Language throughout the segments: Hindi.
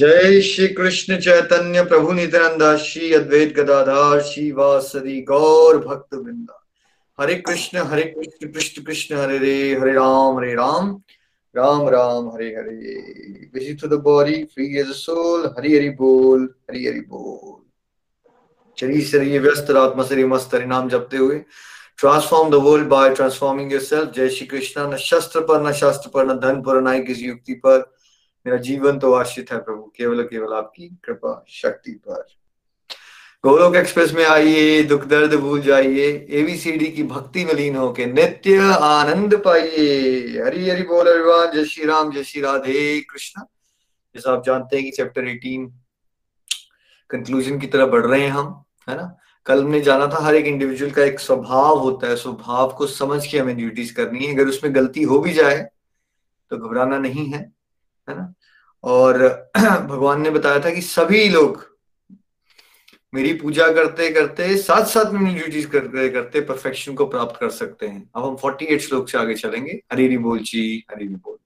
जय श्री कृष्ण चैतन्य प्रभु नित्यानंदा श्री अद्वैत गदाधार श्री वासरी गौर भक्त वृंदा। हरे कृष्ण हरे कृष्ण कृष्ण कृष्ण, हरे रे, Hare Ram Hare Ram. Ram Ram, Hare Hare. Busy to the body free as soul Hari Hari बोल, हरि हरि बोल। शरीर व्यस्त आत्मा शरीर मस्त हरि नाम जपते हुए transform the world by transforming yourself जय श्री कृष्ण न शस्त्र पर, न शास्त्र पर, न धन पर, न किसी युक्ति पर। मेरा जीवन तो आश्रित है प्रभु, केवल केवल आपकी कृपा, शक्ति पर। गौरव एक्सप्रेस में आइए, दुख दर्द भूल जाइए एबीसीडी की भक्ति में लीन होके नित्य आनंद पाइए। हरी हरि बोल अभिमान, जय श्री राम, जय श्री राधे कृष्ण। जैसा आप जानते हैं कि चैप्टर 18 कंक्लूजन की तरफ़ बढ़ रहे हैं हम, है ना? कल हमने जाना था, हर एक इंडिविजुअल का एक स्वभाव होता है, स्वभाव को समझ के हमें ड्यूटीज़ करनी है। अगर उसमें गलती हो भी जाए तो घबराना नहीं है। है ना? और भगवान ने बताया था कि सभी लोग मेरी पूजा करते करते साथ साथ में ड्यूटीज़ करते करते परफेक्शन को प्राप्त कर सकते हैं। अब हम 48 श्लोक से आगे चलेंगे। हरी बोल जी, हरी बोल।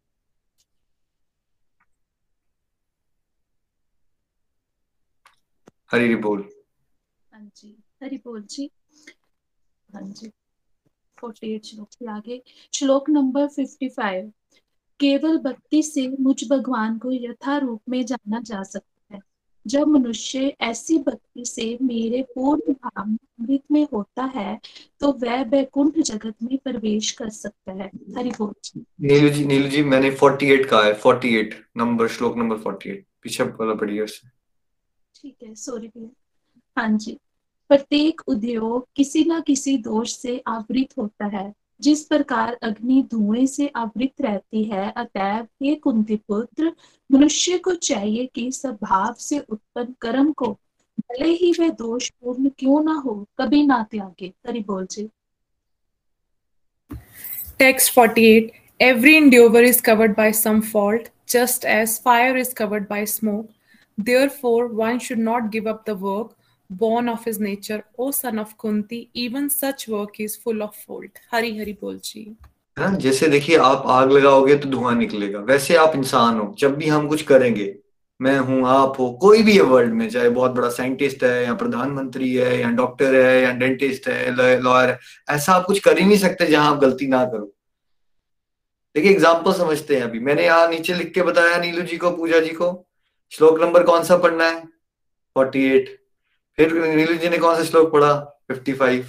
हरी बोल। हाँ जी, हरी बोल जी। हाँ जी 48 श्लोक से आगे। श्लोक नंबर 55 केवल भक्ति से मुझ भगवान को यथा रूप में जाना जा सकता है। जब मनुष्य ऐसी भक्ति से मेरे पूर्ण भाव अमृत में होता है तो वह बैकुंठ जगत में प्रवेश कर सकता है। हरि बोल। नीलू जी नीलू जी मैंने 48 कहा है 48 नंबर श्लोक नंबर 48 पीछे वाला पढ़िए ठीक है सॉरी भैया। हाँ जी। प्रत्येक उद्योग किसी ना किसी दोष से आवृत होता है। जिस प्रकार अग्नि धुएँ से आवृत रहती है अतएव हे कुंती पुत्र, मनुष्य को चाहिए कि स्वभाव से उत्पन्न कर्म को, भले ही वे दोष पूर्ण क्यों ना हो, कभी ना त्यागे। करी बोल जी। Text 48 every endeavour is covered by some fault just as fire is covered by smoke therefore one should not give up the work born of his nature, O son of Kunti, even such work is full of fault. Hari Hari बोल जी हाँ जैसे देखिए आप आग लगाओगे तो धुआँ निकलेगा। वैसे आप इंसान हो जब भी हम कुछ करेंगे मैं हूँ आप हो कोई भी है वर्ल्ड में चाहे बहुत बड़ा साइंटिस्ट है या प्रधानमंत्री है या डॉक्टर है या डेंटिस्ट है लॉयर है ऐसा आप कुछ कर ही नहीं सकते जहाँ आप गलती ना करो। देखिए एग्ज़ाम्पल समझते हैं अभी। मैंने यहाँ नीचे लिख के बताया नीलू जी को पूजा जी को। श्लोक नंबर कौन सा पढ़ना है? फोर्टी एट फिर नीलू जी ने कौन सा श्लोक पढ़ा? फिफ्टी फाइव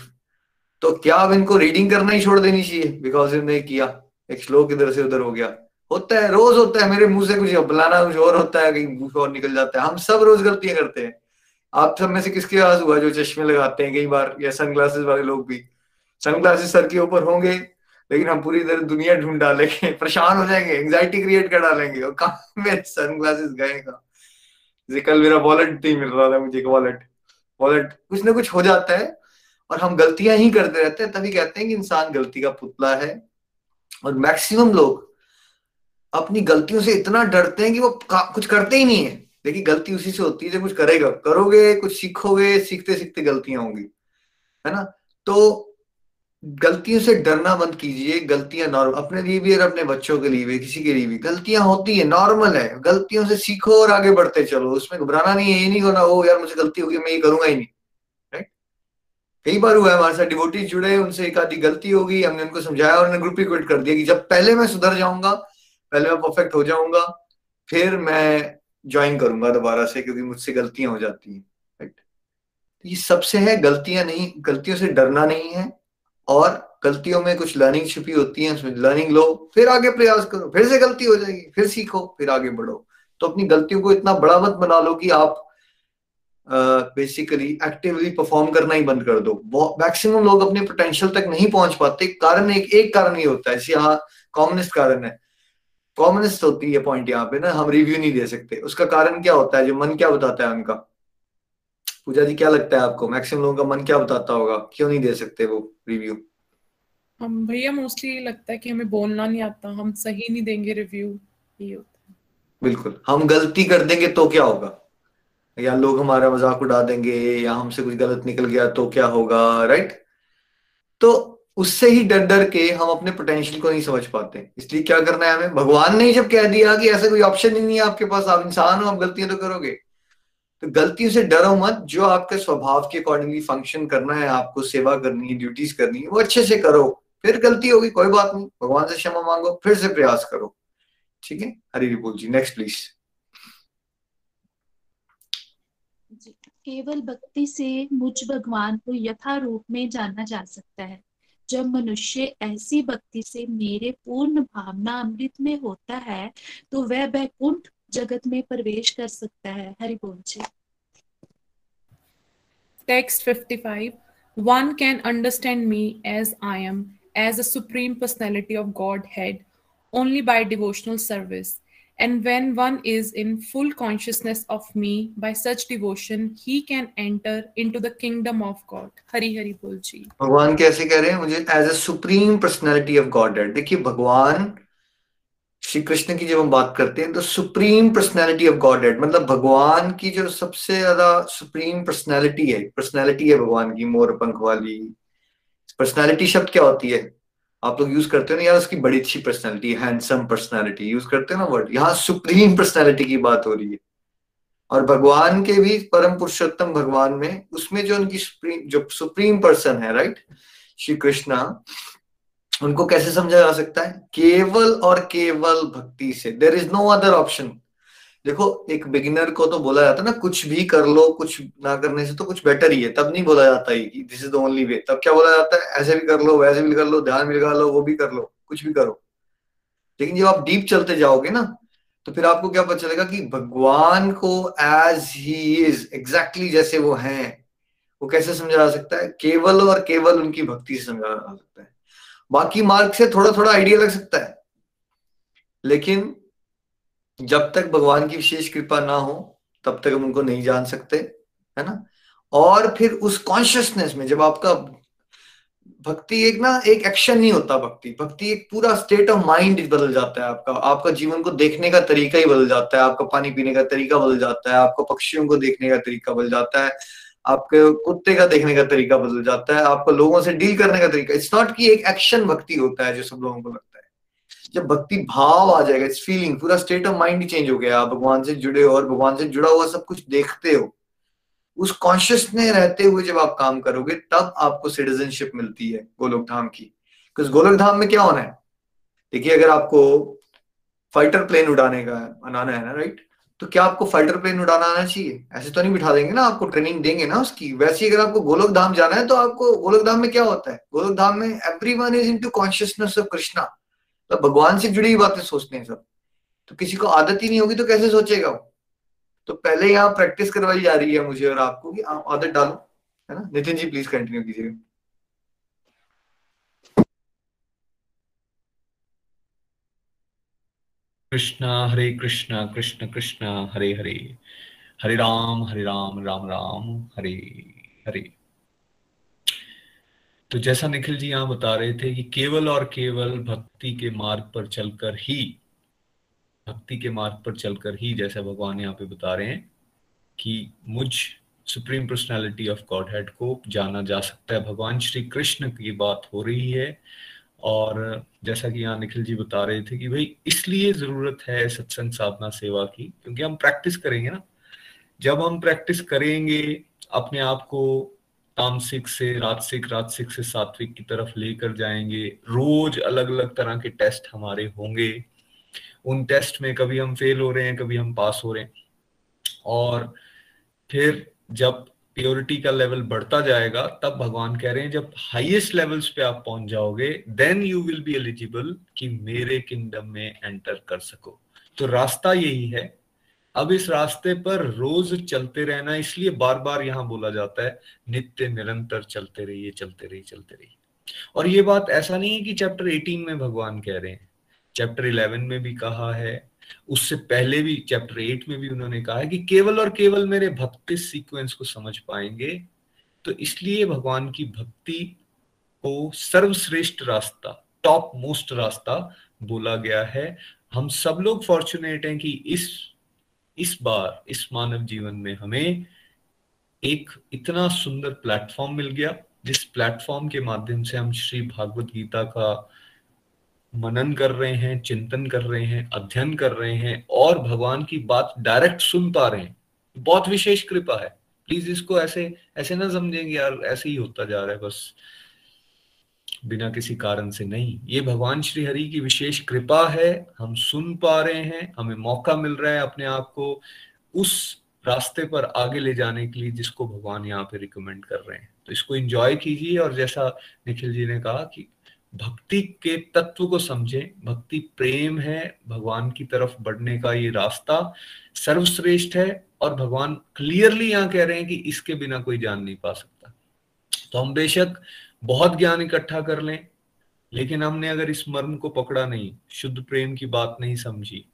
तो क्या अब इनको रीडिंग करना ही छोड़ देनी चाहिए? बिकॉज़ इन्होंने किया। एक श्लोक इधर से उधर हो गया। होता है, रोज होता है, मेरे मुँह से कुछ बुलाना, कुछ और होता है, कहीं मुँह और निकल जाता है। हम सब रोज गलतियाँ करते हैं। आप सब में से किसके पास हुआ जो चश्मे लगाते हैं कई बार, या सनग्लासेस वाले लोग भी? सनग्लासेस सर के ऊपर होंगे, लेकिन हम पूरी तरह दुनिया ढूंढ डालेंगे, परेशान हो जाएँगे एंग्जाइटी क्रिएट कर डालेंगे। और कहा मेरे सनग्लासेस गए कल मेरा वॉलेट नहीं मिल रहा था, मुझे एक वॉलेट वॉलेट कुछ ना कुछ हो जाता है और हम गलतियाँ ही करते रहते हैं, तभी कहते हैं कि इंसान गलती का पुतला है। और मैक्सिमम लोग अपनी गलतियों से इतना डरते हैं कि वो कुछ करते ही नहीं है। देखिए, गलती उसी से होती है जब कुछ करेगा। करोगे, कुछ सीखोगे सीखते सीखते गलतियाँ होंगी। है ना? तो गलतियों से डरना बंद कीजिए, गलतियाँ नॉर्मल अपने लिए भी और अपने बच्चों के लिए भी, किसी के लिए भी। गलतियाँ होती है, नॉर्मल है। गलतियों से सीखो और आगे बढ़ते चलो। उसमें घबराना नहीं है, ये नहीं होना हो यार, मुझे गलती होगी मैं ये करूँगा ही नहीं। राइट कई बार हुआ है, हमारे साथ डिवोटीज जुड़े, उनसे एक आधी गलती होगी हमने उनको समझाया और ग्रुप ही क्विट कर दिया कि जब पहले मैं सुधर जाऊँगा, पहले मैं परफेक्ट हो जाऊँगा, फिर मैं ज्वाइन करूँगा दोबारा से, क्योंकि मुझसे गलतियाँ हो जाती हैं। राइट ये सबसे है, गलतियाँ नहीं, गलतियों से डरना नहीं है। और गलतियों में कुछ लर्निंग छिपी होती है, उसमें लर्निंग लो, फिर आगे प्रयास करो, फिर से गलती हो जाएगी, फिर सीखो, फिर आगे बढ़ो। तो अपनी गलतियों को इतना बड़ा मत बना लो कि आप बेसिकली एक्टिवली परफॉर्म करना ही बंद कर दो। मैक्सिमम लोग अपने पोटेंशियल तक नहीं पहुँच पाते। कारण एक एक कारण ये होता है यहाँ कॉमनिस्ट कारण है। कॉमनिस्ट होती है पॉइंट यहाँ पे ना, हम रिव्यू नहीं दे सकते। उसका कारण क्या होता है? जो मन क्या बताता है उनका? पूजा जी क्या लगता है आपको? मैक्सिमम लोगों का मन क्या बताता होगा? क्यों नहीं दे सकते वो रिव्यू हम भैया मोस्टली लगता है कि हमें बोलना नहीं आता। हम सही नहीं देंगे रिव्यू ये होता है। बिल्कुल। हम गलती कर देंगे तो क्या होगा? या लोग हमारा मज़ाक उड़ा देंगे या हमसे कुछ गलत निकल गया तो क्या होगा राइट तो उससे ही डर डर के हम अपने पोटेंशियल को नहीं समझ पाते। इसलिए क्या करना है हमें? भगवान ने जब कह दिया कि ऐसा कोई ऑप्शन ही नहीं है आपके पास। आप इंसान हो आप गलतियाँ तो करोगे। तो गलतियों से डरो मत, जो आपके स्वभाव के अकॉर्डिंगली फ़ंक्शन करना है, आपको सेवा करनी है ड्यूटीज़ करनी है, वो अच्छे से करो। फिर गलती होगी, कोई बात नहीं, भगवान से क्षमा मांगो, फिर से प्रयास करो। ठीक है? Hari repoll ji next please केवल भक्ति से मुझ भगवान को यथा रूप में जाना जा सकता है। जब मनुष्य ऐसी भक्ति से मेरे पूर्ण भावना अमृत में होता है तो वह बैकुंठ जगत में प्रवेश कर सकता है हरि बोल जी Text 55 One can understand me as I am, as a supreme personality of Godhead, only by devotional service. And when one is in full consciousness of me by such devotion, he can enter into the kingdom of God. Hari Hari Bol Ji. भगवान कैसे कह रहे हैं मुझे as a supreme personality of God देखिए भगवान श्री कृष्ण की जब हम बात करते हैं तो सुप्रीम पर्सनैलिटी ऑफ़ गॉड मतलब भगवान की जो सबसे ज़्यादा सुप्रीम पर्सनैलिटी है पर्सनैलिटी है भगवान की, मोर पंख वाली। पर्सनैलिटी शब्द क्या होती है? आप लोग यूज़ करते हो ना, यार उसकी बड़ी अच्छी पर्सनैलिटी हैंडसम पर्सनैलिटी यूज़ करते हो ना वर्ड यहाँ सुप्रीम पर्सनैलिटी की बात हो रही है। और भगवान के भी परम पुरुषोत्तम भगवान में, उसमें जो उनकी सुप्रीम जो सुप्रीम पर्सन है राइट श्री कृष्णा उनको कैसे समझा जा सकता है? केवल और केवल भक्ति से। There is no other option देखो, एक बिगिनर को तो बोला जाता है ना, कुछ भी कर लो, कुछ ना करने से तो कुछ बेटर ही है। तब नहीं बोला जाता है this is the only way तब क्या बोला जाता है? ऐसे भी कर लो, वैसे भी कर लो, ध्यान भी लगा लो, वो भी कर लो, कुछ भी करो। लेकिन जब आप डीप चलते जाओगे ना तो फिर आपको क्या पता चलेगा कि भगवान को एज ही इज़ एग्जैक्टली जैसे वो हैं, वो कैसे समझा जा सकता है? केवल और केवल उनकी भक्ति से समझा जा सकता है। बाकी मार्ग से थोड़ा थोड़ा आइडिया लग सकता है। लेकिन जब तक भगवान की विशेष कृपा ना हो, तब तक हम उनको नहीं जान सकते, है ना? और फिर उस कॉन्शियसनेस में जब आपका भक्ति एक ना, एक एक्शन नहीं होता भक्ति भक्ति एक पूरा स्टेट ऑफ़ माइंड बदल जाता है आपका। आपका जीवन को देखने का तरीका ही बदल जाता है, आपका पानी पीने का तरीका बदल जाता है, आपको पक्षियों को देखने का तरीका बदल जाता है आपके कुत्ते का देखने का तरीका बदल जाता है, आपको लोगों से डील करने का तरीका इट्स नॉट कि एक एक्शन भक्ति होता है जो सब लोगों को लगता है। जब भक्ति भाव आ जाएगा इट्स फीलिंग पूरा स्टेट ऑफ़ माइंड चेंज हो गया, आप भगवान से जुड़े हो और भगवान से जुड़ा हुआ सब कुछ देखते हो, उस कॉन्शियस में रहते हुए जब आप काम करोगे, तब आपको सिटीजनशिप मिलती है गोलोक धाम की। क्योंकि गोलोक धाम में क्या होना है? देखिए, अगर आपको फाइटर प्लेन उड़ाने का, बनाना है ना राइट तो क्या आपको फाइटर प्लेन उड़ाना आना चाहिए? ऐसे तो नहीं बिठा देंगे ना, आपको ट्रेनिंग देंगे ना उसकी। वैसे अगर आपको गोलक धाम जाना है तो आपको गोलक धाम में क्या होता है? गोलक धाम में everyone is into consciousness of Krishna तो भगवान से जुड़ी हुई बातें सोचते हैं सब। तो किसी को आदत ही नहीं होगी तो कैसे सोचेगा वो? तो पहले यहाँ प्रैक्टिस करवाई जा रही है मुझे और आपको कि आप आदत डालो, है ना? नितिन जी प्लीज़ कंटिन्यू कीजिएगा कृष्णा हरे कृष्णा कृष्ण कृष्ण हरे हरे हरे राम हरे राम राम राम हरे हरे तो जैसा निखिल जी यहाँ बता रहे थे कि केवल और केवल भक्ति के मार्ग पर चलकर ही, भक्ति के मार्ग पर चलकर ही जैसा भगवान यहाँ पे बता रहे हैं कि मुझ supreme personality of God head को जाना जा सकता है। भगवान श्री कृष्ण की बात हो रही है और जैसा कि यहाँ निखिल जी बता रहे थे कि भाई, इसलिए ज़रूरत है सत्संग साधना सेवा की, क्योंकि हम प्रैक्टिस करेंगे ना। जब हम प्रैक्टिस करेंगे, अपने आप को तामसिक से, राजसिक राजसिक से सात्विक की तरफ़ लेकर जाएँगे। रोज अलग अलग तरह के टेस्ट हमारे होंगे। उन टेस्ट में कभी हम फेल हो रहे हैं, कभी हम पास हो रहे हैं। और फिर जब प्योरिटी का लेवल बढ़ता जाएगा, तब भगवान कह रहे हैं, जब हाईएस्ट लेवल्स पे आप पहुँच जाओगे then you will be eligible कि मेरे किंगडम में एंटर कर सको। तो रास्ता यही है। अब इस रास्ते पर रोज चलते रहना, इसलिए बार बार यहाँ बोला जाता है, नित्य निरंतर चलते रहिए चलते रहिए चलते रहिए। और ये बात ऐसा नहीं है कि चैप्टर 18 में भगवान कह रहे हैं। चैप्टर 11 में भी कहा है उससे पहले भी चैप्टर एट में भी उन्होंने कहा है कि केवल और केवल मेरे भक्त सीक्वेंस को समझ पाएँगे तो इसलिए भगवान की भक्ति को सर्वश्रेष्ठ रास्ता टॉप मोस्ट रास्ता बोला गया है। हम सब लोग फॉर्चुनेट हैं कि इस इस बार, इस मानव जीवन में हमें एक इतना सुंदर प्लेटफॉर्म मिल गया, जिस प्लेटफॉर्म के माध्यम से हम श्री भागवत गीता का मनन कर रहे हैं, चिंतन कर रहे हैं, अध्ययन कर रहे हैं और भगवान की बात डायरेक्ट सुन पा रहे हैं। बहुत विशेष कृपा है। प्लीज़ इसको ऐसे ऐसे ना समझेंगे यार ऐसे ही होता जा रहा है, बस बिना किसी कारण से नहीं। ये भगवान श्री हरि की विशेष कृपा है। हम सुन पा रहे हैं, हमें मौका मिल रहा है अपने आप को उस रास्ते पर आगे ले जाने के लिए जिसको भगवान यहाँ पे रिकमेंड कर रहे हैं। तो इसको एंजॉय कीजिए और जैसा निखिल जी ने कहा कि भक्ति के तत्व को समझें। भक्ति प्रेम है, भगवान की तरफ़ बढ़ने का ये रास्ता सर्वश्रेष्ठ है और भगवान क्लियरली यहाँ कह रहे हैं कि इसके बिना कोई जान नहीं पा सकता। तो हम बेशक बहुत ज्ञान इकट्ठा कर लें, लेकिन हमने अगर इस मर्म को पकड़ा नहीं, शुद्ध प्रेम की बात नहीं समझी,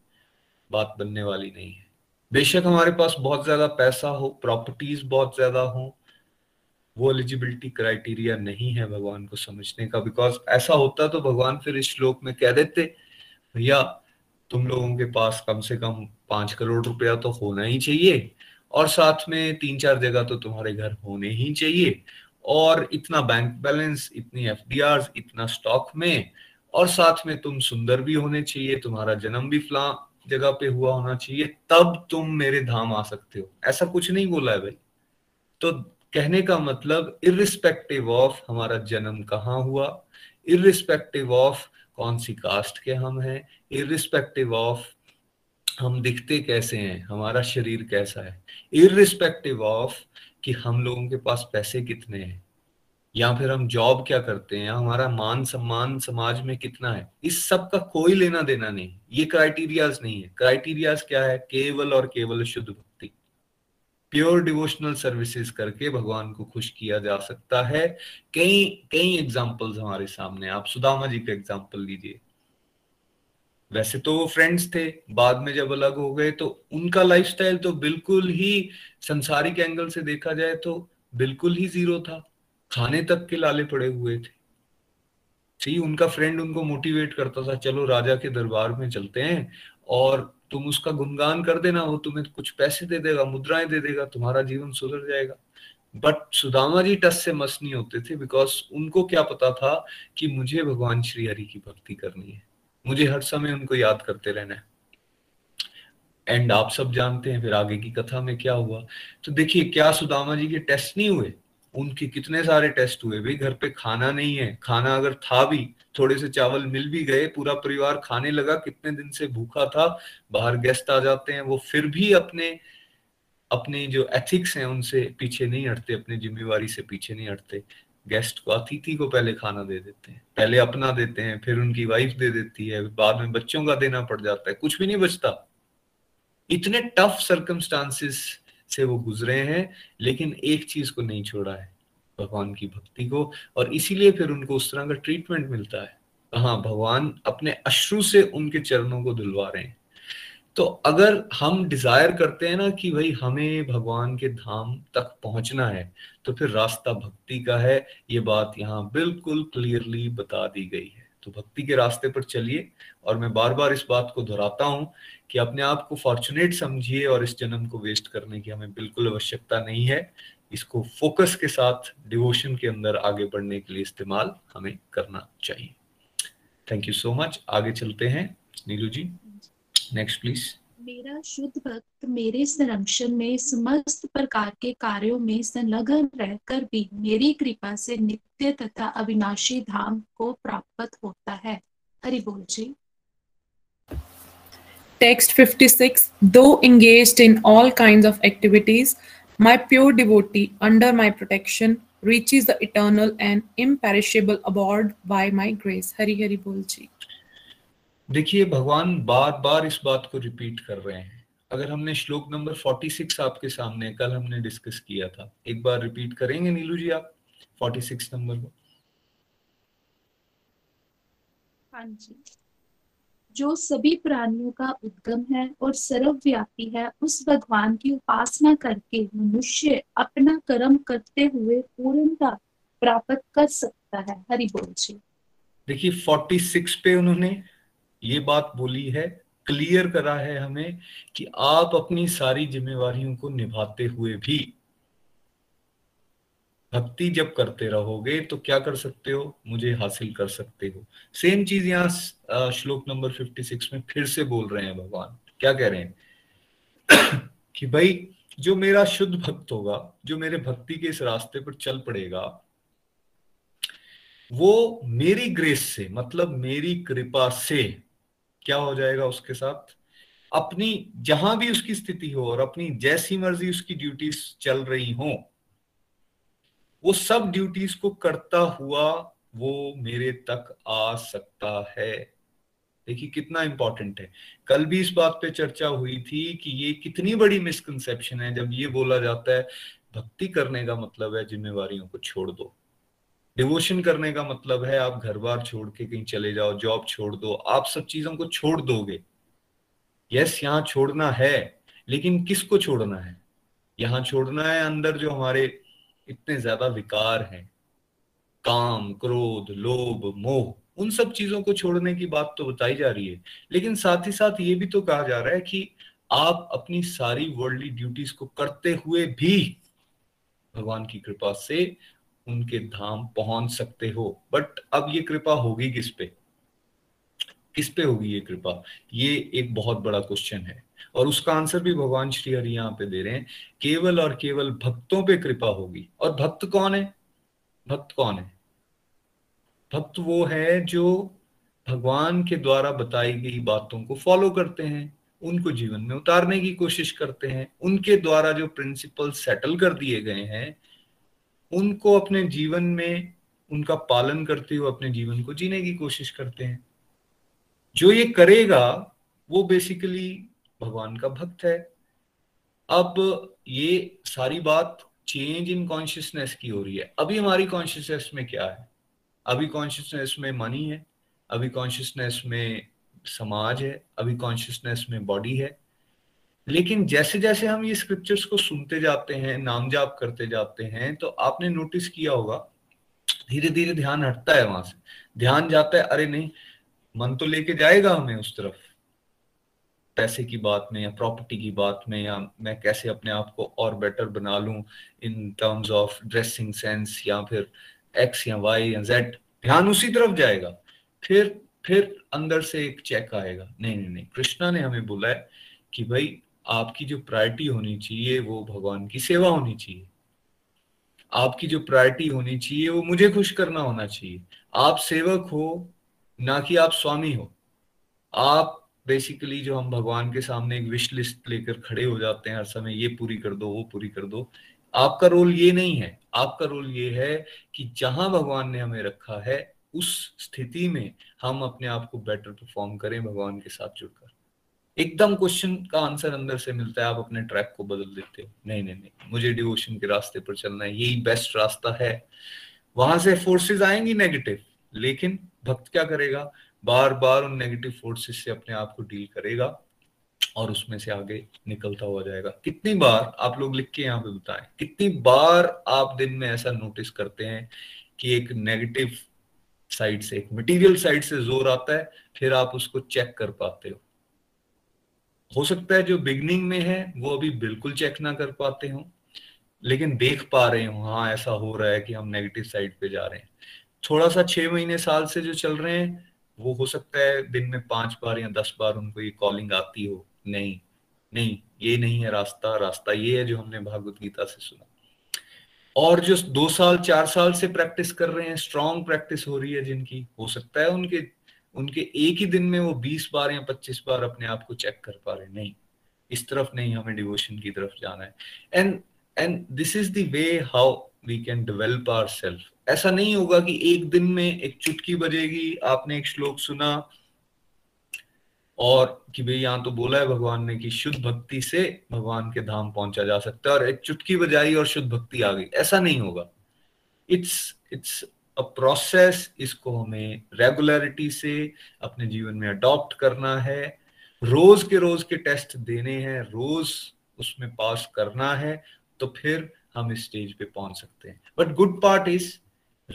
बात बनने वाली नहीं है। बेशक हमारे पास बहुत ज़्यादा पैसा हो प्रॉपर्टीज़ बहुत ज़्यादा हो वो एलिजिबिलिटी क्राइटेरिया नहीं है भगवान को समझने का बिकॉज़ ऐसा होता तो भगवान फिर इस श्लोक में कह देते, भैया, तुम लोगों के पास कम से कम पाँच करोड़ रुपया तो होना ही चाहिए, और साथ में तीन चार जगह तो तुम्हारे घर होने ही चाहिए, और इतना बैंक बैलेंस इतनी एफडीआर इतना स्टॉक में, और साथ में तुम सुंदर भी होने चाहिए, तुम्हारा जन्म भी फला जगह पे हुआ होना चाहिए, तब तुम मेरे धाम आ सकते हो। ऐसा कुछ नहीं बोला है भाई। तो कहने का मतलब इरिस्पेक्टिव ऑफ़ हमारा जन्म कहाँ हुआ इरिस्पेक्टिव ऑफ़ कौन सी कास्ट के हम हैं इरिस्पेक्टिव ऑफ़ हम दिखते कैसे हैं, हमारा शरीर कैसा है इरिस्पेक्टिव ऑफ़ कि हम लोगों के पास पैसे कितने हैं, या फिर हम जॉब क्या करते हैं हमारा मान सम्मान समाज में कितना है, इस सब का कोई लेना देना नहीं, ये क्राइटेरियाज नहीं है क्राइटेरियाज क्या है, केवल और केवल शुद्ध भक्ति। प्योर डिवोशनल सर्विसेज़ करके भगवान को खुश किया जा सकता है। कई कई एग्जाम्पल्स हमारे सामने आप सुदामा जी का एग्ज़ाम्पल लीजिए। वैसे तो वो फ्रेंड्स थे, बाद में जब अलग हो गए तो उनका लाइफस्टाइल तो बिल्कुल ही संसारिक एंगल से देखा जाए तो बिल्कुल ही ज़ीरो था। खाने तक के लाले पड़े हुए थे। सही उनका फ्रेंड उनको मोटिवेट करता था, चलो राजा के दरबार में चलते हैं और तुम उसका गुणगान कर देना, वो तुम्हें कुछ पैसे दे देगा, मुद्राएँ दे देगा, तुम्हारा जीवन सुधर जाएगा। बट सुदामा जी टस से मस नहीं होते थे बिकॉज़ उनको क्या पता था कि मुझे भगवान श्री हरि की भक्ति करनी है। मुझे हर समय उनको याद करते रहना है। एंड आप सब जानते हैं, फिर आगे की कथा में क्या हुआ? तो देखिए, क्या सुदामा जी के टेस्ट नहीं हुए? उनके कितने सारे टेस्ट हुए? भाई, घर पे खाना नहीं है। खाना अगर था भी थोड़े से चावल मिल भी गए, पूरा परिवार खाने लगा, कितने दिन से भूखा था, बाहर गेस्ट आ जाते हैं, वो फिर भी अपने अपने जो एथिक्स हैं, उनसे पीछे नहीं हटते, अपनी जिम्मेवारी से पीछे नहीं हटते। गेस्ट को अतिथि को पहले खाना दे देते हैं, पहले अपना देते हैं, फिर उनकी वाइफ दे देती है, बाद में बच्चों का देना पड़ जाता है, कुछ भी नहीं बचता। इतने टफ सर्कमस्टांसिस से वो गुजरे हैं, लेकिन एक चीज़ को नहीं छोड़ा है भगवान की भक्ति को, और इसीलिए फिर उनको उस तरह का ट्रीटमेंट मिलता है। हाँ भगवान अपने अश्रु से उनके चरणों को धुलवा रहे हैं। तो अगर हम डिज़ायर करते हैं ना कि भाई हमें भगवान के धाम तक पहुँचना है तो फिर रास्ता भक्ति का है। ये बात यहाँ बिल्कुल क्लियरली बता दी गई है। तो भक्ति के रास्ते पर चलिए, और मैं बार बार इस बात को दोहराता हूँ कि अपने आप को फॉर्चुनेट समझिए और इस जन्म को वेस्ट करने की हमें बिल्कुल आवश्यकता नहीं है। इसको फोकस के साथ डिवोशन के अंदर आगे बढ़ने के लिए इस्तेमाल हमें करना चाहिए। थैंक यू सो मच आगे चलते हैं। नीलू जी नेक्स्ट प्लीज़ मेरा शुद्ध भक्त मेरे संरक्षण में समस्त प्रकार के कार्यों में संलग्न रहकर भी मेरी कृपा से नित्य तथा अविनाशी धाम को प्राप्त होता है। हरि बोल जी। Text 56 Though engaged in all kinds of activities, my pure devotee, under my protection, reaches the eternal and imperishable abode by my grace. Hari Hari Bol Ji. देखिए भगवान बार बार इस बात को रिपीट कर रहे हैं अगर हमने श्लोक नंबर 46 आपके सामने कल हमने डिस्कस किया था एक बार रिपीट करेंगे नीलू जी आप 46 नंबर को हाँ जी जो सभी प्राणियों का उद्गम है और सर्वव्यापी है, उस भगवान की उपासना करके मनुष्य अपना कर्म करते हुए पूर्णता प्राप्त कर सकता है। हरि बोल जी। देखिए 46 पे उन्होंने ये बात बोली है क्लियर करा है हमें कि आप अपनी सारी जिम्मेवारियों को निभाते हुए भी भक्ति जब करते रहोगे तो क्या कर सकते हो? मुझे हासिल कर सकते हो। सेम चीज़ यहाँ श्लोक नंबर 56 में फिर से बोल रहे हैं भगवान। क्या कह रहे हैं? कि भाई, जो मेरा शुद्ध भक्त होगा, जो मेरे भक्ति के इस रास्ते पर चल पड़ेगा, वो मेरी ग्रेस से मतलब मेरी कृपा से क्या हो जाएगा उसके साथ? अपनी जहाँ भी उसकी स्थिति हो और अपनी जैसी मर्ज़ी उसकी ड्यूटीज़ चल रही हो वो सब ड्यूटीज़ को करता हुआ वो मेरे तक आ सकता है। देखिए, कितना इंपॉर्टेंट है। कल भी इस बात पे चर्चा हुई थी कि ये कितनी बड़ी मिसकंसेप्शन है, जब ये बोला जाता है, भक्ति करने का मतलब है जिम्मेवारियों को छोड़ दो। डिवोशन करने का मतलब है आप घर बार छोड़ के कहीं चले जाओ जॉब छोड़ दो, आप सब चीज़ों को छोड़ दोगे। यस यहाँ छोड़ना है, लेकिन किसको छोड़ना है? यहाँ छोड़ना है अंदर जो हमारे इतने ज़्यादा विकार हैं। काम, क्रोध, लोभ, मोह, उन सब चीज़ों को छोड़ने की बात तो बताई जा रही है। लेकिन साथ ही साथ ये भी तो कहा जा रहा है कि आप अपनी सारी वर्ल्डली ड्यूटीज़ को करते हुए भी भगवान की कृपा से उनके धाम पहुँच सकते हो। बट अब ये कृपा होगी किस पे? किस पे होगी ये कृपा? ये एक बहुत बड़ा क्वेश्चन है। और उसका आंसर भी भगवान श्री हरि यहाँ पे दे रहे हैं। केवल और केवल भक्तों पे कृपा होगी। और भक्त कौन है? भक्त कौन है? भक्त वो है जो भगवान के द्वारा बताई गई बातों को फॉलो करते हैं, उनको जीवन में उतारने की कोशिश करते हैं, उनके द्वारा जो प्रिंसिपल सेटल कर दिए गए हैं, उनको अपने जीवन में, उनका पालन करते हुए अपने जीवन को जीने की कोशिश करते हैं। जो ये करेगा, वो बेसिकली भगवान का भक्त है। अब ये सारी बात चेंज इन कॉन्शियसनेस की हो रही है। अभी हमारी कॉन्शियसनेस में क्या है? अभी कॉन्शियसनेस में मनी है, अभी कॉन्शियसनेस में समाज है, अभी कॉन्शियसनेस में बॉडी है। लेकिन जैसे जैसे हम ये स्क्रिप्चर्स को सुनते जाते हैं नाम जाप करते जाते हैं तो आपने नोटिस किया होगा, धीरे धीरे ध्यान हटता है वहाँ से। ध्यान जाता है, अरे नहीं, मन तो लेके जाएगा हमें उस तरफ़। पैसे की बात में या प्रॉपर्टी की बात में या मैं कैसे अपने आप को और बेटर बना लूँ in terms of dressing sense या फिर एक्स या वाई या जेड ध्यान उसी तरफ़ जाएगा। फिर फिर अंदर से एक चेक आएगा। नहीं नहीं नहीं, कृष्णा ने हमें बोला है कि भाई आपकी जो प्रायोरिटी होनी चाहिए वो भगवान की सेवा होनी चाहिए। आपकी जो प्रायोरिटी होनी चाहिए वो मुझे खुश करना होना चाहिए। आप सेवक हो, ना कि आप स्वामी हो। आप बेसिकली जो हम भगवान के सामने एक विश लिस्ट लेकर खड़े हो जाते हैं, हर समय ये पूरी कर दो, वो पूरी कर दो, आपका रोल ये नहीं है। आपका रोल ये है कि जहाँ भगवान ने हमें रखा है, उस स्थिति में हम अपने आप को बेटर परफॉर्म करें, भगवान के साथ जुड़कर। एकदम क्वेश्चन का आंसर अंदर से मिलता है, आप अपने ट्रैक को बदल देते हो। नहीं नहीं नहीं, मुझे डिवोशन के रास्ते पर चलना है, यही बेस्ट रास्ता है। वहाँ से फोर्सेस आएँगी नेगेटिव लेकिन भक्त क्या करेगा? बार बार उन नेगेटिव फोर्सेस से अपने आप को डील करेगा और उसमें से आगे निकलता हुआ जाएगा। कितनी बार आप लोग लिख के यहाँ पे बताएँ, कितनी बार आप दिन में ऐसा नोटिस करते हैं कि एक नेगेटिव साइड से, एक मटेरियल साइड से ज़ोर आता है, फिर आप उसको चेक कर पाते हो। हो सकता है जो बिगनिंग में है, वो अभी बिल्कुल चेक ना कर पाते हो, लेकिन देख पा रहे हो हाँ ऐसा हो रहा है कि हम नेगेटिव साइड पे जा रहे हैं। थोड़ा सा छह महीने साल से जो चल रहे हैं वो हो सकता है दिन में पाँच बार या दस बार उनको ये कॉलिंग आती हो। नहीं नहीं, ये नहीं है रास्ता। रास्ता ये है जो हमने भागवत गीता से सुना। और जो दो साल, चार साल से प्रैक्टिस कर रहे हैं स्ट्रॉन्ग प्रैक्टिस हो रही है जिनकी, हो सकता है उनके उनके एक ही दिन में वो बीस बार या पच्चीस बार अपने आप को चेक कर पा रहे नहीं, इस तरफ़ नहीं, हमें डिवोशन की तरफ़ जाना है। And and this is the way how we can develop our self ऐसा नहीं होगा कि एक दिन में एक चुटकी बजेगी, आपने एक श्लोक सुना और कि भाई यहाँ तो बोला है भगवान ने कि शुद्ध भक्ति से भगवान के धाम पहुँचा जा सकता है और एक चुटकी बजाई और शुद्ध भक्ति आ गई। ऐसा नहीं होगा। इट्स इट्स अ प्रोसेस इसको हमें रेगुलरिटी से अपने जीवन में अडॉप्ट करना है। रोज के रोज के टेस्ट देने हैं, रोज उसमें पास करना है तो फिर हम इस स्टेज पे पहुँच सकते हैं। बट गुड पार्ट इज़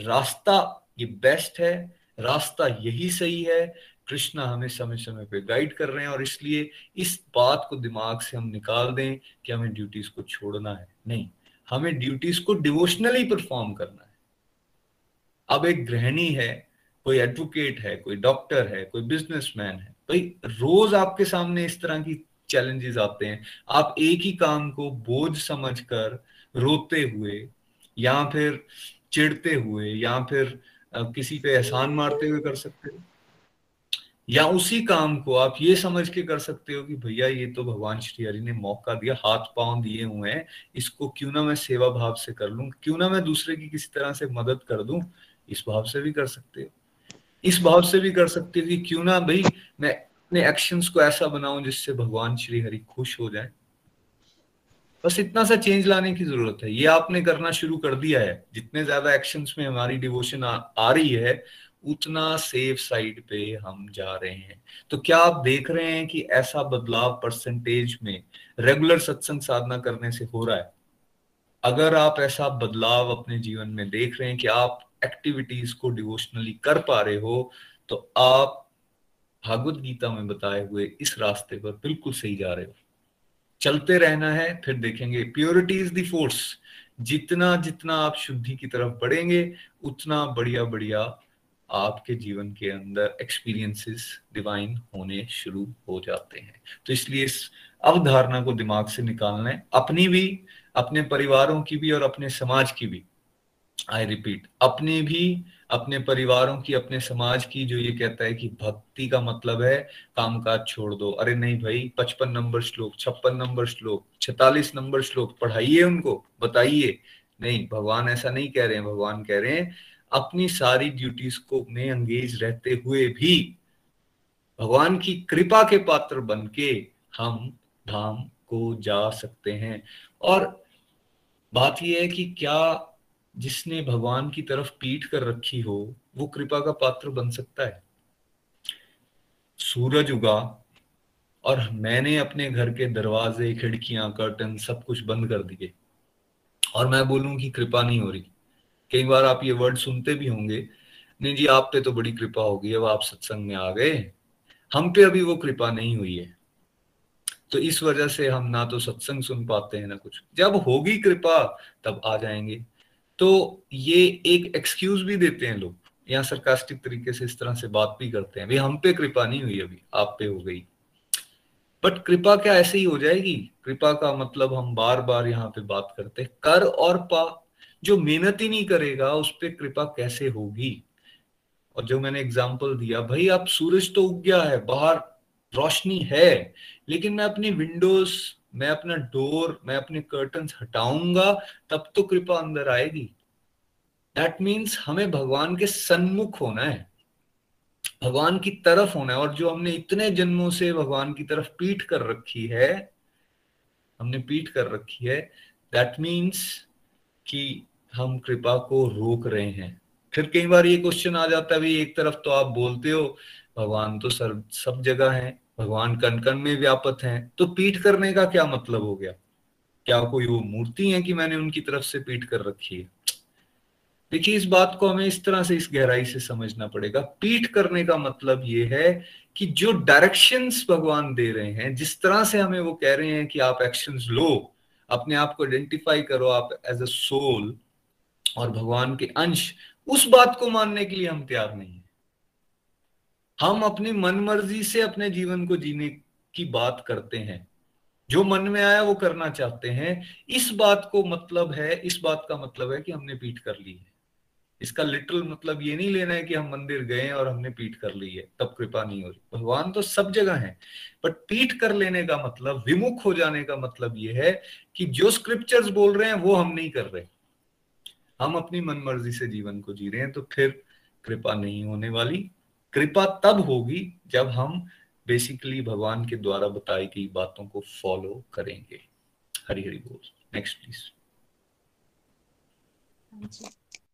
रास्ता ये बेस्ट है, रास्ता यही सही है। कृष्णा हमें समय समय पे गाइड कर रहे हैं और इसलिए इस बात को दिमाग से हम निकाल दें कि हमें ड्यूटीज़ को छोड़ना है। नहीं, हमें ड्यूटीज़ को डिवोशनली परफॉर्म करना है। अब एक गृहिणी है, कोई एडवोकेट है, कोई डॉक्टर है, कोई बिजनेसमैन है, भाई रोज आपके सामने इस तरह की चैलेंजेस आते हैं। आप एक ही काम को बोझ समझकर रोते हुए या फिर चिढ़ते हुए या फिर किसी पे एहसान मारते हुए कर सकते हो? या उसी काम को आप ये समझ के कर सकते हो कि भैया ये तो भगवान श्री हरि ने मौका दिया, हाथ पाँव दिए हुए हैं, इसको क्यों ना मैं सेवा भाव से कर लूँ? क्यों ना मैं दूसरे की किसी तरह से मदद कर दूँ? इस भाव से भी कर सकते हो। इस भाव से भी कर सकते हो कि क्यों ना, भाई, मैं अपने एक्शंस को ऐसा बनाऊँ जिससे भगवान श्री हरि खुश हो जाए। बस इतना सा चेंज लाने की ज़रूरत है। ये आपने करना शुरू कर दिया है। जितने ज़्यादा एक्शन में हमारी डिवोशन आ, आ रही है उतना सेफ़ साइड पे हम जा रहे हैं। तो क्या आप देख रहे हैं कि ऐसा बदलाव परसेंटेज में रेगुलर सत्संग साधना करने से हो रहा है? अगर आप ऐसा बदलाव अपने जीवन में देख रहे हैं कि आप एक्टिविटीज़ को डिवोशनली कर पा रहे हो तो आप भागवत गीता में बताए हुए इस रास्ते पर बिल्कुल सही जा रहे हो। चलते रहना है, फिर देखेंगे। प्योरिटी इज़ फोर्स जितना जितना आप शुद्धि की तरफ़ बढ़ेंगे, उतना बढ़िया बढ़िया आपके जीवन के अंदर एक्सपीरियंसेस डिवाइन होने शुरू हो जाते हैं। तो इसलिए इस अवधारणा को दिमाग से निकालना है। अपनी भी, अपने परिवारों की भी और अपने समाज की भी। आई रिपीट अपने भी अपने परिवारों की, अपने समाज की जो ये कहता है कि भक्ति का मतलब है कामकाज छोड़ दो। अरे नहीं भाई, पचपन नंबर श्लोक, छप्पन नंबर श्लोक, छतालीस नंबर श्लोक पढ़ाइए उनको, बताइए। नहीं, भगवान ऐसा नहीं कह रहे हैं, भगवान कह रहे हैं, अपनी सारी ड्यूटीज़ को में अंगेज रहते हुए भी भगवान की कृपा के पात्र बन के हम धाम को जा सकते हैं। और बात यह है कि क्या जिसने भगवान की तरफ़ पीठ कर रखी हो, वो कृपा का पात्र बन सकता है। सूरज उगा और मैंने अपने घर के दरवाजे, खिड़कियाँ कर्टन सब कुछ बंद कर दिए। और मैं बोलूँ कि कृपा नहीं हो रही। कई बार आप ये वर्ड सुनते भी होंगे, नहीं जी, आप पे तो बड़ी कृपा होगी, अब आप सत्संग में आ गए। हम पे अभी वो कृपा नहीं हुई है। तो इस वजह से हम ना तो सत्संग सुन पाते हैं, ना कुछ। जब होगी कृपा, तब आ जाएँगे। तो ये एक एक्सक्यूज भी देते हैं लोग यहाँ सरकास्टिक तरीके से इस तरह से बात भी करते हैं। भाई, हम पे कृपा नहीं हुई अभी, आप पे हो गई। बट कृपा क्या ऐसे ही हो जाएगी? कृपा का मतलब हम बार बार यहाँ पे बात करते हैं। कर और पा, जो मेहनत ही नहीं करेगा, उस पर कृपा कैसे होगी? और जो मैंने एग्ज़ाम्पल दिया, भाई, आप सूरज तो उग गया है, बाहर रोशनी है, लेकिन मैं अपनी विंडोज़ मैं अपना डोर मैं अपने कर्टन हटाऊँगा, तब तो कृपा अंदर आएगी। दैट मीन्स हमें भगवान के सन्मुख होना है। भगवान की तरफ़ होना है। और जो हमने इतने जन्मों से भगवान की तरफ़ पीठ कर रखी है, हमने पीठ कर रखी है दैट मीन्स कि हम कृपा को रोक रहे हैं। फिर कई बार ये क्वेश्चन आ जाता है, भाई एक तरफ़ तो आप बोलते हो, भगवान तो सर सब जगह है। भगवान कण कण में व्यापत हैं। तो पीठ करने का क्या मतलब हो गया? क्या कोई वो मूर्ति है कि मैंने उनकी तरफ़ से पीठ कर रखी है? देखिए, इस बात को हमें इस तरह से इस गहराई से समझना पड़ेगा। पीठ करने का मतलब ये है कि जो डायरेक्शंस भगवान दे रहे हैं, जिस तरह से हमें वो कह रहे हैं कि आप एक्शंस लो, अपने आप को आइडेंटिफाई करो आप एज अ सोल और भगवान के अंश, उस बात को मानने के लिए हम तैयार नहीं हम अपनी मन मर्ज़ी से अपने जीवन को जीने की बात करते हैं। जो मन में आया वो करना चाहते हैं। इस बात को मतलब है, इस बात का मतलब है कि हमने पीठ कर ली है। इसका लिटरल मतलब ये नहीं लेना है कि हम मंदिर गए और हमने पीठ कर ली है। तब कृपा नहीं हो रही। भगवान तो सब जगह है। बट पीठ कर लेने का मतलब विमुख हो जाने का मतलब ये है कि जो स्क्रिप्चर्स बोल रहे हैं वो हम नहीं कर रहे। हम अपनी मन मर्ज़ी से जीवन को जी रहे हैं तो फिर कृपा नहीं होने वाली। कृपा तब होगी जब हम बेसिकली भगवान के द्वारा बताई गई बातों को फॉलो करेंगे। हरी हरी बोल। नेक्स्ट प्लीज़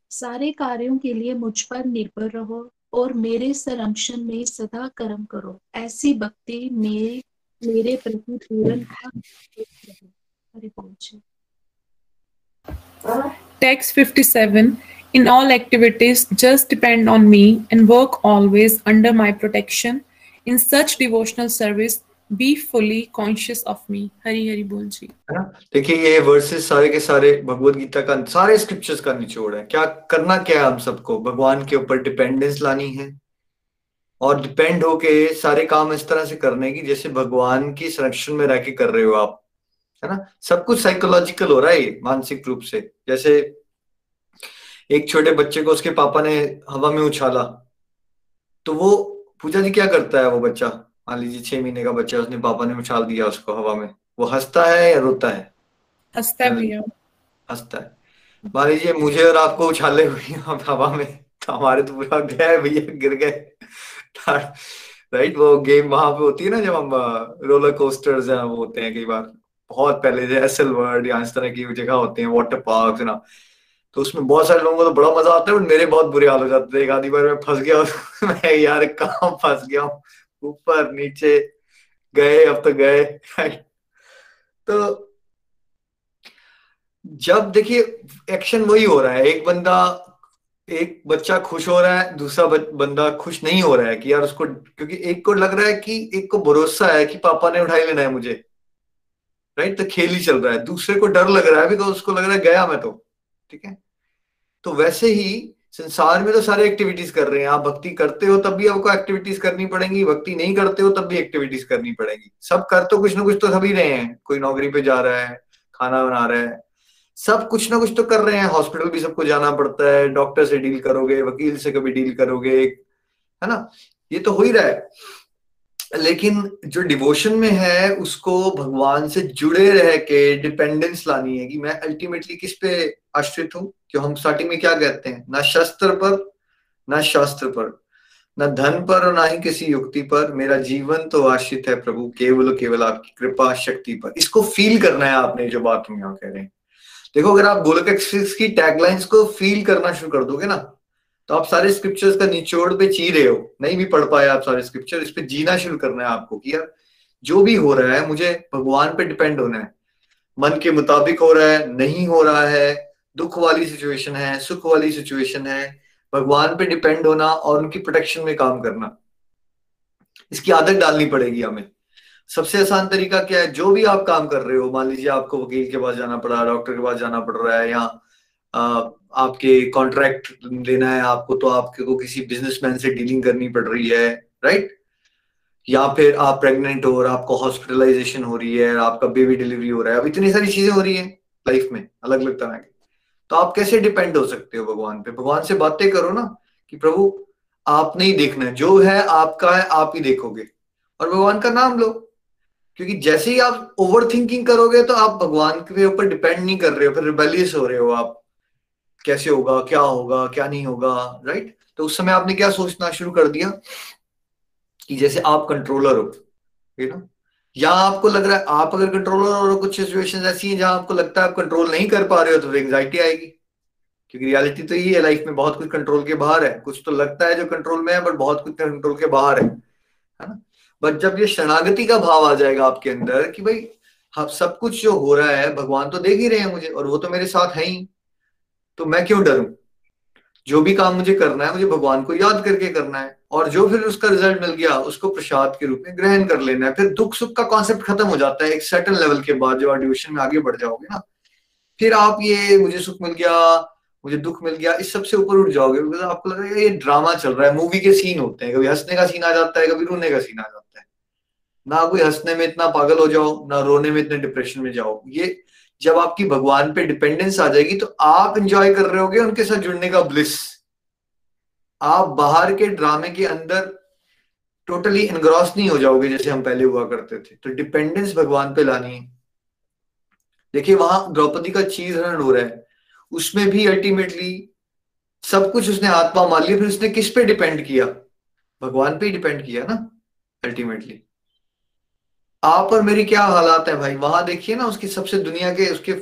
सारे कार्यों के लिए मुझ पर निर्भर रहो और मेरे संरक्षण में सदा कर्म करो। ऐसी भक्ति मेरे मेरे प्रति पूर्ण हरि बोल। जी Text 57 In all activities, just depend on me and work always under my protection. In such devotional service, be fully conscious of me. Hari Hari Bol Ji. देखिए ये वर्सेस सारे के सारे भगवत गीता का सारे स्क्रिप्चर्स का निचोड़ है क्या करना क्या है हम सबको भगवान के ऊपर डिपेंडेंस लानी है और डिपेंड होके सारे काम इस तरह से करने की जैसे भगवान की संरक्षण में रह के कर रहे हो आप है ना सब कुछ साइकोलॉजिकल हो रहा है मानसिक रूप से जैसे एक छोटे बच्चे को उसके पापा ने हवा में उछाला। तो वो पूजा जी क्या करता है वो बच्चा? मान लीजिए छह महीने का बच्चा उसने पापा ने उछाल दिया उसको हवा में। वो हंसता है या रोता है? हंसता भी है। हंसता है। मान लीजिए मुझे और आपको उछाले हुए हवा में तो हमारे तो पूरा गए भैया गिर गए। राइट वो गेम वहाँ पे होती है ना जब हम रोलर कोस्टर्स हैं वो होते हैं कई बार। बहुत पहले जो एस एल या इस तरह की जगह होते हैं वाटर पार्क ना। तो उसमें बहुत सारे लोगों को तो बड़ा मज़ा आता है बट मेरे बहुत बुरे हाल हो जाते थे। एक आधी बार मैं फंस गया मैं यार, कहा फंस गया ऊपर, नीचे, गए, अब तो गए। तो जब देखिए एक्शन वही हो रहा है। एक बंदा, एक बच्चा खुश हो रहा है, दूसरा बंदा खुश नहीं हो रहा है कि यार उसको, क्योंकि एक को लग रहा है कि, एक को भरोसा है कि पापा ने उठाई लेना है मुझे। राइट तो खेल ही चल रहा है। दूसरे को डर लग रहा है बिकॉज़ उसको लग रहा है, गया मैं तो। ठीक है? तो वैसे ही संसार में तो सारे एक्टिविटीज़ कर रहे हैं। आप भक्ति करते हो तब भी आपको एक्टिविटीज़ करनी पड़ेंगी। भक्ति नहीं करते हो तब भी एक्टिविटीज़ करनी पड़ेगी। सब कर तो कुछ ना कुछ तो सभी रहे हैं। कोई नौकरी पे जा रहा है, खाना बना रहा है। सब कुछ ना कुछ तो कर रहे हैं। हॉस्पिटल भी सबको जाना पड़ता है। डॉक्टर से डील करोगे, वकील से कभी डील करोगे है ना? ये तो हो ही रहा है। लेकिन जो डिवोशन में है, उसको भगवान से जुड़े रह के डिपेंडेंस लानी है कि मैं अल्टीमेटली किस पे आश्रित हूँ क्यों हम स्टार्टिंग में क्या कहते हैं? ना शस्त्र पर, ना शास्त्र पर, ना धन पर और ना ही किसी युक्ति पर। मेरा जीवन तो आश्रित है प्रभु, केवल केवल आपकी कृपा, शक्ति पर। इसको फील करना है आपने, जो बात हम यहाँ कह रहे हैं। देखो, अगर आप गोलक एक्सप्रेस की टैगलाइंस को फील करना शुरू कर दोगे ना तो आप सारे स्क्रिप्चर्स का निचोड़ पे ची रहे हो। नहीं भी पढ़ पाए आप सारे स्क्रिप्चर इस पे जीना शुरू करना है आपको कि यार, जो भी हो रहा है, मुझे भगवान पे डिपेंड होना है। मन के मुताबिक हो रहा है, नहीं हो रहा है दुख वाली सिचुएशन है, सुख वाली सिचुएशन है। भगवान पे डिपेंड होना और उनकी प्रोटेक्शन में काम करना। इसकी आदत डालनी पड़ेगी हमें। सबसे आसान तरीका क्या है? जो भी आप काम कर रहे हो, मान लीजिए आपको वकील के पास जाना पड़ा डॉक्टर के पास जाना पड़ रहा है, या आपके कॉन्ट्रैक्ट लेना है आपको तो आपके किसी बिजनेसमैन से डीलिंग करनी पड़ रही है राइट या फिर आप प्रेग्नेंट हो और आपको हॉस्पिटलाइजेशन हो रही है आपका बेबी डिलीवरी हो रहा है। अब इतनी सारी चीज़ें हो रही है लाइफ में अलग अलग तरह की। तो आप कैसे डिपेंड हो सकते हो भगवान पे? भगवान से बातें करो ना कि प्रभु, आप नहीं देखना, जो है आपका है, आप ही देखोगे। और भगवान का नाम लो। क्योंकि जैसे ही आप ओवर थिंकिंग करोगे तो आप भगवान के ऊपर डिपेंड नहीं कर रहे हो, फिर रिबेलियस हो रहे हो आप। कैसे होगा, क्या होगा, क्या नहीं होगा राइट तो उस समय आपने क्या सोचना शुरू कर दिया कि जैसे आप कंट्रोलर हो नो या आपको लग रहा है, आप अगर कंट्रोलर हो कुछ सिचुएशन ऐसी हैं जहाँ आपको लगता है आप कंट्रोल नहीं कर पा रहे हो तो फिर एंग्जाइटी आएगी। क्योंकि रियलिटी तो ये है लाइफ में बहुत कुछ कंट्रोल के बाहर है। कुछ तो लगता है जो कंट्रोल में है बट बहुत कुछ कंट्रोल के बाहर है। है ना? बट जब ये शरणागति का भाव आ जाएगा आपके अंदर कि भाई हाँ सब कुछ जो हो रहा है, भगवान तो देख ही रहे हैं मुझे और वो तो मेरे साथ है ही तो मैं क्यों डरूं? जो भी काम मुझे करना है, मुझे भगवान को याद करके करना है। और जो फिर उसका रिज़ल्ट मिल गया, उसको प्रसाद के रूप में ग्रहण कर लेना है। फिर दुख सुख का कॉन्सेप्ट खत्म हो जाता है। एक सर्टन लेवल के बाद जब डिविजन में आगे बढ़ जाओगे ना, फिर आप ये मुझे सुख मिल गया, मुझे दुख मिल गया, इस सबसे ऊपर उठ जाओगे बिकॉज़ आपको लगेगा ये ड्रामा चल रहा है। मूवी के सीन होते हैं। कभी हंसने का सीन आ जाता है, कभी रोने का सीन आ जाता है। ना कोई हंसने में इतना पागल हो जाओ, ना रोने में इतने डिप्रेशन में जाओ। ये जब आपकी भगवान पे डिपेंडेंस आ जाएगी तो आप इंजॉय कर रहे होगे उनके साथ जुड़ने का ब्लिस आप बाहर के ड्रामे के अंदर टोटली इनग्रॉस नहीं हो जाओगे, जैसे हम पहले हुआ करते थे। तो डिपेंडेंस भगवान पे लानी है। देखिए, वहाँ द्रौपदी का चीज़ हरण हो रहा है। उसमें भी अल्टीमेटली सब कुछ उसने आत्मा मान लिया, फिर उसने किस पे डिपेंड किया? भगवान पे ही डिपेंड किया ना अल्टीमेटली आप और मेरी क्या हालात है भाई? वहाँ देखिए ना, उसकी सबसे दुनिया के, उसके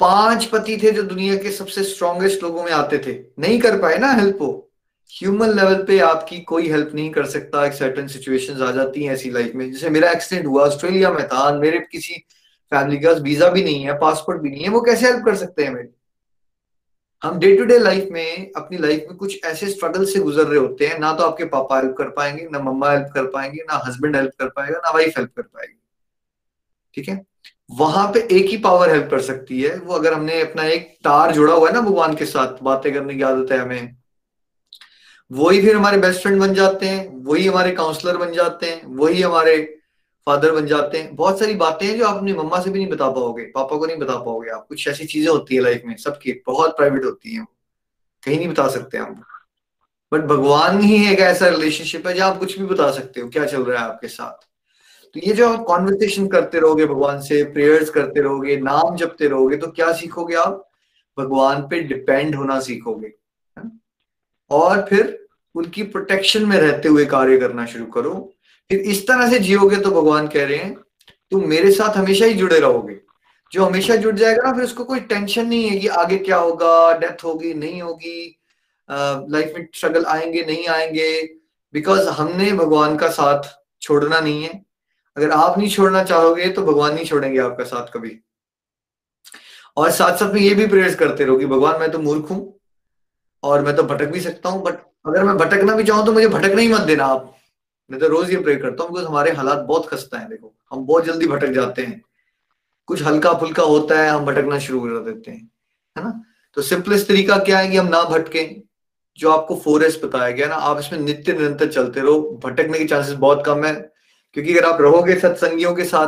पाँच पति थे जो दुनिया के सबसे स्ट्रॉन्गेस्ट लोगों में आते थे। नहीं कर पाए ना हेल्प वो। ह्यूमन लेवल पे आपकी कोई हेल्प नहीं कर सकता। एक सर्टन सिचुएशंस आ जाती हैं ऐसी लाइफ में। जैसे मेरा एक्सीडेंट हुआ, ऑस्ट्रेलिया में था। मेरे किसी फैमिली का वीज़ा भी नहीं है पासपोर्ट भी नहीं है। वो कैसे हेल्प कर सकते हैं मेरी? हम डे टू डे लाइफ में, अपनी लाइफ में कुछ ऐसे स्ट्रगल से गुजर रहे होते हैं। ना तो आपके पापा हेल्प कर पाएँगे, ना मम्मा हेल्प कर पाएँगे, ना हस्बैंड हेल्प कर पाएगा, ना वाइफ हेल्प कर पाएगी। ठीक है? वहाँ पे एक ही पावर हेल्प कर सकती है। वो अगर हमने अपना एक तार जोड़ा हुआ है ना भगवान के साथ, बातें करने की आदत है हमें, वही फिर हमारे बेस्ट फ्रेंड बन जाते हैं, वही हमारे काउंसलर बन जाते हैं, वही हमारे फादर बन जाते हैं। बहुत सारी बातें हैं जो आप अपनी मम्मा से भी नहीं बता पाओगे, पापा को नहीं बता पाओगे आप। कुछ ऐसी चीज़ें होती है लाइफ में, सबकी, बहुत प्राइवेट होती है। कहीं नहीं बता सकते हम। बट भगवान ही एक ऐसा रिलेशनशिप है जहाँ आप कुछ भी बता सकते हो, क्या चल रहा है आपके साथ। तो ये जो आप कॉन्वर्सेशन करते रहोगे, भगवान से प्रेयर्स करते रहोगे, नाम जपते रहोगे तो क्या सीखोगे आप? भगवान पे डिपेंड होना सीखोगे और फिर उनकी प्रोटेक्शन में रहते हुए कार्य करना शुरू करो। फिर इस तरह से जियोगे तो भगवान कह रहे हैं, तुम मेरे साथ हमेशा ही जुड़े रहोगे। जो हमेशा जुड़ जाएगा ना, फिर उसको कोई टेंशन नहीं है कि आगे क्या होगा डेथ होगी, नहीं होगी लाइफ में स्ट्रगल आएँगे, नहीं आएँगे। बिकॉज़ हमने भगवान का साथ छोड़ना नहीं है। अगर आप नहीं छोड़ना चाहोगे तो भगवान नहीं छोड़ेंगे आपका साथ कभी। और साथ साथ में ये भी प्रेयर्स करते रहो कि भगवान, मैं तो मूर्ख हूँ और मैं तो भटक भी सकता हूँ बट अगर मैं भटकना भी चाहूँ तो मुझे भटकना ही मत देना आप। मैं तो रोज ये प्रे करता हूँ बिकॉज़ हमारे हालात बहुत खस्ता है, देखो। हम बहुत जल्दी भटक जाते हैं। कुछ हल्का फुल्का होता है, हम भटकना शुरू कर देते हैं, है ना? तो सिंपलेस्ट तरीका क्या है कि हम ना भटके? जो आपको फोर बताया गया ना, आप इसमें नित्य निरंतर चलते रहो। भटकने के चांसेस बहुत कम है। क्योंकि अगर आप रहोगे सत्संगियों के साथ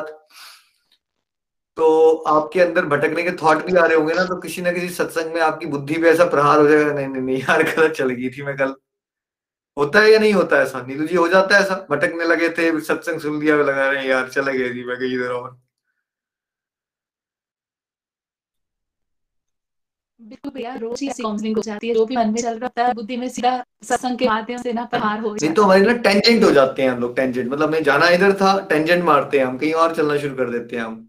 तो आपके अंदर भटकने के थॉट भी आ रहे होंगे ना तो किसी ना किसी सत्संग में आपकी बुद्धि पे ऐसा प्रहार हो जाएगा, नहीं नहीं नहीं, यार, गलत चल गई थी मैं कल। होता है या नहीं होता ऐसा? नीलू जी, हो जाता है ऐसा? भटकने लगे थे, सत्संग सुन दिया लगा रहे यार, चले गए जी, मैं कहीं इधर और। बिल्कुल भैया रोज ही काउंसलिंग हो जाती है जो भी मन में चल रहा है बुद्धि में सीधा सत्संग के माध्यम से ना प्रहार हो नहीं तो हमारे ना टेंजेंट हो जाते हैं हम लोग टेंजेंट मतलब मैं जाना इधर था टेंजेंट मारते हैं हम कहीं और चलना शुरू कर देते हैं हम।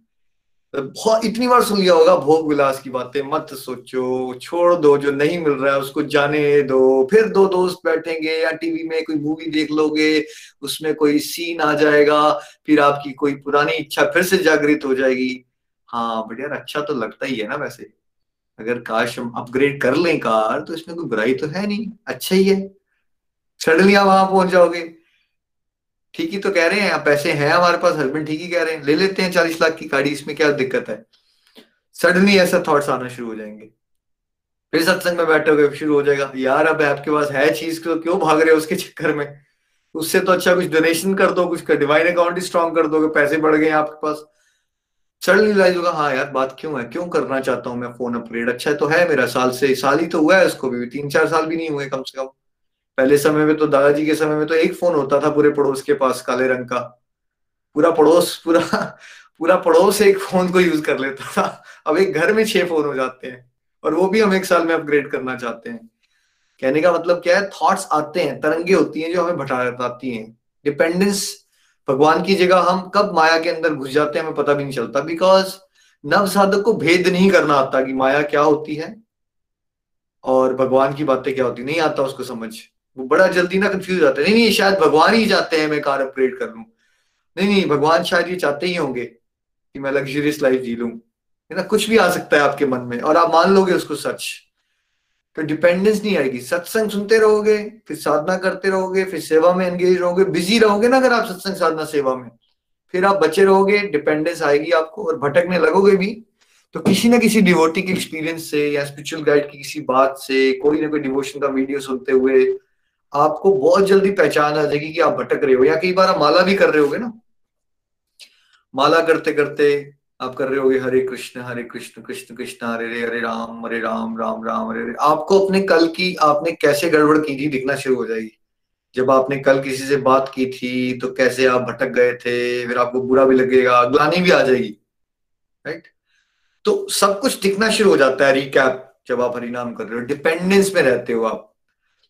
बहुत इतनी बार सुन लिया होगा भोग विलास की बातें मत सोचो छोड़ दो जो नहीं मिल रहा है उसको जाने दो। फिर दो दोस्त बैठेंगे या टीवी में कोई मूवी देख लोगे उसमें कोई सीन आ जाएगा फिर आपकी कोई पुरानी इच्छा फिर से जागृत हो जाएगी। हाँ बट यार अच्छा तो लगता ही है ना वैसे। अगर काश हम अपग्रेड कर लें कार तो इसमें कोई बुराई तो है नहीं। अच्छा ही है। सडनली आप वहाँ पहुँच जाओगे। ठीक ही तो कह रहे हैं पैसे हैं हमारे पास, हस्बैंड ठीक ही कह रहे हैं। ले लेते हैं चालीस लाख की गाड़ी, इसमें क्या दिक्कत है? सडनली ऐसा थॉट्स आना शुरू हो जाएँगे। फिर सत्संग में बैठोगे शुरू हो जाएगा, यार, अब आपके पास है चीज़ तो क्यों भाग रहे हो उसके चक्कर में? उससे तो अच्छा कुछ डोनेशन कर दो, कुछ डिवाइन अकाउंट स्ट्रॉन्ग कर दोगे, पैसे बढ़ गए आपके पास। सडनली रिलाइज होगा हाँ यार, बात क्यों है? क्यों करना चाहता हूँ मैं फ़ोन अपग्रेड अच्छा है तो है मेरा, साल से, साल ही तो हुआ है उसको भी तीन चार साल भी नहीं हुए कम से कम। पहले समय में तो दादाजी के समय में तो एक फ़ोन होता था पूरे पड़ोस के पास, काले रंग का। पूरा पड़ोस, पूरा पूरा पड़ोस एक फ़ोन को यूज़ कर लेता था। अब एक घर में छह फ़ोन हो जाते हैं, और वो भी हम एक साल में अपग्रेड करना चाहते हैं। कहने का मतलब क्या है? थॉट्स आते हैं, तरंगे होती हैं जो हमें भटाती हैं। डिपेंडेंस भगवान की जगह हम कब माया के अंदर घुस जाते हैं हमें पता भी नहीं चलता। बिकॉज़ नव साधक को भेद नहीं करना आता कि माया क्या होती है और भगवान की बातें क्या होती नहीं आता उसको समझ। वो बड़ा जल्दी ना कंफ्यूज जाता है। नहीं नहीं शायद भगवान ही चाहते हैं मैं कार अपग्रेड कर लू। नहीं नहीं, भगवान शायद ये चाहते ही होंगे कि मैं लग्जरियस लाइफ जी लू। है ना? कुछ भी आ सकता है आपके मन में और आप मान लोगे उसको सच। तो डिपेंडेंस नहीं आएगी। सत्संग सुनते रहोगे, फिर साधना करते रहोगे, फिर सेवा में एंगेज रहोगे बिज़ी रहोगे ना अगर आप सत्संग, साधना, सेवा में। फिर आप बचे रहोगे डिपेंडेंस आएगी आपको और भटकने लगोगे भी। तो किसी ना किसी डिवोटी के एक्सपीरियंस से या स्पिरिचुअल गाइड की किसी बात से, कोई ना कोई डिवोशन का वीडियो सुनते हुए आपको बहुत जल्दी पहचान आ जाएगी कि आप भटक रहे हो या कई बार आप माला भी कर रहे होगे ना। माला करते करते आप कर रहे होगे हरे कृष्ण हरे कृष्ण कृष्ण कृष्ण, हरे हरे हरे राम हरे राम राम राम, हरे हरे आपको अपने कल की, आपने कैसे गड़बड़ की थी दिखना शुरू हो जाएगी। जब आपने कल किसी से बात की थी तो कैसे आप भटक गए थे, फिर आपको बुरा भी लगेगा, ग्लानी भी आ जाएगी राइट तो सब कुछ दिखना शुरू हो जाता है रिकैप जब आप हरिनाम कर रहे हो डिपेंडेंस में रहते हो आप।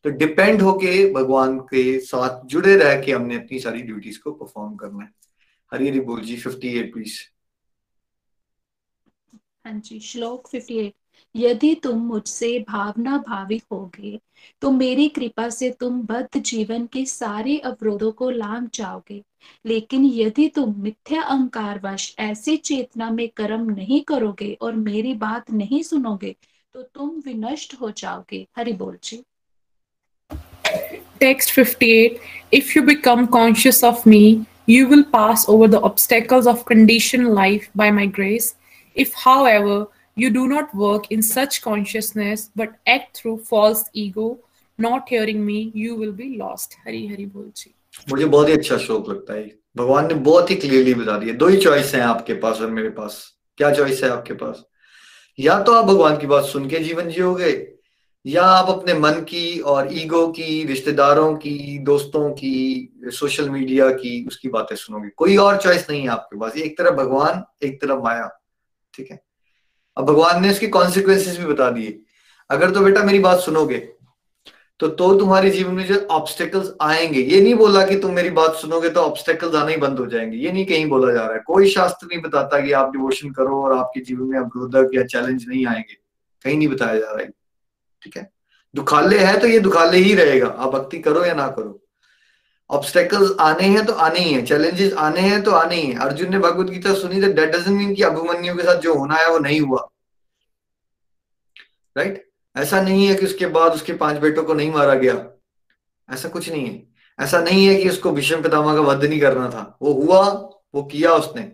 तो डिपेंड होके भगवान के साथ जुड़े रह के हमने अपनी सारी ड्यूटीज़ को परफॉर्म करना है। हरी हरी बोल जी फिफ्टी एट प्लीज़ हाँ जी श्लोक फिफ्टी एट यदि तुम मुझसे भावना भावी होगे तो मेरी कृपा से तुम बद्ध जीवन के सारे अवरोधों को लांग जाओगे। लेकिन यदि तुम मिथ्या अहंकार वश ऐसी चेतना में कर्म नहीं करोगे और मेरी बात नहीं सुनोगे तो तुम विनष्ट हो जाओगे। हरि बोल जी। Text 58 If you become conscious of me, you will pass over the obstacles of conditioned life by my grace. If, however, you do not work in such consciousness but act through false ego, not hearing me, you will be lost. Hari Hari Bol Ji. मुझे बहुत ही अच्छा श्लोक लगता है। भगवान ने बहुत ही क्लियरली बता दिया। दो ही चॉइस हैं आपके पास और मेरे पास। क्या चॉइस है आपके पास? या तो आप भगवान की बात सुन के जीवन जियोगे या आप अपने मन की और ईगो की रिश्तेदारों की दोस्तों की सोशल मीडिया की उसकी बातें सुनोगे। कोई और चॉइस नहीं है आपके पास। एक तरफ़ भगवान एक तरफ़ माया। ठीक है? अब भगवान ने उसकी कॉन्सिक्वेंसेस भी बता दिए। अगर तो बेटा मेरी बात सुनोगे तो तो तुम्हारे जीवन में जो ऑब्स्टेकल्स आएँगे, ये नहीं बोला कि तुम मेरी बात सुनोगे तो ऑब्स्टेकल्स आना ही बंद हो जाएँगे। ये नहीं कहीं बोला जा रहा है। कोई शास्त्र नहीं बताता कि आप डिवोशन करो और आपके जीवन में अवरोधक या चैलेंज नहीं आएँगे। कहीं नहीं बताया जा रहा है। ठीक है? दुखाले है तो ये दुखाले ही रहेगा। आप भक्ति करो या ना करो। ऑब्स्टेकल्स आने हैं तो आने ही है चैलेंजेस आने हैं तो आने ही है। अर्जुन ने भगवत गीता सुनी तो डेट डजंट मीन कि अभिमन्यु के साथ जो होना है वो नहीं हुआ। Right right? ऐसा नहीं है कि उसके बाद उसके पाँच बेटों को नहीं मारा गया। ऐसा कुछ नहीं है। ऐसा नहीं है कि उसको भीष्म पितामह का वध नहीं करना था। वो हुआ, वो किया उसने।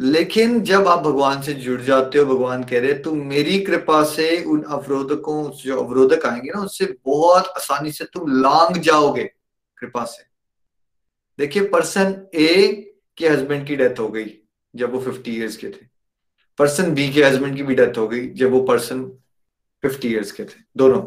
लेकिन जब आप भगवान से जुड़ जाते हो, भगवान कह रहे तुम मेरी कृपा से उन अवरोधकों, जो अवरोधक आएँगे ना उससे बहुत आसानी से तुम लांग जाओगे। कृपा से। देखिए पर्सन ए के हस्बैंड की डेथ हो गई जब वो फिफ्टी इयर्स के थे। पर्सन बी के हस्बैंड की भी डेथ हो गई जब वो पर्सन फिफ्टी इयर्स के थे। दोनों।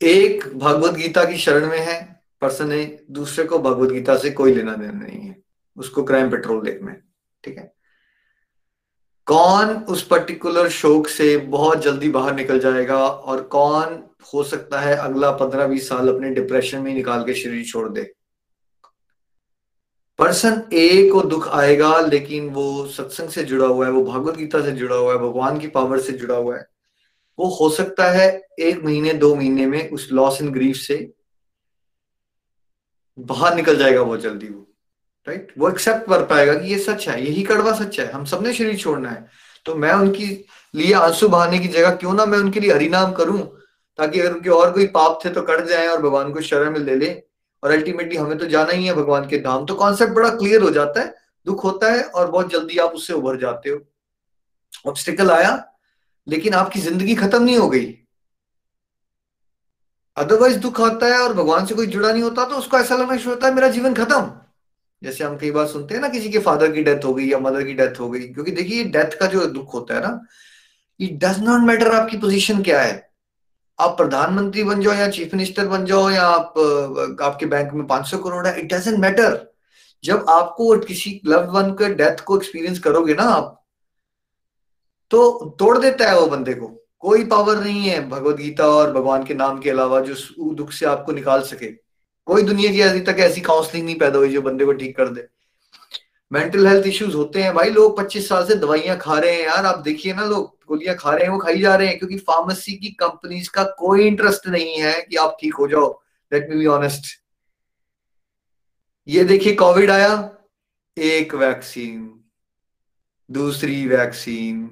एक भगवत गीता की शरण में है पर्सन ए दूसरे को भगवत गीता से कोई लेना देना नहीं है। उसको क्राइम पेट्रोल देखना है ठीक है? कौन उस पर्टिकुलर शोक से बहुत जल्दी बाहर निकल जाएगा और कौन हो सकता है अगला पंद्रह बीस साल अपने डिप्रेशन में निकाल के शरीर छोड़ दे। पर्सन ए को दुख आएगा, लेकिन वो सत्संग से जुड़ा हुआ है, वो भागवत गीता से जुड़ा हुआ है, भगवान की पावर से जुड़ा हुआ है। वो हो सकता है एक महीने, दो महीने में उस लॉस एंड ग्रीफ से बाहर निकल जाएगा बहुत जल्दी वो राइट वो एक्सेप्ट कर पाएगा कि ये सच है, यही कड़वा सच है, हम सबने शरीर छोड़ना है। तो मैं उनकी लिए आँसू बहाने की जगह क्यों ना मैं उनके लिए हरिनाम करूँ? ताकि अगर उनके और कोई पाप थे तो कट जाए और भगवान को शरण में ले ले। और अल्टीमेटली हमें तो जाना ही है भगवान के धाम। तो कॉन्सेप्ट बड़ा क्लियर हो जाता है, दुख होता है और बहुत जल्दी आप उससे उभर जाते हो। ऑब्स्टिकल आया, लेकिन आपकी ज़िंदगी खत्म नहीं हो गई। अदरवाइज़ दुख आता है और भगवान से कोई जुड़ा नहीं होता तो उसको ऐसा लगना शुरू होता है, मेरा जीवन खत्म। जैसे हम कई बार सुनते हैं ना, किसी के फादर की डेथ हो गई या मदर की डेथ हो गई, क्योंकि देखिए डेथ का जो दुख होता है ना इट डज नॉट मैटर आपकी पोजीशन क्या है। आप प्रधानमंत्री बन जाओ या चीफ मिनिस्टर बन जाओ या आप आपके बैंक में 500 करोड़ है इट डजेंट मैटर जब आपको किसी लव वन के डेथ को एक्सपीरियंस करोगे ना आप तो तोड़ देता है वो बंदे को। कोई पावर नहीं है भगवत गीता और भगवान के नाम के अलावा जो दुख से आपको निकाल सके। कोई दुनिया की अभी तक ऐसी काउंसलिंग नहीं पैदा हुई जो बंदे को ठीक कर दे। मेंटल हेल्थ इश्यूज़ होते हैं भाई, लोग 25 साल से दवाइयाँ खा रहे हैं यार, आप देखिए ना लोग, गोलियाँ खा रहे हैं, वो खाई जा रहे हैं, क्योंकि फार्मेसी की कंपनीज़ का कोई इंटरेस्ट नहीं है कि आप ठीक हो जाओ लेट मी बी ऑनेस्ट ये देखिए कोविड आया, एक वैक्सीन दूसरी वैक्सीन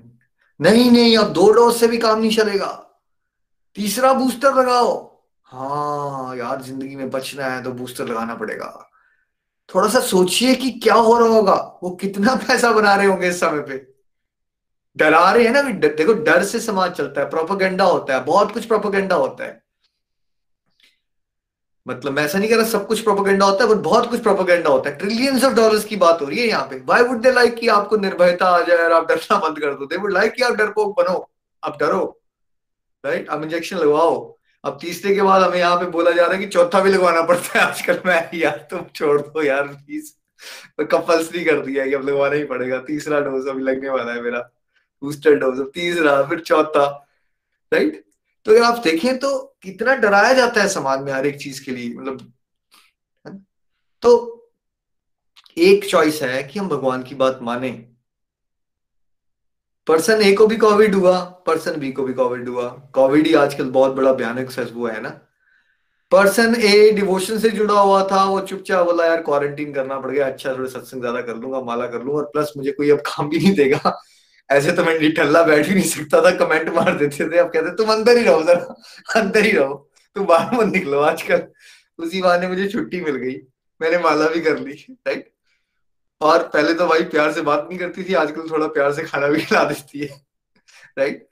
नहीं नहीं, अब दो डोज से भी काम नहीं चलेगा, तीसरा बूस्टर लगाओ। हाँ यार, ज़िंदगी में बचना है तो बूस्टर लगाना पड़ेगा। थोड़ा सा सोचिए कि क्या हो रहा होगा। वो कितना पैसा बना रहे होंगे इस समय पे। डरा रहे हैं ना देखो, डर से समाज चलता है, प्रोपोगेंडा होता है, बहुत कुछ प्रोपोगेंडा होता है। मतलब मैं ऐसा नहीं कह रहा सब कुछ प्रोपोगेंडा होता है, बट बहुत कुछ प्रोपोगेंडा होता है। ट्रिलियंस ऑफ़ डॉलर्स की बात हो रही है यहाँ पे। वाई वुड दे लाइक कि आपको निर्भयता आ जाए और आप डरना बंद कर दो? दे वुड लाइक कि आप डरपोक बनो। आप डरो। राइट आप इंजेक्शन लगवाओ। अब तीसरे के बाद हमें यहाँ पे बोला जा रहा है कि चौथा भी लगवाना पड़ता है आजकल। मैं यार, तुम छोड़ दो यार प्लीज़ कंपल्सरी कर दिया है कि अब लगवाना ही पड़ेगा। तीसरा डोज अभी लगने वाला है मेरा। बूस्टर डोज अब तीसरा, फिर चौथा। राइट तो अगर आप देखें तो कितना डराया जाता है समाज में हर एक चीज़ के लिए मतलब तो एक चॉइस है कि हम भगवान की बात माने। पर्सन ए को भी कोविड हुआ पर्सन बी को भी कोविड हुआ। कोविड ही आजकल बहुत बड़ा भयानक हुआ है ना। पर्सन ए डिवोशन से जुड़ा हुआ था, वो चुपचाप बोला, यार क्वारंटीन करना पड़ गया अच्छा थोड़ा सत्संग ज़्यादा कर लूँगा, माला कर लूँगा, और प्लस मुझे कोई अब काम भी नहीं देगा। ऐसे तो मैं ठल्ला बैठ ही नहीं सकता था कमेंट मार देते थे। अब कहते, तुम अंदर ही रहो, जरा, अंदर ही रहो। तुम बाहर मत निकलो आजकल। उसी बहाने मुझे छुट्टी मिल गई। मैंने माला भी कर ली राइट और पहले तो भाई प्यार से बात नहीं करती थी, आजकल थोड़ा प्यार से खाना भी खिला देती है। राइट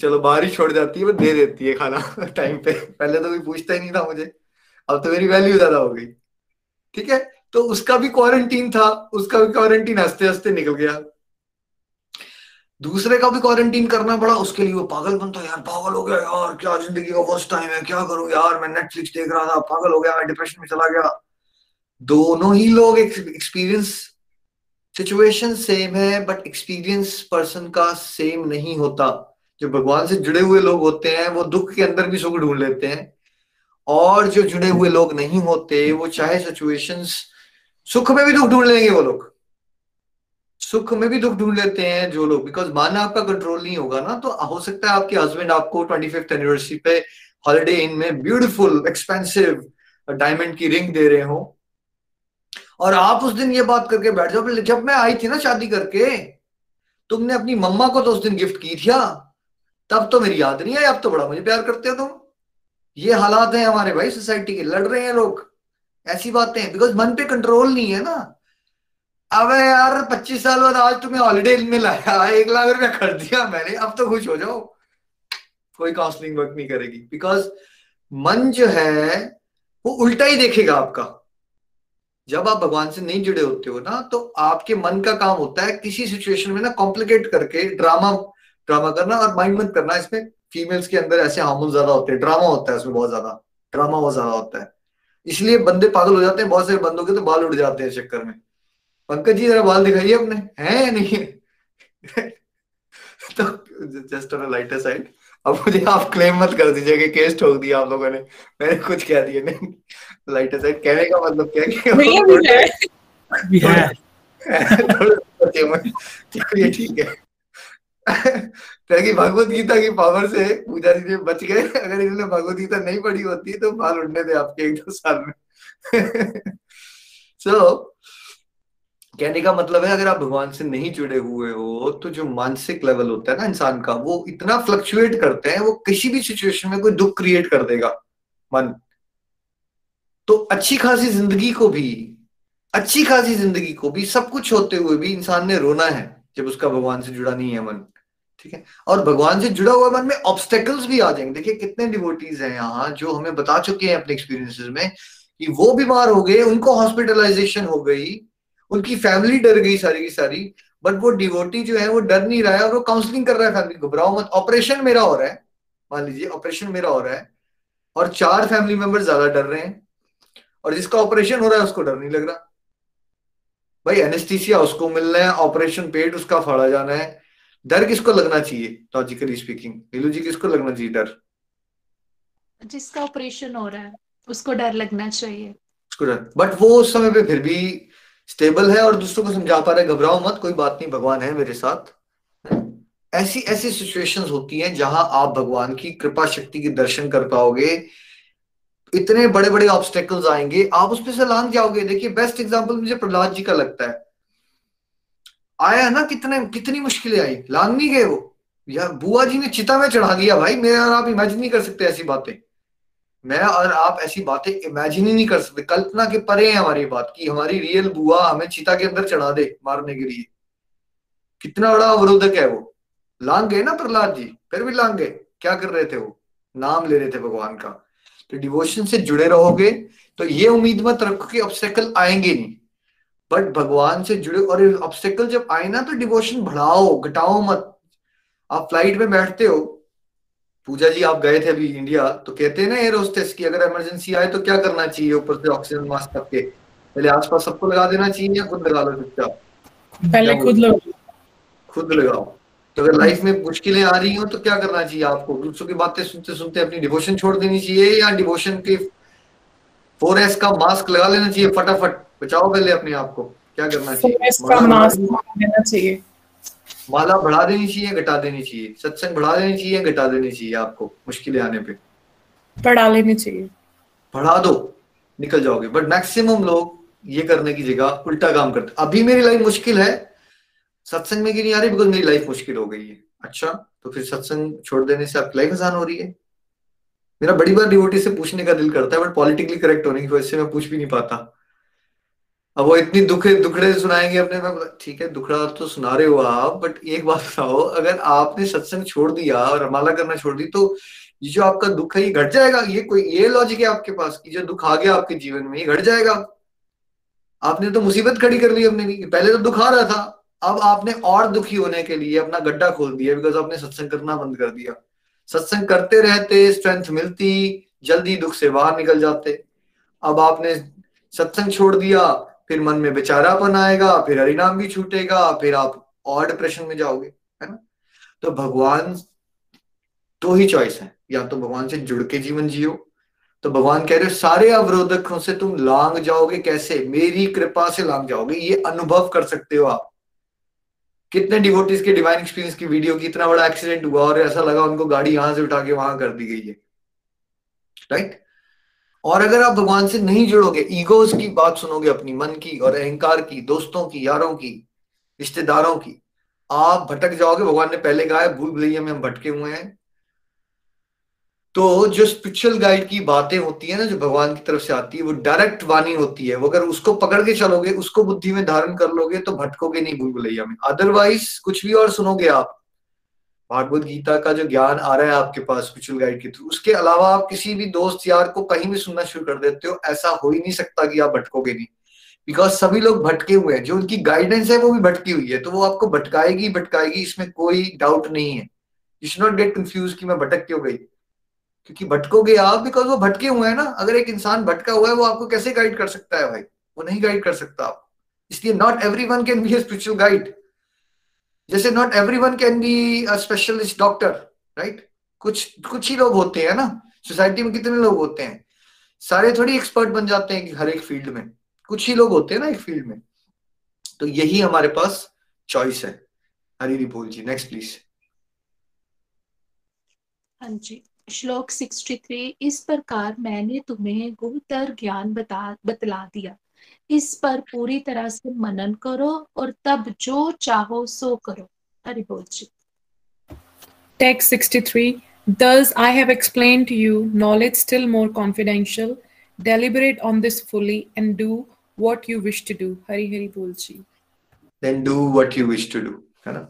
चलो बाहर ही छोड़ जाती है, वो दे देती है खाना टाइम पे। पहले तो कोई पूछता ही नहीं था मुझे। अब तो मेरी वैल्यू ज़्यादा हो गई। ठीक है? तो उसका भी क्वारंटीन था, उसका भी क्वारंटीन हँसते हँसते निकल गया। दूसरे का भी क्वारंटीन करना पड़ा, उसके लिए वो पागल बन बनता यार, पागल हो गया यार, क्या ज़िंदगी का फ़र्स्ट टाइम है, क्या करूँ यार, मैं नेटफ्लिक्स देख रहा था, पागल हो गया, मैं डिप्रेशन में चला गया। दोनों ही लोग एक्सपीरियंस सिचुएशन सेम है बट एक्सपीरियंस पर्सन का सेम नहीं होता। जो भगवान से जुड़े हुए लोग होते हैं, वो दुख के अंदर भी सुख ढूंढ लेते हैं। और जो जुड़े हुए लोग नहीं होते, वो चाहे सिचुएशंस सुख में भी दुख ढूंढ लेंगे वो लोग। सुख में भी दुख ढूंढ लेते हैं जो लोग। बिकॉज़ मन आपका कंट्रोल नहीं होगा ना तो हो सकता है आपके हस्बैंड आपको ट्वेंटी फिफ्थ एनिवर्सरी पे हॉलीडे इन में ब्यूटीफुल एक्सपेंसिव डायमंड की रिंग दे रहे हो। और आप उस दिन ये बात करके बैठ जाओ जब मैं आई थी ना शादी करके, तुमने अपनी मम्मा को तो उस दिन गिफ्ट की थी तब तो मेरी याद नहीं आई अब तो बड़ा मुझे प्यार करते हो तुम। ये हालात हैं हमारे भाई सोसाइटी के, लड़ रहे हैं लोग। ऐसी बातें बिकॉज़ मन पे कंट्रोल नहीं है ना। अब यार, पच्चीस साल बाद आज तुम्हें हॉलीडे में लाया एक लाख रुपया कर दिया मैंने, अब तो खुश हो जाओ। कोई काउंसलिंग वर्क नहीं करेगी बिकॉज़ मन जो है, वो उल्टा ही देखेगा आपका। जब आप भगवान से नहीं जुड़े होते हो ना तो आपके मन का काम होता है किसी सिचुएशन में ना कॉम्प्लिकेट करके ड्रामा ड्रामा करना और माइंड मत करना। इसमें फीमेल्स के अंदर ऐसे हार्मोन ज़्यादा होते हैं। ड्रामा होता है उसमें बहुत ज़्यादा। ड्रामा बहुत ज़्यादा होता है। इसलिए बंदे पागल हो जाते हैं। बहुत सारे बंदों के तो बाल उड़ जाते हैं चक्कर में। पंकज जी, जरा बाल दिखाइए अपने। हैं या नहीं? तो जस्ट ऑन लाइटर साइड अब मुझे आप क्लेम मत कर दीजिए कि केस ठोक दिया आप लोगों ने। मैंने कुछ कह दिया नहीं। लाइटर साइड कहने का मतलब क्या कि ठीक है। भगवत गीता की पावर से पूजा जी बच गए। अगर इन्होंने भगवत गीता नहीं पढ़ी होती तो बाल उड़ने थे आपके एक दो साल में। सो so, कहने का मतलब है, अगर आप भगवान से नहीं जुड़े हुए हो तो जो मानसिक लेवल होता है ना इंसान का, वो इतना फ्लक्चुएट करते हैं, वो किसी भी सिचुएशन में कोई दुख क्रिएट कर देगा, मन। तो अच्छी खासी ज़िंदगी को भी, अच्छी खासी ज़िंदगी को भी, सब कुछ होते हुए भी इंसान ने रोना है, जब उसका भगवान से जुड़ा नहीं है मन, ठीक है? और भगवान से जुड़ा हुआ मन में ऑब्स्टेकल्स भी आ जाएँगे। देखिए, कितने डिवोटीज हैं यहाँ, जो हमें बता चुके हैं अपने एक्सपीरियंसेस में, कि वो बीमार हो गए, उनको हॉस्पिटलाइजेशन हो गई उनकी फैमिली डर गई सारी की सारी बट वो डिवोटी जो है वो डर नहीं रहा है और वो काउंसलिंग कर रहा है फैमिली घबराओ मत। ऑपरेशन मेरा हो रहा है। मान लीजिए ऑपरेशन मेरा हो रहा है और चार फैमिली मेंबर ज़्यादा डर रहे हैं और जिसका ऑपरेशन हो रहा है उसको डर नहीं लग रहा। भाई एनेस्थीसिया उसको मिलना है ऑपरेशन पेट उसका फाड़ा जाना है। डर किसको लगना चाहिए लॉजिकली स्पीकिंग नीलू जी किसको लगना चाहिए डर? जिसका ऑपरेशन हो रहा है उसको डर लगना चाहिए। उसको डर। बट वो उस समय पे फिर भी स्टेबल है और दूसरों को समझा पा रहे घबराओ मत, कोई बात नहीं, भगवान है मेरे साथ। ऐसी ऐसी सिचुएशंस होती हैं जहाँ आप भगवान की कृपा शक्ति के दर्शन कर पाओगे। इतने बड़े बड़े ऑब्स्टेकल्स आएँगे, आप उसमें से लांग जाओगे। देखिए बेस्ट एग्जांपल मुझे प्रहलाद जी का लगता है। आया ना, कितने, कितनी मुश्किलें आई। लांग नहीं गए वो। यार बुआ जी ने चिता में चढ़ा दिया, भाई, मेरे और आप इमेजिन नहीं कर सकते ऐसी बातें। मैं और आप ऐसी बातें इमेजिन ही नहीं कर सकते। कल्पना के परे है हमारी बात की हमारी रियल बुआ हमें चिता के अंदर चढ़ा दे मारने के लिए। कितना बड़ा अवरोधक है वो। लांग गए ना प्रहलाद जी? फिर भी लांग गए। क्या कर रहे थे वो? नाम ले रहे थे भगवान का। तो डिवोशन से जुड़े रहोगे तो ये उम्मीद मत रखो कि ऑब्स्टेकल आएँगे नहीं। बट भगवान से जुड़े और ऑब्स्टेकल जब आए ना तो डिवोशन बढ़ाओ, घटाओ मत। आप फ़्लाइट में बैठते हो पूजा जी आप गए थे अभी इंडिया तो कहते हैं ना एयर होस्टेस की अगर इमरजेंसी आए तो क्या करना चाहिए ऊपर से ऑक्सीजन मास्क के पहले आसपास सबको लगा देना चाहिए या खुद लगा लो चुपचाप? पहले खुद लगाओ। खुद लगाओ। तो अगर लाइफ में मुश्किलें आ रही हो तो क्या करना चाहिए आपको? दूसरों की बातें सुनते सुनते अपनी डिवोशन छोड़ देनी चाहिए या डिवोशन के फोर एस का मास्क लगा लेना चाहिए फटाफट? बचाओ पहले अपने आप को। क्या करना चाहिए। माला बढ़ा देनी चाहिए घटा देनी चाहिए। सत्संग बढ़ा देनी चाहिए घटा देनी चाहिए आपको मुश्किलें आने पे। बढ़ा लेनी चाहिए। बढ़ा दो निकल जाओगे। बट मैक्सिमम लोग ये करने की जगह उल्टा काम करते। अभी मेरी लाइफ मुश्किल है। सत्संग में की नहीं आ रही बिकॉज़ मेरी लाइफ मुश्किल हो गई है। अच्छा तो फिर सत्संग छोड़ देने से आपकी लाइफ आसान हो रही है। मेरा बड़ी बार डिवोटी से पूछने का दिल करता है बट पॉलिटिकली करेक्ट होने की वजह से मैं पूछ भी नहीं पाता। अब वो इतनी दुखे दुखड़े सुनाएँगे अपने में ठीक है, दुखड़ा तो सुना रहे हो आप बट एक बात बताओ, अगर आपने सत्संग छोड़ दिया और रमाला करना छोड़ दी तो ये जो आपका दुख है, ये घट जाएगा? ये कोई ये लॉजिक है आपके पास कि जो दुख आ गया आपके जीवन में, ये घट जाएगा? आपने तो मुसीबत खड़ी कर ली अपने लिए। पहले तो दुख आ रहा था, अब आपने और दुखी होने के लिए अपना गड्ढा खोल दिया बिकॉज़ आपने सत्संग करना बंद कर दिया। सत्संग करते रहते स्ट्रेंथ मिलती, जल्दी दुख से बाहर निकल जाते। अब आपने सत्संग छोड़ दिया फिर मन में बेचारापन आएगा, फिर हरिनाम भी छूटेगा, फिर आप और डिप्रेशन में जाओगे, है ना? तो भगवान दो ही चॉइस है। या तो भगवान से जुड़ के जीवन जियो। तो भगवान कह रहे हो, सारे अवरोधकों से तुम लांग जाओगे कैसे? मेरी कृपा से लांग जाओगे। ये अनुभव कर सकते हो आप। कितने डिवोटीज के डिवाइन एक्सपीरियंस की वीडियो की इतना बड़ा एक्सीडेंट हुआ और ऐसा लगा उनको गाड़ी यहाँ से उठा के वहाँ कर दी गई है। राइट और अगर आप भगवान से नहीं जुड़ोगे ईगोज की बात सुनोगे अपनी, मन की और अहंकार की, दोस्तों की, यारों की, रिश्तेदारों की, आप भटक जाओगे। भगवान ने पहले कहा है, भूल भुलैया में हम भटके हुए हैं। तो जो स्पिरिचुअल गाइड की बातें होती है ना, जो भगवान की तरफ़ से आती है, वो डायरेक्ट वाणी होती है। वो अगर उसको पकड़ के चलोगे, उसको बुद्धि में धारण कर लोगे तो भटकोगे नहीं भूल भुलैया में। अदरवाइज़ कुछ भी और सुनोगे आप भागवत गीता का जो ज्ञान आ रहा है आपके पास स्पिरिचुअल गाइड के थ्रू उसके अलावा आप किसी भी दोस्त यार को कहीं भी सुनना शुरू कर देते हो, ऐसा हो ही नहीं सकता कि आप भटकोगे नहीं। बिकॉज़ सभी लोग भटके हुए हैं, जो उनकी गाइडेंस है वो भी भटकी हुई है तो वो आपको भटकाएगी भटकाएगी, इसमें कोई डाउट नहीं है। You should not get confuse कि मैं भटक क्यों गई। क्योंकि भटकोगे आप बिकॉज़ वो भटके हुए हैं ना, अगर एक इंसान भटका हुआ है, वो आपको कैसे गाइड कर सकता है भाई? वो नहीं गाइड कर सकता आप। इसलिए not every one can be spiritual guide जैसे not every one can be specialist doctor right कुछ कुछ ही लोग होते हैं ना। सोसाइटी में कितने लोग होते हैं? सारे थोड़ी एक्सपर्ट बन जाते हैं हर एक फ़ील्ड में। कुछ ही लोग होते हैं ना एक फ़ील्ड में। तो यही हमारे पास चॉइस है। हरी बोल जी नेक्स्ट प्लीज़ हाँ जी। श्लोक 63 इस प्रकार मैंने तुम्हें गुहतर ज्ञान बता, बतला दिया। इस पर पूरी तरह से मनन करो और तब जो चाहो सो करो हरि बोल जी Text 63 Thus I have explained to you knowledge still more confidential. Deliberate on this fully and do what you wish to do. Hari Hari Bol Ji. Then do what you wish to do. है ना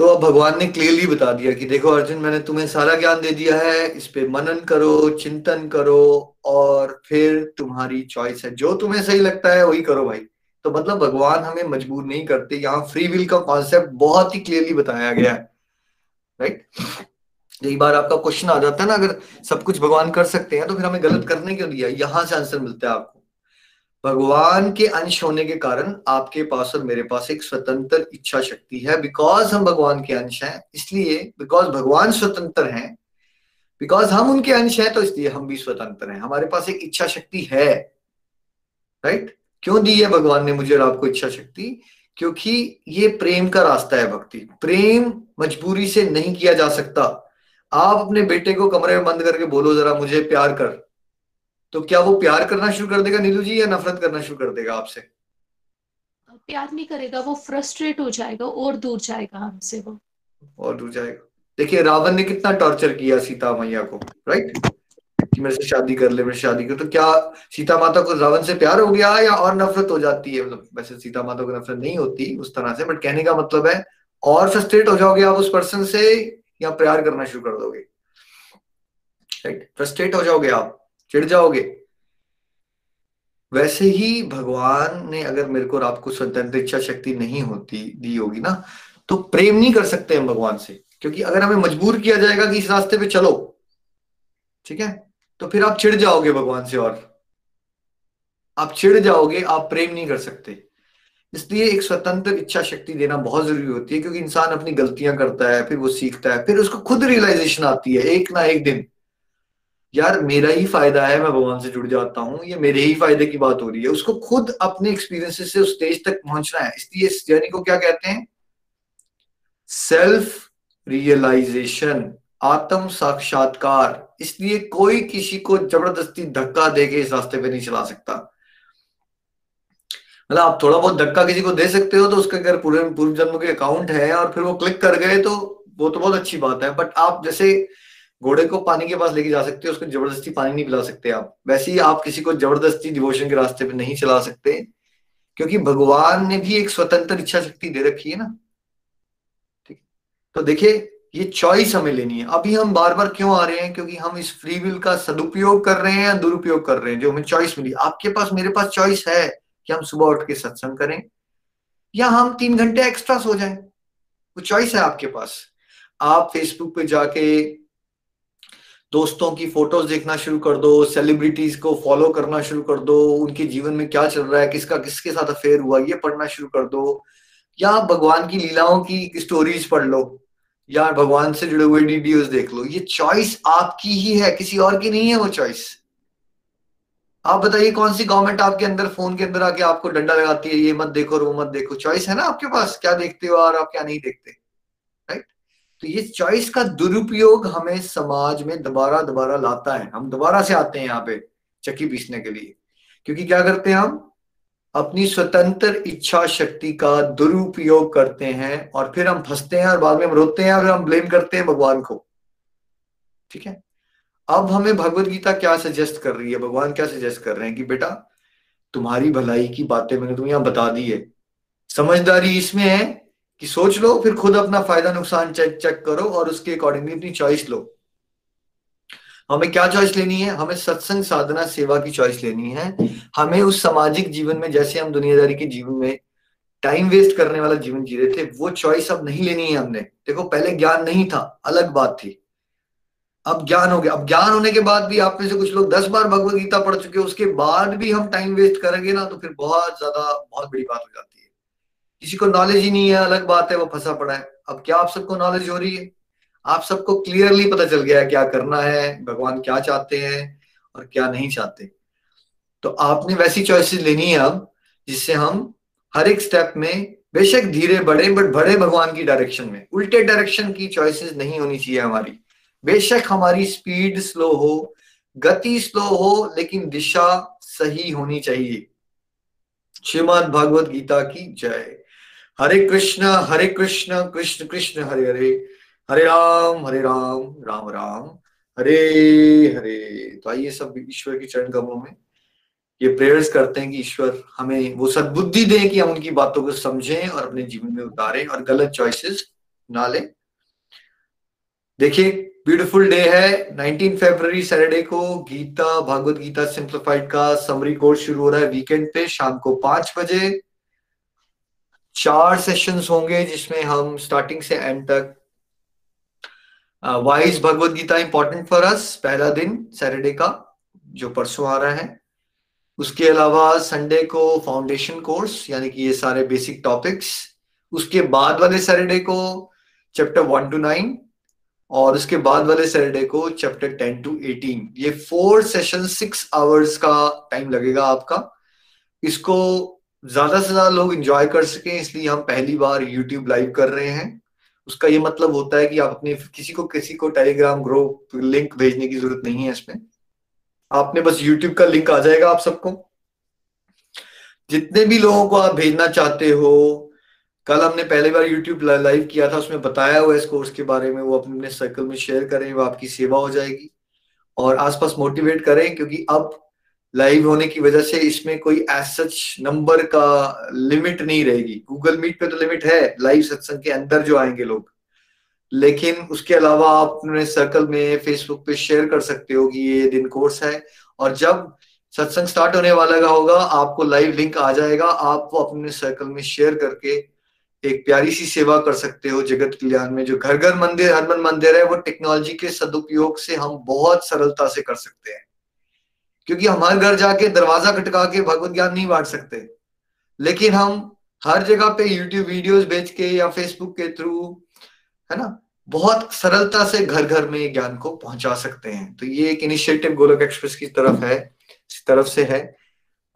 तो अब भगवान ने क्लियरली बता दिया कि देखो अर्जुन, मैंने तुम्हें सारा ज्ञान दे दिया है, इस पे मनन करो, चिंतन करो और फिर तुम्हारी चॉइस है। जो तुम्हें सही लगता है, वही करो भाई। तो मतलब भगवान हमें मजबूर नहीं करते। यहाँ फ्री विल का कॉन्सेप्ट बहुत ही क्लियरली बताया गया है। राइट यही बार आपका क्वेश्चन आ जाता है ना, अगर सब कुछ भगवान कर सकते हैं तो फिर हमें गलत करने क्यों दिया? यहाँ से आंसर मिलता है आपको। भगवान के अंश होने के कारण आपके पास और मेरे पास एक स्वतंत्र इच्छा शक्ति है। बिकॉज़ हम भगवान के अंश हैं, इसलिए बिकॉज़ भगवान स्वतंत्र हैं बिकॉज़ हम उनके अंश हैं तो इसलिए हम भी स्वतंत्र हैं। हमारे पास एक इच्छा शक्ति है राइट right? क्यों दी है भगवान ने मुझे और आपको इच्छा शक्ति? क्योंकि ये प्रेम का रास्ता है भक्ति। प्रेम मजबूरी से नहीं किया जा सकता। आप अपने बेटे को कमरे में बंद करके बोलो, जरा मुझे प्यार कर। तो क्या वो प्यार करना शुरू कर देगा नीलू जी या नफरत करना शुरू कर देगा आपसे? प्यार नहीं करेगा वो फ्रस्ट्रेट हो जाएगा और दूर जाएगा हमसे वो। और दूर जाएगा। देखिए रावण ने कितना टॉर्चर किया सीता मैया को राइट कि मेरे से शादी कर ले मेरे शादी कर। तो क्या सीता माता को रावण से प्यार हो गया या और नफरत हो जाती है? मतलब वैसे सीता माता को नफरत नहीं होती उस तरह से बट कहने का मतलब है और फ्रस्ट्रेट हो जाओगे आप उस पर्सन से या प्यार करना शुरू कर दोगे? राइट फ्रस्ट्रेट हो जाओगे आप। चिढ़ जाओगे। वैसे ही भगवान ने अगर मेरे को और आपको स्वतंत्र इच्छा शक्ति नहीं होती, दी होगी ना तो प्रेम नहीं कर सकते हम भगवान से। क्योंकि अगर हमें मजबूर किया जाएगा कि इस रास्ते पे चलो, ठीक है तो फिर आप चिढ़ जाओगे भगवान से और आप चिढ़ जाओगे, आप प्रेम नहीं कर सकते। इसलिए एक स्वतंत्र इच्छा शक्ति देना बहुत ज़रूरी होती है, क्योंकि इंसान अपनी गलतियाँ करता है, फिर वो सीखता है, फिर उसको खुद रियलाइजेशन आती है, एक ना एक दिन। यार मेरा ही फ़ायदा है, मैं भगवान से जुड़ जाता हूँ, ये मेरे ही फ़ायदे की बात हो रही है। उसको खुद अपने एक्सपीरियंसेस से उस स्टेज तक पहुँचना है। इसलिए इस जर्नी को क्या कहते हैं? सेल्फ रियलाइजेशन आत्म साक्षात्कार इसलिए कोई किसी को ज़बरदस्ती धक्का दे के इस रास्ते पे नहीं चला सकता। मतलब आप थोड़ा बहुत धक्का किसी को दे सकते हो तो उसके अगर पूरे पूर्व जन्म के अकाउंट है और फिर वो क्लिक कर गए तो वो तो बहुत अच्छी बात है। बट आप जैसे घोड़े को पानी के पास लेके जा सकते हो, उसको ज़बरदस्ती पानी नहीं पिला सकते आप। वैसे ही आप किसी को ज़बरदस्ती डिवोशन के रास्ते पे नहीं चला सकते, क्योंकि भगवान ने भी एक स्वतंत्र इच्छा शक्ति दे रखी है ना। ठीक तो देखिए, ये चॉइस हमें लेनी है। अभी हम बार बार क्यों आ रहे हैं? क्योंकि हम इस फ्री विल का सदुपयोग कर रहे हैं या दुरुपयोग कर रहे हैं? जो हमें चॉइस मिली। आपके पास, मेरे पास चॉइस है कि हम सुबह उठ के सत्संग करें, या हम तीन घंटे एक्स्ट्रा सो जाएँ। वो चॉइस है आपके पास। आप फेसबुक पे जाके दोस्तों की फ़ोटोज़ देखना शुरू कर दो सेलिब्रिटीज को फॉलो करना शुरू कर दो, उनके जीवन में क्या चल रहा है, किसका, किसके साथ अफेयर हुआ, ये पढ़ना शुरू कर दो। या भगवान की लीलाओं की स्टोरीज पढ़ लो, या भगवान से जुड़े हुए वीडियोस देख लो। ये चॉइस आपकी ही है, किसी और की नहीं है वो चॉइस आप बताइए कौन सी गवर्नमेंट आपके अंदर फ़ोन के अंदर आके आपको डंडा लगाती है, ये मत देखो और वो मत देखो। चॉइस है ना आपके पास, क्या देखते हो और आप क्या नहीं देखते राइट तो ये चॉइस का दुरुपयोग हमें समाज में दोबारा दोबारा लाता है। हम दोबारा से आते हैं यहाँ पे चक्की पीसने के लिए। क्योंकि क्या करते हैं हम? अपनी स्वतंत्र इच्छा शक्ति का दुरुपयोग करते हैं और फिर हम फंसते हैं और बाद में हम रोते हैं और हम ब्लेम करते हैं भगवान को। ठीक है? अब हमें भगवत गीता क्या सजेस्ट कर रही है? भगवान क्या सजेस्ट कर रहे हैं कि बेटा, तुम्हारी भलाई की बातें मैंने तुम्हें यहाँ बता दी है। समझदारी इसमें है कि सोच लो, फिर खुद अपना फ़ायदा नुकसान चेक चेक करो और उसके अकॉर्डिंगली अपनी चॉइस लो। हमें क्या चॉइस लेनी है? हमें सत्संग साधना सेवा की चॉइस लेनी है। हमें उस सामाजिक जीवन में, जैसे हम दुनियादारी के जीवन में टाइम वेस्ट करने वाला जीवन जी रहे थे, वो चॉइस अब नहीं लेनी है हमने। देखो, पहले ज्ञान नहीं था, अलग बात थी। अब ज्ञान हो गया। अब ज्ञान होने के बाद भी आप में से कुछ लोग दस बार भगवत गीता पढ़ चुके उसके बाद भी हम टाइम वेस्ट करेंगे ना तो फिर बहुत ज़्यादा, बहुत बड़ी बात हो जाती है। किसी को नॉलेज ही नहीं है, अलग बात है, वो फंसा पड़ा है। अब क्या आप सबको नॉलेज हो रही है? आप सबको क्लियरली पता चल गया है क्या करना है, भगवान क्या चाहते हैं और क्या नहीं चाहते। तो आपने वैसी चॉइसेस लेनी है अब, जिससे हम हर एक स्टेप में बेशक धीरे बढ़े बट बढ़े भगवान की डायरेक्शन में, उल्टे डायरेक्शन की चॉइसेस नहीं होनी चाहिए हमारी। बेशक हमारी स्पीड स्लो हो, गति स्लो हो, लेकिन दिशा सही होनी चाहिए। श्रीमद भागवत गीता की जय। हरे कृष्ण हरे कृष्ण कृष्ण कृष्ण, हरे हरे। हरे राम हरे राम राम राम। हरे हरे। तो आइए सब ईश्वर की चरण कमलों में ये प्रेयर्स करते हैं कि ईश्वर हमें वो सद्बुद्धि दें कि हम उनकी बातों को समझें और अपने जीवन में उतारें और गलत चॉइसेस ना लें। देखिए ब्यूटीफुल डे है। 19 फरवरी सैटरडे को गीता, भागवत गीता सिंप्लीफाइड का समरी कोर्स शुरू हो रहा है। वीकेंड पे शाम को पाँच बजे। चार सेशंस होंगे जिसमें हम स्टार्टिंग से एंड तक wise Bhagavad Gita important for us पहला दिन सैटरडे का, जो परसों आ रहा है। उसके अलावा संडे को फाउंडेशन कोर्स यानी कि ये सारे बेसिक टॉपिक्स उसके बाद वाले सैटरडे को चैप्टर वन टू नाइन और उसके बाद वाले सैटरडे को चैप्टर टेन टू एटीन ये फोर सेशन सिक्स आवर्स का टाइम लगेगा आपका। इसको ज़्यादा से ज़्यादा लोग इंजॉय कर सके, इसलिए हम पहली बार यूट्यूब लाइव कर रहे हैं। उसका ये मतलब होता है कि आप अपने, किसी को किसी को टेलीग्राम ग्रुप लिंक भेजने की ज़रूरत नहीं है इसमें। आपने बस यूट्यूब का लिंक आ जाएगा आप सबको। जितने भी लोगों को आप भेजना चाहते हो, कल हमने पहली बार यूट्यूब लाइव किया था, उसमें बताया हुआ इस कोर्स के बारे में, वो अपने सर्कल में शेयर करें, वो आपकी सेवा हो जाएगी। और आसपास मोटिवेट करें, क्योंकि अब लाइव होने की वजह से इसमें कोई एज सच नंबर का लिमिट नहीं रहेगी। गूगल मीट पे तो लिमिट है लाइव सत्संग के अंदर जो आएँगे लोग। लेकिन उसके अलावा आप अपने सर्कल में फेसबुक पे शेयर कर सकते हो कि ये दिन कोर्स है। और जब सत्संग स्टार्ट होने वाला का होगा, आपको लाइव लिंक आ जाएगा। आप वो अपने सर्कल में शेयर करके एक प्यारी सी सेवा कर सकते हो जगत कल्याण में। जो घर घर मंदिर हरमन मंदिर है, वो टेक्नोलॉजी के सदुपयोग से हम बहुत सरलता से कर सकते हैं। क्योंकि हमारे घर जाके दरवाज़ा खटका के भगवत ज्ञान नहीं बांट सकते। लेकिन हम हर जगह पे यूट्यूब वीडियोस बेच के या फेसबुक के थ्रू है ना, बहुत सरलता से घर घर में ज्ञान को पहुँचा सकते हैं। तो ये एक इनिशिएटिव गोलक एक्सप्रेस की तरफ़ है तरफ़ से है।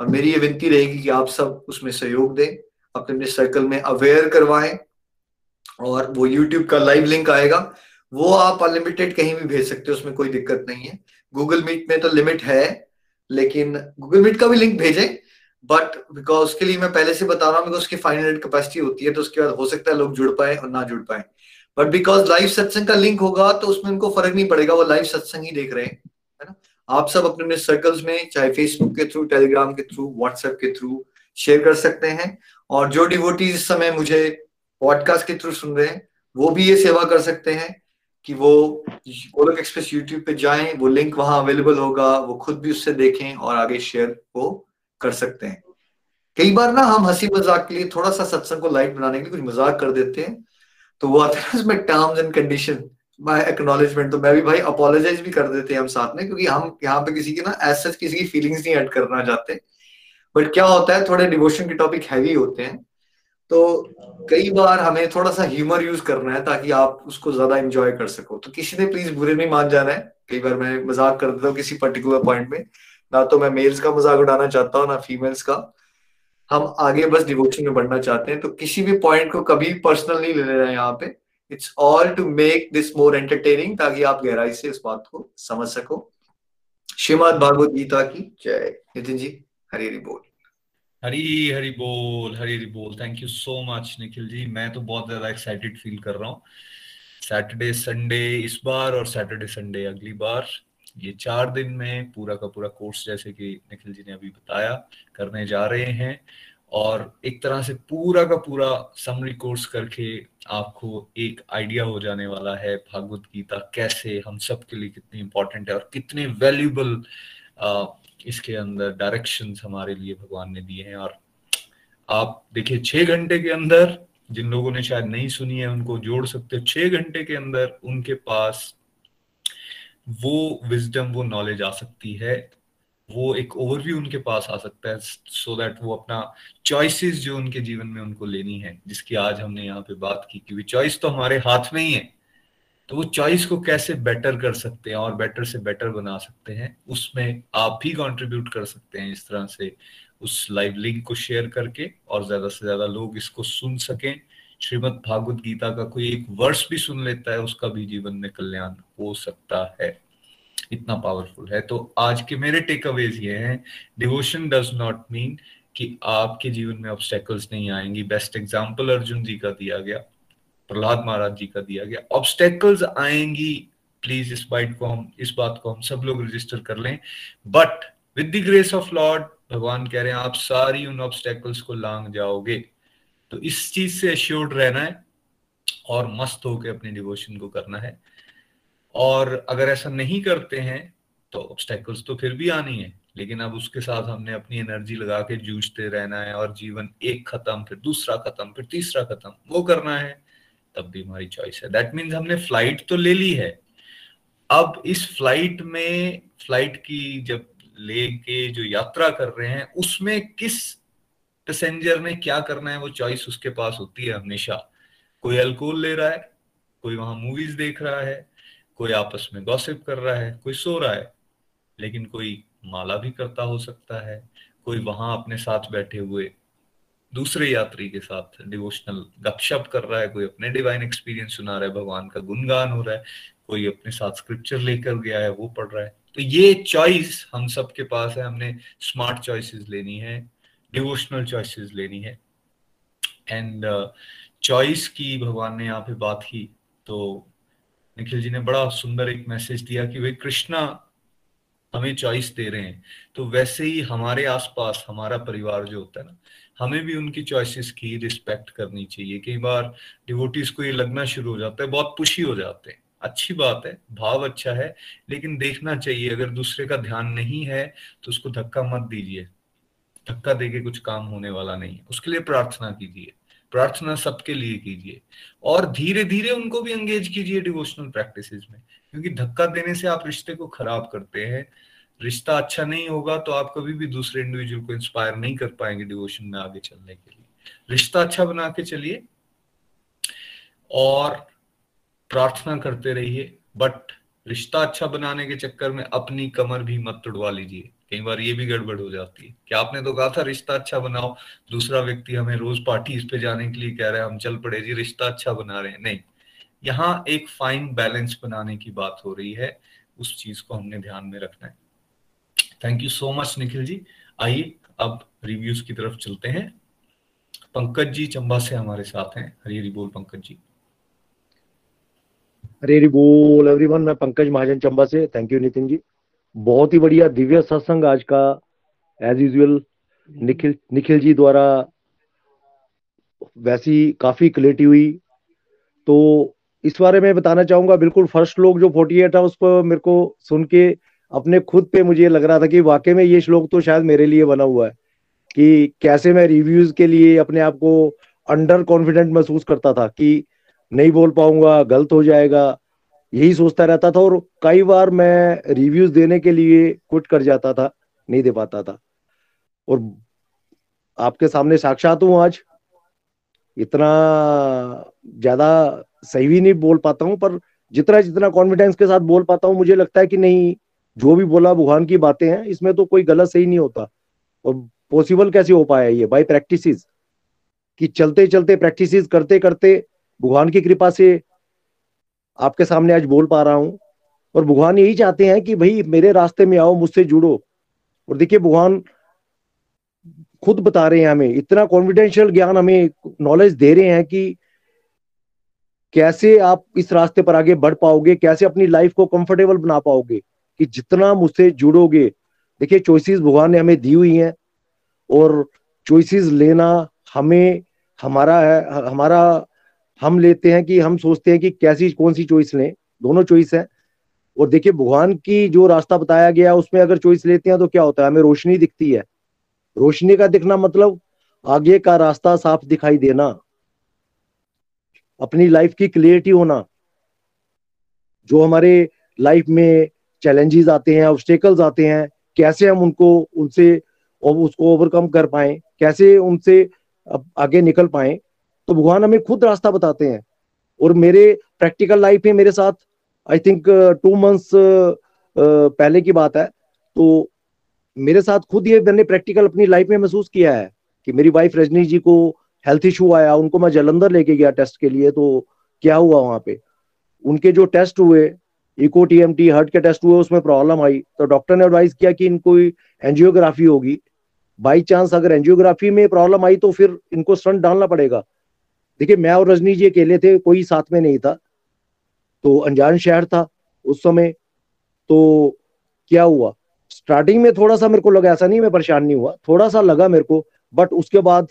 और मेरी ये विनती रहेगी कि आप सब उसमें सहयोग दें, अपने अपने सर्कल में अवेयर करवाएँ, और वो यूट्यूब का लाइव लिंक आएगा, वो आप अनलिमिटेड कहीं भी भेज सकते हो, उसमें कोई दिक्कत नहीं है। गूगल मीट में तो लिमिट है लेकिन गूगल मीट का भी लिंक भेजें बट बिकॉज़ उसके लिए मैं पहले से बता रहा हूँ उसकी फाइव कैपेसिटी होती है तो उसके बाद हो सकता है लोग जुड़ पाए और ना जुड़ पाए। बट बिकॉज़ लाइव सत्संग का लिंक होगा तो उसमें उनको फ़र्क नहीं पड़ेगा, वो लाइव सत्संग ही देख रहे हैं, है ना? आप सब अपने अपने सर्कल्स में, चाहे फेसबुक के थ्रू टेलीग्राम के थ्रू व्हाट्सएप के थ्रू शेयर कर सकते हैं। और जो डिवोटी इस समय मुझे पॉडकास्ट के थ्रू सुन रहे हैं, वो भी ये सेवा कर सकते हैं। कि वो गोलक एक्सप्रेस यूट्यूब पे जाएँ, वो लिंक वहाँ अवेलेबल होगा, वो खुद भी उससे देखें और आगे शेयर वो कर सकते हैं। कई बार ना हम हँसी मज़ाक के लिए थोड़ा सा सत्संग को लाइट बनाने के लिए कुछ मज़ाक कर देते हैं तो वो आता है उसमें terms and condition my acknowledgement तो मैं भी भाई अपोलोजाइज भी कर देते हैं हम साथ में, क्योंकि हम यहाँ पे किसी की ना एज सच किसी की फीलिंग्स नहीं हर्ट करना चाहते। बट क्या होता है, थोड़े डिवोशन के टॉपिक हैवी होते हैं तो कई बार हमें थोड़ा सा ह्यूमर यूज़ करना है ताकि आप उसको ज़्यादा इंजॉय कर सको। तो किसी ने प्लीज़ बुरे नहीं मान जाना है। कई बार मैं मज़ाक कर देता हूँ किसी पर्टिकुलर पॉइंट में। ना तो मैं मेल्स का मज़ाक उड़ाना चाहता हूँ, ना फीमेल्स का। हम आगे बस डिवोशन में बढ़ना चाहते हैं। तो किसी भी पॉइंट को कभी पर्सनल नहीं ले लेना है यहाँ पे। It's all to make this more entertaining ताकि आप गहराई से इस बात को समझ सको। श्रीमद भागवत गीता की जय। नितिन जी, हरी हरी बोल। हरी हरी बोल, हरी हरी बोल। Thank you so much Nikhil ji. मैं तो बहुत ज़्यादा एक्साइटेड फील कर रहा हूँ। सैटरडे संडे इस बार और सैटरडे संडे अगली बार। ये चार दिन में पूरा का पूरा कोर्स जैसे कि निखिल जी ने अभी बताया, करने जा रहे हैं। और एक तरह से पूरा का पूरा समरी कोर्स करके आपको एक आइडिया हो जाने वाला है, भागवत गीता कैसे, हम सब के लिए कितनी इंपॉर्टेंट है और कितने वैल्यूबल इसके अंदर डायरेक्शन हमारे लिए भगवान ने दिए हैं। और आप देखिए, छह घंटे के अंदर जिन लोगों ने शायद नहीं सुनी है, उनको जोड़ सकते हो। छह घंटे के अंदर उनके पास वो विजडम वो नॉलेज आ सकती है। वो एक ओवरव्यू उनके पास आ सकता है सो so दैट वो अपना चॉइसेस जो उनके जीवन में उनको लेनी है, जिसकी आज हमने यहाँ पे बात की क्योंकि चॉइस तो हमारे हाथ में ही है। तो वो चॉइस को कैसे बेटर कर सकते हैं और बेटर से बेटर बना सकते हैं, उसमें आप भी कंट्रीब्यूट कर सकते हैं इस तरह से उस लाइव लिंक को शेयर करके और ज़्यादा से ज़्यादा लोग इसको सुन सकें। श्रीमद भागवत गीता का कोई एक वर्ष भी सुन लेता है, उसका भी जीवन में कल्याण हो सकता है। इतना पावरफुल है। तो आज के मेरे टेक अवेज ये हैं। डिवोशन डज नॉट मीन कि आपके जीवन में ऑब्स्टेकल्स नहीं आएँगी। बेस्ट एग्ज़ाम्पल अर्जुन जी का दिया गया। प्रहलाद महाराज जी का दिया गया। ऑब्स्टेकल्स आएँगी प्लीज़ इस बाइट को हम, इस बात को हम सब लोग रजिस्टर कर लें। But with the grace of Lord भगवान कह रहे हैं, आप सारी उन ऑब्स्टेकल्स को लांग जाओगे। तो इस चीज़ से अश्योर्ड रहना है और मस्त होकर अपने डिवोशन को करना है। और अगर ऐसा नहीं करते हैं तो ऑब्स्टेकल्स तो फिर भी आनी है। लेकिन अब उसके साथ हमने अपनी एनर्जी लगा के जूझते रहना है और जीवन एक खत्म, फिर दूसरा खत्म, फिर तीसरा खत्म, वो करना है। तब भी हमारी चॉइस है। दैट मीन्स हमने फ़्लाइट तो ले ली है। अब इस फ़्लाइट में फ़्लाइट की जब लेके जो यात्रा कर रहे हैं, उसमें किस पैसेंजर ने क्या करना है, वो चॉइस उसके पास होती है हमेशा। कोई अल्कोहल ले रहा है, कोई वहाँ मूवीज़ देख रहा है, कोई आपस में गॉसिप कर रहा है, कोई सो रहा है, लेकिन कोई माला भी करता हो सकता है, कोई वहाँ अपने साथ बैठे हुए दूसरे यात्री के साथ डिवोशनल गपशप कर रहा है कोई अपने डिवाइन एक्सपीरियंस सुना रहा है भगवान का गुणगान हो रहा है कोई अपने साथ स्क्रिप्चर लेकर गया है वो पढ़ रहा है। तो ये चॉइस हम सबके पास है हमने स्मार्ट चॉइसेस लेनी है डिवोशनल चॉइसेस लेनी है। एंड चॉइस uh, की भगवान ने यहाँ पे बात की तो निखिल जी ने बड़ा सुंदर एक मैसेज दिया कि वे कृष्णा हमें चॉइस दे रहे हैं। तो वैसे ही हमारे आसपास हमारा परिवार जो होता है ना हमें भी उनकी चॉइसेस की रिस्पेक्ट करनी चाहिए। कई बार डिवोटीज को ये लगना शुरू हो जाता है, बहुत पुशी हो जाते हैं। अच्छी बात है, भाव अच्छा है, लेकिन देखना चाहिए, अगर दूसरे का ध्यान नहीं है तो उसको धक्का मत दीजिए। धक्का देके कुछ काम होने वाला नहीं है। उसके लिए प्रार्थना कीजिए, प्रार्थना सबके लिए कीजिए, और धीरे धीरे उनको भी एंगेज कीजिए डिवोशनल प्रैक्टिस में, क्योंकि धक्का देने से आप रिश्ते को खराब करते हैं। रिश्ता अच्छा नहीं होगा तो आप कभी भी दूसरे इंडिविजुअल को इंस्पायर नहीं कर पाएँगे डिवोशन में आगे चलने के लिए। रिश्ता अच्छा बना के चलिए और प्रार्थना करते रहिए बट रिश्ता अच्छा बनाने के चक्कर में अपनी कमर भी मत तुड़वा लीजिए। कई बार ये भी गड़बड़ हो जाती है कि आपने तो कहा था रिश्ता अच्छा बनाओ, दूसरा व्यक्ति हमें रोज पार्टी पे जाने के लिए कह रहा है, हम चल पड़े, जी रिश्ता अच्छा बना रहे हैं। नहीं, यहाँ एक फाइन बैलेंस बनाने की बात हो रही है, उस चीज़ को हमने ध्यान में रखना है। Thank you so much Nikhil ji आइए, अब रिव्यूज़ की तरफ़ चलते हैं। पंकज जी चंबा से हमारे साथ हैं। हरी हरी बोल, पंकज जी। हरी हरी बोल एवरीवन मैं पंकज महाजन चंबा से। Thank you Nitin ji. बहुत ही बढ़िया दिव्य सत्संग आज का एज यूजल निखिल निखिल जी द्वारा वैसी काफ़ी क्लेटी हुई। तो इस बारे में बताना चाहूँगा, बिल्कुल फ़र्स्ट लोग जो 48 है उस पर मेरे को सुन के अपने खुद पे मुझे लग रहा था कि वाकई में ये श्लोक तो शायद मेरे लिए बना हुआ है, कि कैसे मैं रिव्यूज़ के लिए अपने आप को अंडर कॉन्फिडेंट महसूस करता था कि नहीं बोल पाऊँगा, गलत हो जाएगा, यही सोचता रहता था और कई बार मैं रिव्यूज़ देने के लिए क्विट कर जाता था, नहीं दे पाता था। और आपके सामने साक्षात हूँ आज। इतना ज़्यादा सही भी नहीं बोल पाता हूँ, पर जितना जितना कॉन्फिडेंस के साथ बोल पाता हूँ, मुझे लगता है कि नहीं जो भी बोला भगवान की बातें हैं, इसमें तो कोई गलत सही नहीं होता। और पॉसिबल कैसे हो पाया ये? बाई प्रैक्टिस कि चलते चलते प्रैक्टिस करते करते भगवान की कृपा से आपके सामने आज बोल पा रहा हूँ। और भगवान यही चाहते हैं कि भाई, मेरे रास्ते में आओ, मुझसे जुड़ो। और देखिए, भगवान खुद बता रहे हैं हमें, इतना कॉन्फिडेंशियल ज्ञान हमें नॉलेज दे रहे हैं कि कैसे आप इस रास्ते पर आगे बढ़ पाओगे, कैसे अपनी लाइफ को कंफर्टेबल बना पाओगे। कि जितना मुझसे जुड़ोगे, देखिए चॉइसेस भगवान ने हमें दी हुई हैं और चॉइसेस लेना हमें, हमारा है, हमारा, हम लेते हैं कि हम सोचते हैं कि कैसी, कौन सी चॉइस लें। दोनों चॉइस है। और देखिए भगवान की जो रास्ता बताया गया, उसमें अगर चॉइस लेते हैं तो क्या होता है? हमें रोशनी दिखती है। रोशनी का दिखना मतलब आगे का रास्ता साफ़ दिखाई देना, अपनी लाइफ की क्लियरिटी होना, जो हमारे लाइफ में चैलेंजेस आते हैं ऑब्स्टेकल्स आते हैं, कैसे हम उनको, उनसे उसको ओवरकम कर पाए, कैसे उनसे आगे निकल पाए तो भगवान हमें खुद रास्ता बताते हैं। और मेरे प्रैक्टिकल लाइफ में मेरे साथ आई थिंक टू मंथ्स पहले की बात है तो मेरे साथ खुद ये मैंने प्रैक्टिकल अपनी लाइफ में महसूस किया है कि मेरी वाइफ रजनी जी को हेल्थ इशू आया, उनको मैं जलंधर लेके गया टेस्ट के लिए तो क्या हुआ वहाँ पे? उनके जो टेस्ट हुए इको टीएमटी हार्ट के टेस्ट हुए, उसमें प्रॉब्लम आई। तो डॉक्टर ने एडवाइस किया कि इनको एंजियोग्राफी होगी। बाई चांस अगर एंजियोग्राफी में प्रॉब्लम आई तो फिर इनको स्टंट डालना पड़ेगा। देखिए, मैं और रजनी जी अकेले थे, कोई साथ में नहीं था। तो अनजान शहर था उस समय। तो क्या हुआ? स्टार्टिंग में थोड़ा सा मेरे को लगा, ऐसा नहीं मैं परेशान नहीं हुआ। थोड़ा सा लगा मेरे को बट उसके बाद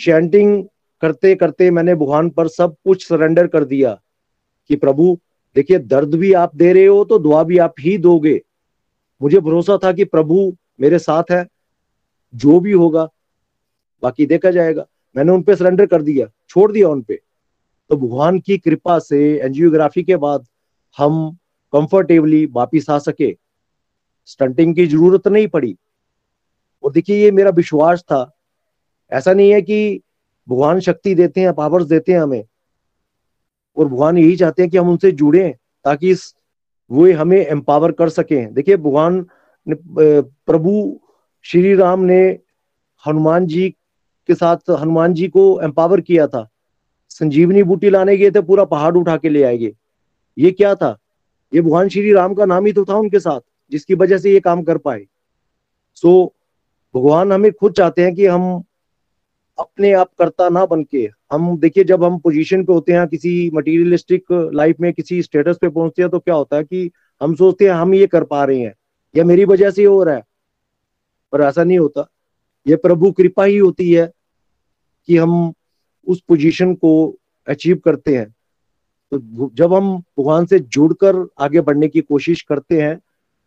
शेंटिंग करते करते मैंने भगवान पर सब कुछ सरेंडर कर दिया कि प्रभु देखिए, दर्द भी आप दे रहे हो तो दुआ भी आप ही दोगे। मुझे भरोसा था कि प्रभु मेरे साथ है, जो भी होगा, बाकी देखा जाएगा। मैंने उन पे सरेंडर कर दिया, छोड़ दिया उन पे। तो भगवान की कृपा से एंजियोग्राफी के बाद हम कंफर्टेबली वापिस आ सके। स्टंटिंग की ज़रूरत नहीं पड़ी। और देखिए, ये मेरा विश्वास था। ऐसा नहीं है कि भगवान शक्ति देते हैं पावर्स देते हैं हमें। और भगवान यही चाहते हैं कि हम उनसे जुड़े ताकि इस वो हमें एम्पावर कर सकें। देखिए, भगवान ने प्रभु श्री राम ने हनुमान जी के साथ हनुमान जी को एम्पावर किया था। संजीवनी बूटी लाने गए थे, पूरा पहाड़ उठा के ले आएँगे ये क्या था? ये भगवान श्री राम का नाम ही तो था उनके साथ, जिसकी वजह से ये काम कर पाए। सो भगवान हमें खुद चाहते हैं कि हम अपने आप करता ना बन के हम देखिए जब हम पोजीशन पे होते हैं, किसी मटेरियलिस्टिक लाइफ में किसी स्टेटस पे पहुँचते हैं तो क्या होता है कि हम सोचते हैं, हम ये कर पा रहे हैं। या मेरी वजह से हो रहा है। पर ऐसा नहीं होता। ये प्रभु कृपा ही होती है कि हम उस पोजीशन को अचीव करते हैं। तो जब हम भगवान से जुड़कर आगे बढ़ने की कोशिश करते हैं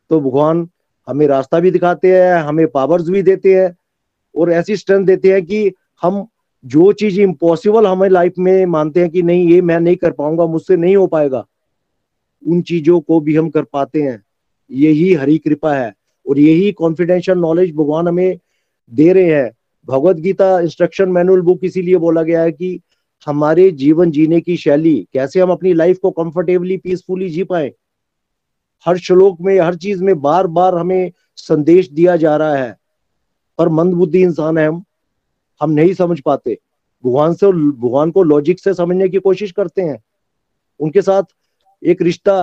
तो भगवान हमें रास्ता भी दिखाते हैं, हमें पावर्स भी देते हैं और ऐसी स्ट्रेंथ देते हैं कि हम जो चीज़ इम्पॉसिबल हमें लाइफ में मानते हैं कि नहीं, ये मैं नहीं कर पाऊँगा, मुझसे नहीं हो पाएगा, उन चीज़ों को भी हम कर पाते हैं। यही हरी कृपा है और यही कॉन्फिडेंशियल नॉलेज भगवान हमें दे रहे हैं। Bhagavad Gita instruction manual book इसीलिए बोला गया है कि हमारे जीवन जीने की शैली, कैसे हम अपनी लाइफ को कंफर्टेबली पीसफुली जी पाए। हर श्लोक में, हर चीज़ में बार बार हमें संदेश दिया जा रहा है। पर मंदबुद्धि इंसान है हम। हम नहीं समझ पाते। भगवान से भगवान को लॉजिक से समझने की कोशिश करते हैं। उनके साथ एक रिश्ता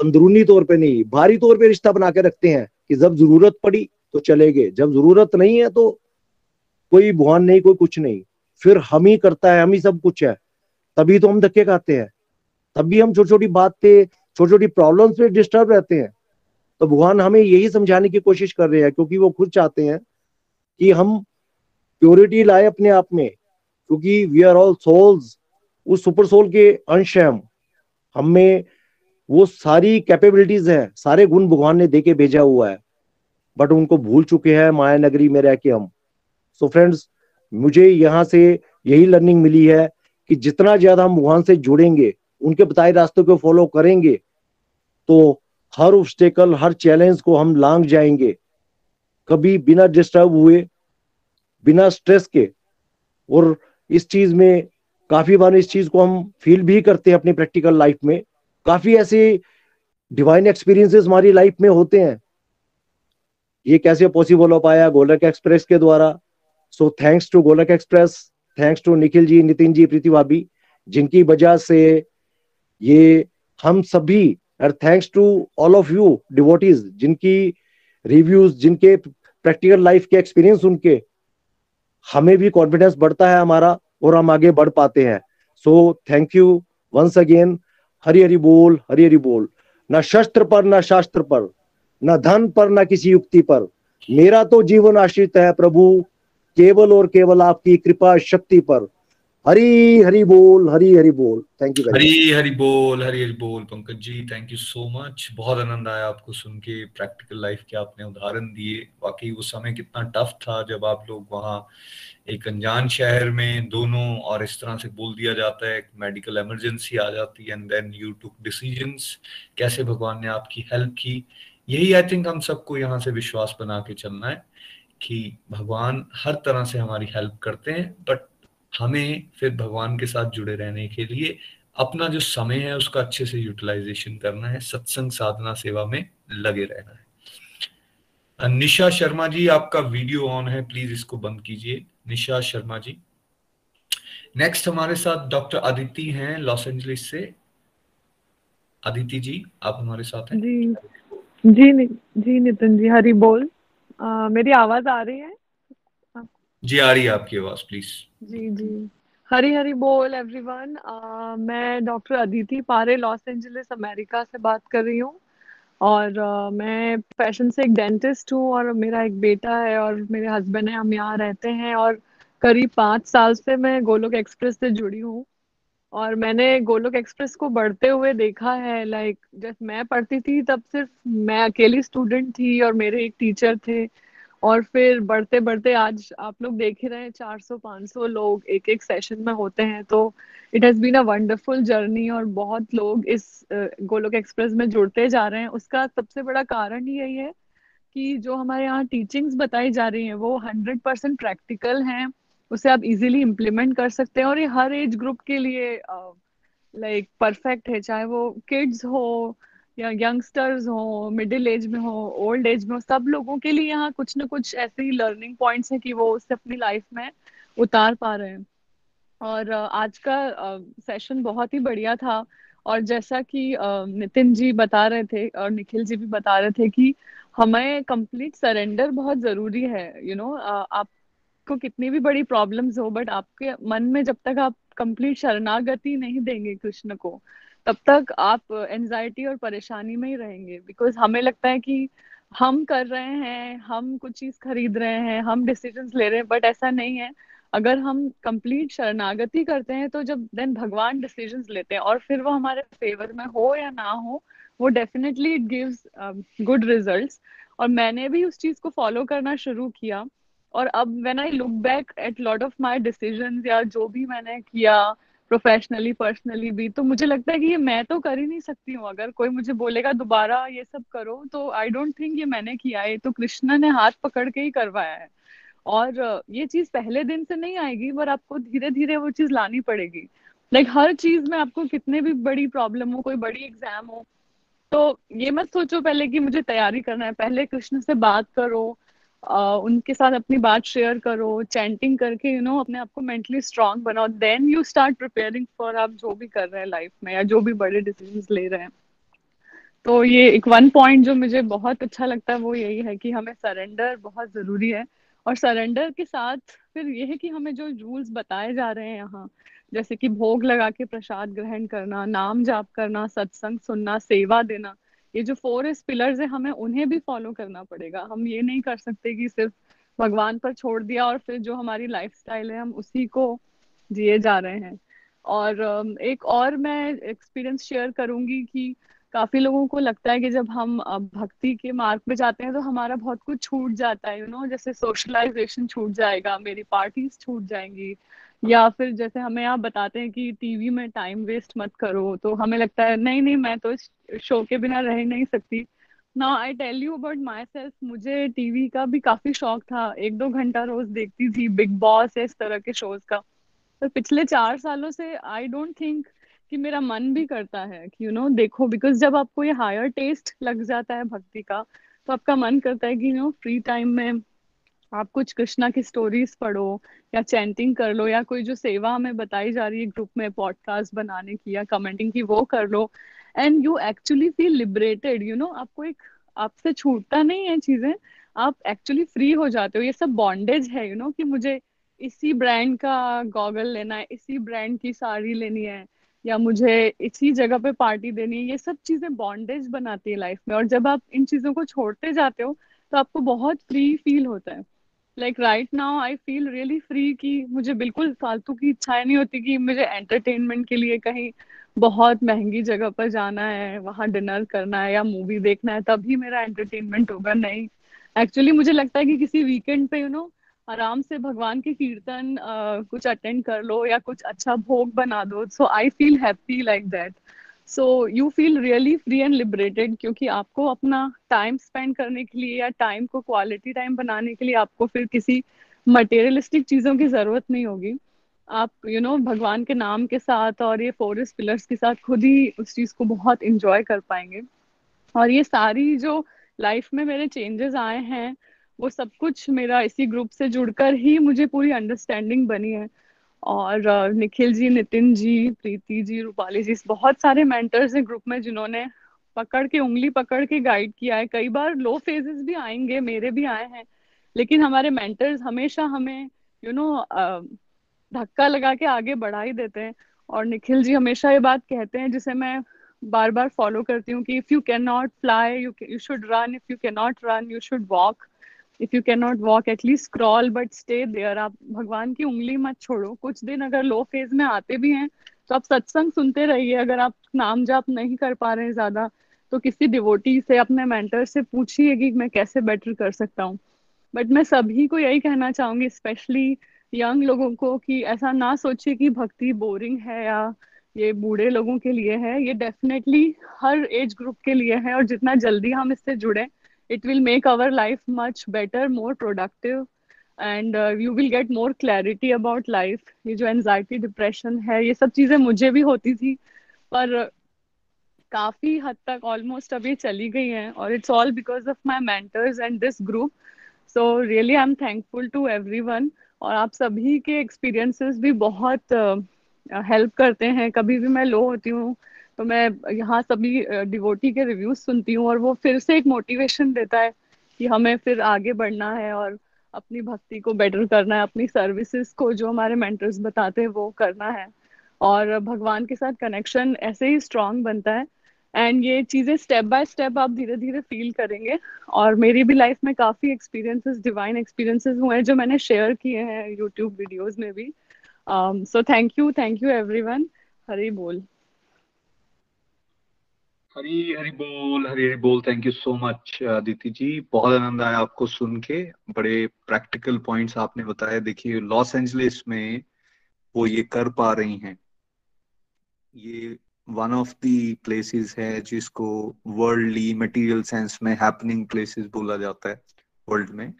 अंदरूनी तौर पे नहीं भारी तौर पे रिश्ता बना के रखते हैं कि जब ज़रूरत पड़ी तो चले गए जब ज़रूरत नहीं है तो कोई भगवान नहीं, कोई कुछ नहीं। फिर हम ही करता है, हम ही सब कुछ है। तभी तो हम धक्के खाते हैं। तभी हम छोटी छोटी बात पे छोटी छोटी प्रॉब्लम्स पे डिस्टर्ब रहते हैं। तो भगवान हमें यही समझाने की कोशिश कर रहे हैं, क्योंकि वो खुद चाहते हैं कि हम प्योरिटी लाए अपने आप में, क्योंकि वी आर ऑल सोल्स उस सुपर सोल के अंश हैं हम। हम में वो सारी कैपेबिलिटीज है, सारे गुण भगवान ने देके भेजा हुआ है। बट उनको भूल चुके हैं माया नगरी में रह के हम। सो so फ्रेंड्स मुझे यहाँ से यही लर्निंग मिली है कि जितना ज़्यादा हम भगवान से जुड़ेंगे, उनके बताए रास्तों को फॉलो करेंगे तो हर ऑब्स्टेकल हर चैलेंज को हम लांग जाएँगे। कभी बिना डिस्टर्ब हुए, बिना स्ट्रेस के, और इस चीज़ में काफ़ी बार इस चीज़ को हम फील भी करते हैं अपनी प्रैक्टिकल लाइफ में। काफ़ी ऐसे डिवाइन एक्सपीरियंसेस हमारी लाइफ में होते हैं। ये कैसे पॉसिबल हो पाया गोलक एक्सप्रेस के द्वारा? So thanks to Golok express thanks to Nikhil ji Nitin ji Preeti भाभी जिनकी वजह से ये हम सभी और thanks to all of you devotees जिनकी रिव्यूज़ जिनके प्रैक्टिकल लाइफ के एक्सपीरियंस उनके, हमें भी कॉन्फिडेंस बढ़ता है हमारा और हम आगे बढ़ पाते हैं। So thank you once again Hari Hari बोल, हरि हरि बोल। न शस्त्र पर, न शास्त्र पर, न धन पर, न किसी युक्ति पर। मेरा तो जीवन आश्रित है प्रभु। केवल और केवल आपकी कृपा शक्ति पर। हरी हरी बोल हरी हरी बोल। थैंक यू हरी हरी बोल हरी हरी बोल Pankaj ji thank you so much बहुत आनंद आया आपको सुन के प्रैक्टिकल लाइफ के आपने उदाहरण दिए। वाकई वो समय कितना टफ था जब आप लोग वहाँ एक अनजान शहर में दोनों और इस तरह से बोल दिया जाता है मेडिकल इमरजेंसी आ जाती है and then you took decisions कैसे भगवान ने आपकी हेल्प की? यही आई थिंक हम सबको यहाँ से विश्वास बना के चलना है कि भगवान हर तरह से हमारी हेल्प करते हैं बट हमें फिर भगवान के साथ जुड़े रहने के लिए अपना जो समय है उसका अच्छे से यूटिलाइजेशन करना है सत्संग साधना सेवा में लगे रहना है। निशा शर्मा जी आपका वीडियो ऑन है प्लीज़ इसको बंद कीजिए। निशा शर्मा जी। नेक्स्ट हमारे साथ डॉक्टर अदिति हैं लॉस एंजलिस से। अदिति जी आप हमारे साथ हैं? जी। जी जी नितिन जी हरी बोल। आ, मेरी आवाज़ आ रही है? जी आ रही है आपकी आवाज़ प्लीज़ जी जी. हरी हरी बोल एवरीवन मैं डॉक्टर अदिति पारे लॉस एंजलिस अमेरिका से बात कर रही हूँ. और uh, मैं पैशन से एक डेंटिस्ट हूँ और मेरा एक बेटा है और मेरे हस्बैंड है हम यहाँ रहते हैं. और करीब पाँच साल से मैं गोलोक एक्सप्रेस से जुड़ी हूँ. और मैंने गोलोक एक्सप्रेस को बढ़ते हुए देखा है लाइक जब मैं पढ़ती थी तब सिर्फ़ मैं अकेली स्टूडेंट थी और मेरे एक टीचर थे. और फिर बढ़ते बढ़ते आज आप लोग देख ही रहे हैं 400 500 लोग एक एक सेशन में होते हैं तो it has been a wonderful journey और बहुत लोग इस गोलोक एक्सप्रेस में जुड़ते जा रहे हैं। उसका सबसे बड़ा कारण ही यही है कि जो हमारे यहाँ टीचिंग्स बताई जा रही हैं वो हंड्रेड परसेंट प्रैक्टिकल हैं। उसे आप इजीली इम्प्लीमेंट कर सकते हैं और ये हर एज ग्रुप के लिए लाइक uh, परफेक्ट है चाहे वो किड्स हो या यंगस्टर्स हो मिडिल एज में हो ओल्ड एज में हो सब लोगों के लिए यहाँ कुछ ना कुछ ऐसे ही लर्निंग पॉइंट्स हैं कि वो उससे अपनी लाइफ में उतार पा रहे हैं। और आज का सेशन बहुत ही बढ़िया था। और जैसा कि नितिन जी बता रहे थे और निखिल जी भी बता रहे थे कि हमें कंप्लीट सरेंडर बहुत ज़रूरी है यू you नो know, आपको कितनी भी बड़ी प्रॉब्लम्स हो बट आपके मन में जब तक आप कंप्लीट शरणागति नहीं देंगे कृष्ण को तब तक आप एनजाइटी और परेशानी में ही रहेंगे बिकॉज़ हमें लगता है कि हम कर रहे हैं, हम कुछ चीज़ खरीद रहे हैं, हम डिसीज़न ले रहे हैं बट ऐसा नहीं है। अगर हम कंप्लीट शरणागति करते हैं तो जब देन भगवान डिसीजंस लेते हैं, और फिर वो हमारे फेवर में हो या ना हो, वो definitely it gives good results और मैंने भी उस चीज़ को फॉलो करना शुरू किया, और अब when I look back at lot of my decisions या जो भी मैंने किया प्रोफेशनली पर्सनली भी तो मुझे लगता है कि ये मैं तो कर ही नहीं सकती हूँ। अगर कोई मुझे बोलेगा दोबारा ये सब करो तो आई डोंट थिंक ये मैंने किया है। तो कृष्णा ने हाथ पकड़ के ही करवाया है। और ये चीज़ पहले दिन से नहीं आएगी पर आपको धीरे धीरे वो चीज़ लानी पड़ेगी। लाइक like, हर चीज़ में आपको कितने भी बड़ी प्रॉब्लम हो कोई बड़ी एग्ज़ाम हो तो ये मत सोचो पहले कि मुझे तैयारी करना है। पहले कृष्ण से बात करो उनके साथ अपनी बात शेयर करो चैंटिंग करके यू you नो know, अपने आप को मेंटली स्ट्रांग बनाओ then you start preparing for आप जो भी कर रहे हैं लाइफ में या जो भी बड़े डिसीज़न ले रहे हैं। तो ये एक वन पॉइंट जो मुझे बहुत अच्छा लगता है वो यही है कि हमें सरेंडर बहुत ज़रूरी है और सरेंडर के साथ फिर ये है कि हमें जो रूल्स बताए जा रहे हैं यहाँ जैसे कि भोग लगा के प्रसाद ग्रहण करना नाम जाप करना सत्संग सुनना सेवा देना ये जो फोर एस पिलर्स है, हमें उन्हें भी फॉलो करना पड़ेगा। हम ये नहीं कर सकते कि सिर्फ़ भगवान पर छोड़ दिया और फिर जो हमारी लाइफ है, हम उसी को जिए जा रहे हैं। और एक और मैं एक्सपीरियंस शेयर करूँगी कि काफ़ी लोगों को लगता है कि जब हम भक्ति के मार्ग पे जाते हैं तो हमारा बहुत कुछ छूट जाता है यू you नो know? जैसे सोशलाइजेशन छूट जाएगा, मेरी पार्टीज़ छूट जाएँगी, या फिर जैसे हमें आप बताते हैं कि टीवी में टाइम वेस्ट मत करो तो हमें लगता है, नहीं नहीं, मैं तो इस शो के बिना रह नहीं सकती now I tell you about myself मुझे टीवी का भी काफ़ी शौक था, एक दो घंटा रोज देखती थी बिग बॉस इस तरह के शोज़ का पर पिछले चार सालों से आई डोंट थिंक कि मेरा मन भी करता है कि यू नो देखो बिकॉज़ जब आपको ये हायर टेस्ट लग जाता है भक्ति का तो आपका मन करता है कि यू नो फ्री टाइम में आप कुछ कृष्णा की स्टोरीज पढ़ो या चैंटिंग कर लो या कोई जो सेवा हमें बताई जा रही है ग्रुप में पॉडकास्ट बनाने की या कमेंटिंग की वो कर लो। And you actually feel liberated you know आपको एक आपसे छूटता नहीं है चीज़ें। आप एक्चुअली फ्री हो जाते हो। ये सब बॉन्डेज है यू you नो know, कि मुझे इसी ब्रांड का गॉगल लेना है इसी ब्रांड की साड़ी लेनी है। या मुझे इसी जगह पे पार्टी देनी है ये सब चीज़ें बॉन्डेज बनाती है लाइफ में। और जब आप इन चीज़ों को छोड़ते जाते हो तो आपको बहुत फ्री फील होता है। Like right now I feel really free कि मुझे बिल्कुल फालतू की इच्छाएँ नहीं होती कि मुझे एंटरटेनमेंट के लिए कहीं बहुत महँगी जगह पर जाना है वहाँ डिनर करना है या मूवी देखना है तभी मेरा एंटरटेनमेंट होगा। नहीं एक्चुअली मुझे लगता है कि किसी वीकेंड पे यू you नो know, आराम से भगवान के कीर्तन uh, कुछ अटेंड कर लो या कुछ अच्छा भोग बना दो so I feel happy like that so you feel really free and liberated क्योंकि आपको अपना टाइम स्पेंड करने के लिए या टाइम को क्वालिटी टाइम बनाने के लिए आपको फिर किसी मटेरियलिस्टिक चीज़ों की ज़रूरत नहीं होगी। आप यू you नो know, भगवान के नाम के साथ और ये फॉरेस्ट पिलर्स के साथ खुद ही उस चीज़ को बहुत इंजॉय कर पाएँगे। और ये सारी जो लाइफ में मेरे चेंजेस आए हैं वो सब कुछ मेरा इसी ग्रुप से जुड़कर ही मुझे पूरी अंडरस्टैंडिंग बनी है। और निखिल जी नितिन जी प्रीति जी रूपाली जी बहुत सारे मेंटर्स हैं ग्रुप में जिन्होंने पकड़ के उंगली पकड़ के गाइड किया है। कई बार लो फेजेस भी आएँगे मेरे भी आए हैं लेकिन हमारे मेंटर्स हमेशा हमें यू you नो know, धक्का लगा के आगे बढ़ा ही देते हैं। और निखिल जी हमेशा ये बात कहते हैं जिसे मैं बार बार फॉलो करती हूँ कि if you can not fly you you should run if you can not run you should walk if you can not walk at least crawl but stay there आप भगवान की उंगली मत छोड़ो। कुछ दिन अगर लो फ़ेज़ में आते भी हैं तो आप सत्संग सुनते रहिए। अगर आप नाम जाप नहीं कर पा रहे हैं ज़्यादा तो किसी डिवोटी से, अपने मेंटर से पूछिए कि मैं कैसे बेटर कर सकता हूँ। बट मैं सभी को यही कहना चाहूँगी स्पेशली यंग लोगों को, कि ऐसा ना सोचिए कि भक्ति बोरिंग है या ये बूढ़े लोगों के लिए है। ये डेफिनेटली हर एज ग्रुप के लिए है और जितना जल्दी हम इससे जुड़े it will make our life much better more productive and you will get more clarity about life ये जो एनजाइटी डिप्रेशन है ये सब चीज़ें मुझे भी होती थी पर काफ़ी हद तक ऑलमोस्ट अभी चली गई हैं और it's all because of my mentors and this group so really I am thankful to everyone और आप सभी के एक्सपीरियंसेस भी बहुत हेल्प uh, करते हैं। कभी भी मैं लो होती हूँ तो मैं यहाँ सभी डिवोटी के रिव्यूज़ सुनती हूँ और वो फिर से एक मोटिवेशन देता है कि हमें फिर आगे बढ़ना है और अपनी भक्ति को बेटर करना है, अपनी सर्विसेज़ को जो हमारे मेंटर्स बताते हैं वो करना है। और भगवान के साथ कनेक्शन ऐसे ही स्ट्रांग बनता है। एंड ये चीज़ें स्टेप बाय स्टेप आप धीरे धीरे फील करेंगे। और मेरी भी लाइफ में काफ़ी एक्सपीरियंसेस डिवाइन एक्सपीरियंसेस हुए हैं जो मैंने शेयर किए हैं यूट्यूब वीडियोज़ में भी। So thank you thank you everyone Hari बोल। हरी हरी बोल, हरी हरी बोल thank you so much Aditi ji. बहुत आनंद आया आपको सुन के। बड़े प्रैक्टिकल पॉइंट्स आपने बताया देखिए लॉस एंजलिस में वो ये कर पा रही हैं। ये वन ऑफ़ द प्लेसेस है जिसको वर्ल्डली मटेरियल सेंस में हैपनिंग प्लेसेस बोला जाता है वर्ल्ड में।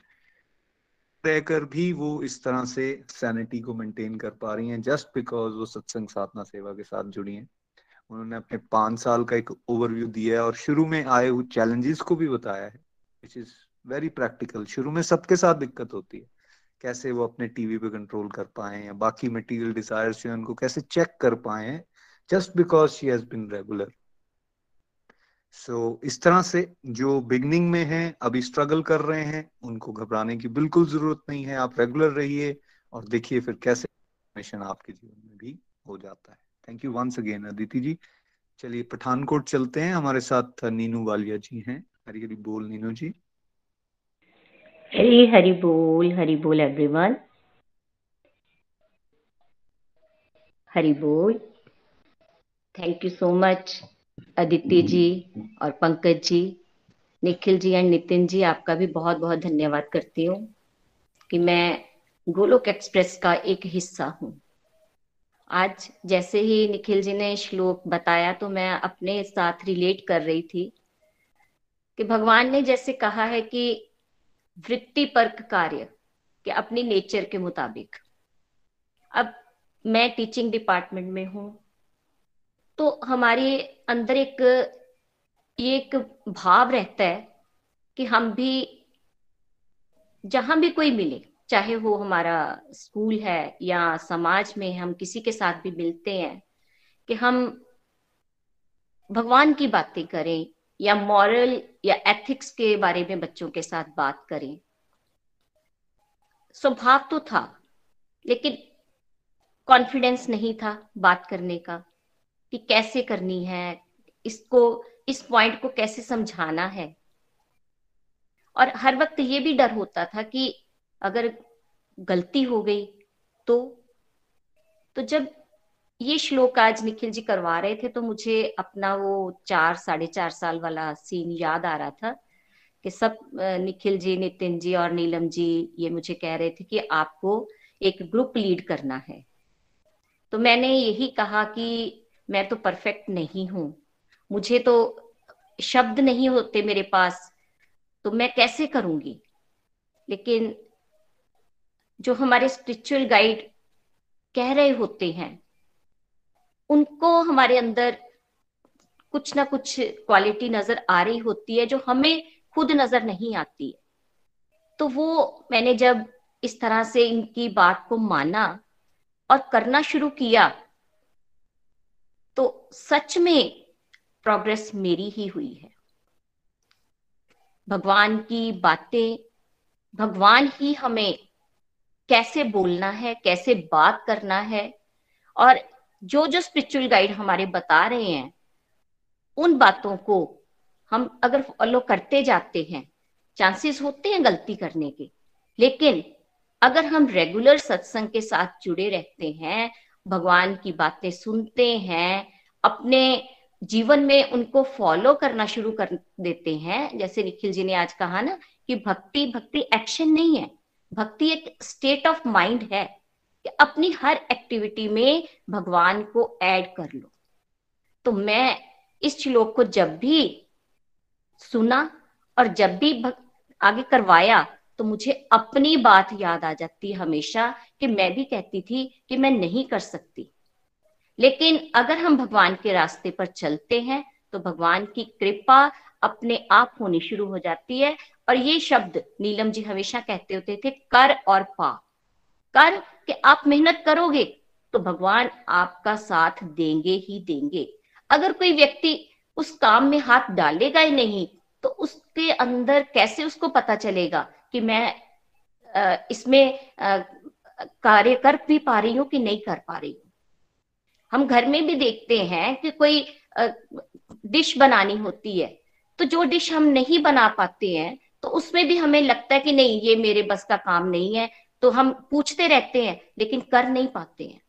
रहकर भी वो इस तरह से सैनिटी को मेंटेन कर पा रही हैं जस्ट बिकॉज़ वो सत्संग साधना सेवा के साथ जुड़ी हैं। उन्होंने अपने पाँच साल का एक ओवरव्यू दिया है और शुरू में आए हुए चैलेंजेस को भी बताया है विच इज़ वेरी प्रैक्टिकल शुरू में सबके साथ दिक्कत होती है। कैसे वो अपने टीवी पे कंट्रोल कर पाए या बाकी मटेरियल डिजायर्स जो है उनको कैसे चेक कर पाए just because she has been regular सो इस तरह से जो बिगनिंग में है, अभी स्ट्रगल कर रहे हैं, उनको घबराने की बिल्कुल ज़रूरत नहीं है। आप रेगुलर रहिए और देखिए फिर कैसे मिशन आपके जीवन में भी हो जाता है। Thank you once again Aditi ji चलिए पठानकोट चलते हैं। हमारे साथ नीनू वालिया जी हैं। हरी हरी बोल नीनू जी। हरी हरी बोल हरी बोल एवरीवन हरी बोल। Thank you so much Aditi ji और पंकज जी निखिल जी एंड नितिन जी आपका भी बहुत बहुत धन्यवाद करती हूँ कि मैं गोलोक एक्सप्रेस का एक हिस्सा हूँ। आज जैसे ही निखिल जी ने श्लोक बताया तो मैं अपने साथ रिलेट कर रही थी कि भगवान ने जैसे कहा है कि वृत्ति परक कार्य, कि अपनी नेचर के मुताबिक। अब मैं टीचिंग डिपार्टमेंट में हूँ तो हमारे अंदर एक, ये एक भाव रहता है कि हम भी, जहाँ भी कोई मिले चाहे वो हमारा स्कूल है या समाज में हम किसी के साथ भी मिलते हैं, कि हम भगवान की बातें करें या मॉरल या एथिक्स के बारे में बच्चों के साथ बात करें। स्वभाव तो था, लेकिन कॉन्फिडेंस नहीं था बात करने का, कि कैसे करनी है, इसको, इस पॉइंट को कैसे समझाना है। और हर वक्त ये भी डर होता था कि अगर गलती हो गई तो तो जब ये श्लोक आज निखिल जी करवा रहे थे तो मुझे अपना वो चार, साढ़े चार साल वाला सीन याद आ रहा था कि सब निखिल जी, नितिन जी और नीलम जी ये मुझे कह रहे थे कि आपको एक ग्रुप लीड करना है। तो मैंने यही कहा कि मैं तो परफेक्ट नहीं हूँ। मुझे तो शब्द नहीं होते मेरे पास तो मैं कैसे करूँगी? लेकिन जो हमारे स्पिरिचुअल गाइड कह रहे होते हैं, उनको हमारे अंदर कुछ ना कुछ क्वालिटी नज़र आ रही होती है जो हमें खुद नज़र नहीं आती है। तो वो मैंने जब इस तरह से इनकी बात को माना और करना शुरू किया तो सच में प्रोग्रेस मेरी ही हुई है। भगवान की बातें, भगवान ही हमें कैसे बोलना है, कैसे बात करना है और जो जो स्पिरिचुअल गाइड हमारे बता रहे हैं, उन बातों को हम अगर फॉलो करते जाते हैं चांसेस होते हैं गलती करने के। लेकिन अगर हम रेगुलर सत्संग के साथ जुड़े रहते हैं, भगवान की बातें सुनते हैं, अपने जीवन में उनको फॉलो करना शुरू कर देते हैं, जैसे निखिल जी ने आज कहा ना कि भक्ति भक्ति एक्शन नहीं है। भक्ति एक स्टेट ऑफ़ माइंड है कि अपनी हर एक्टिविटी में भगवान को ऐड कर लो। तो मैं इस श्लोक को जब भी सुना और जब भी आगे करवाया तो मुझे अपनी बात याद आ जाती हमेशा कि मैं भी कहती थी कि मैं नहीं कर सकती। लेकिन अगर हम भगवान के रास्ते पर चलते हैं तो भगवान की कृपा अपने आप होनी शुरू हो जाती है। और ये शब्द नीलम जी हमेशा कहते होते थे, कर और पा। कर कि आप मेहनत करोगे तो भगवान आपका साथ देंगे ही देंगे। अगर कोई व्यक्ति उस काम में हाथ डालेगा ही नहीं तो उसके अंदर कैसे उसको पता चलेगा कि मैं इसमें कार्य कर भी पा रही हूँ कि नहीं कर पा रही हूँ? हम घर में भी देखते हैं कि कोई डिश बनानी होती है तो जो डिश हम नहीं बना पाते हैं तो उसमें भी हमें लगता है कि नहीं, ये मेरे बस का काम नहीं है। तो हम पूछते रहते हैं, लेकिन कर नहीं पाते हैं।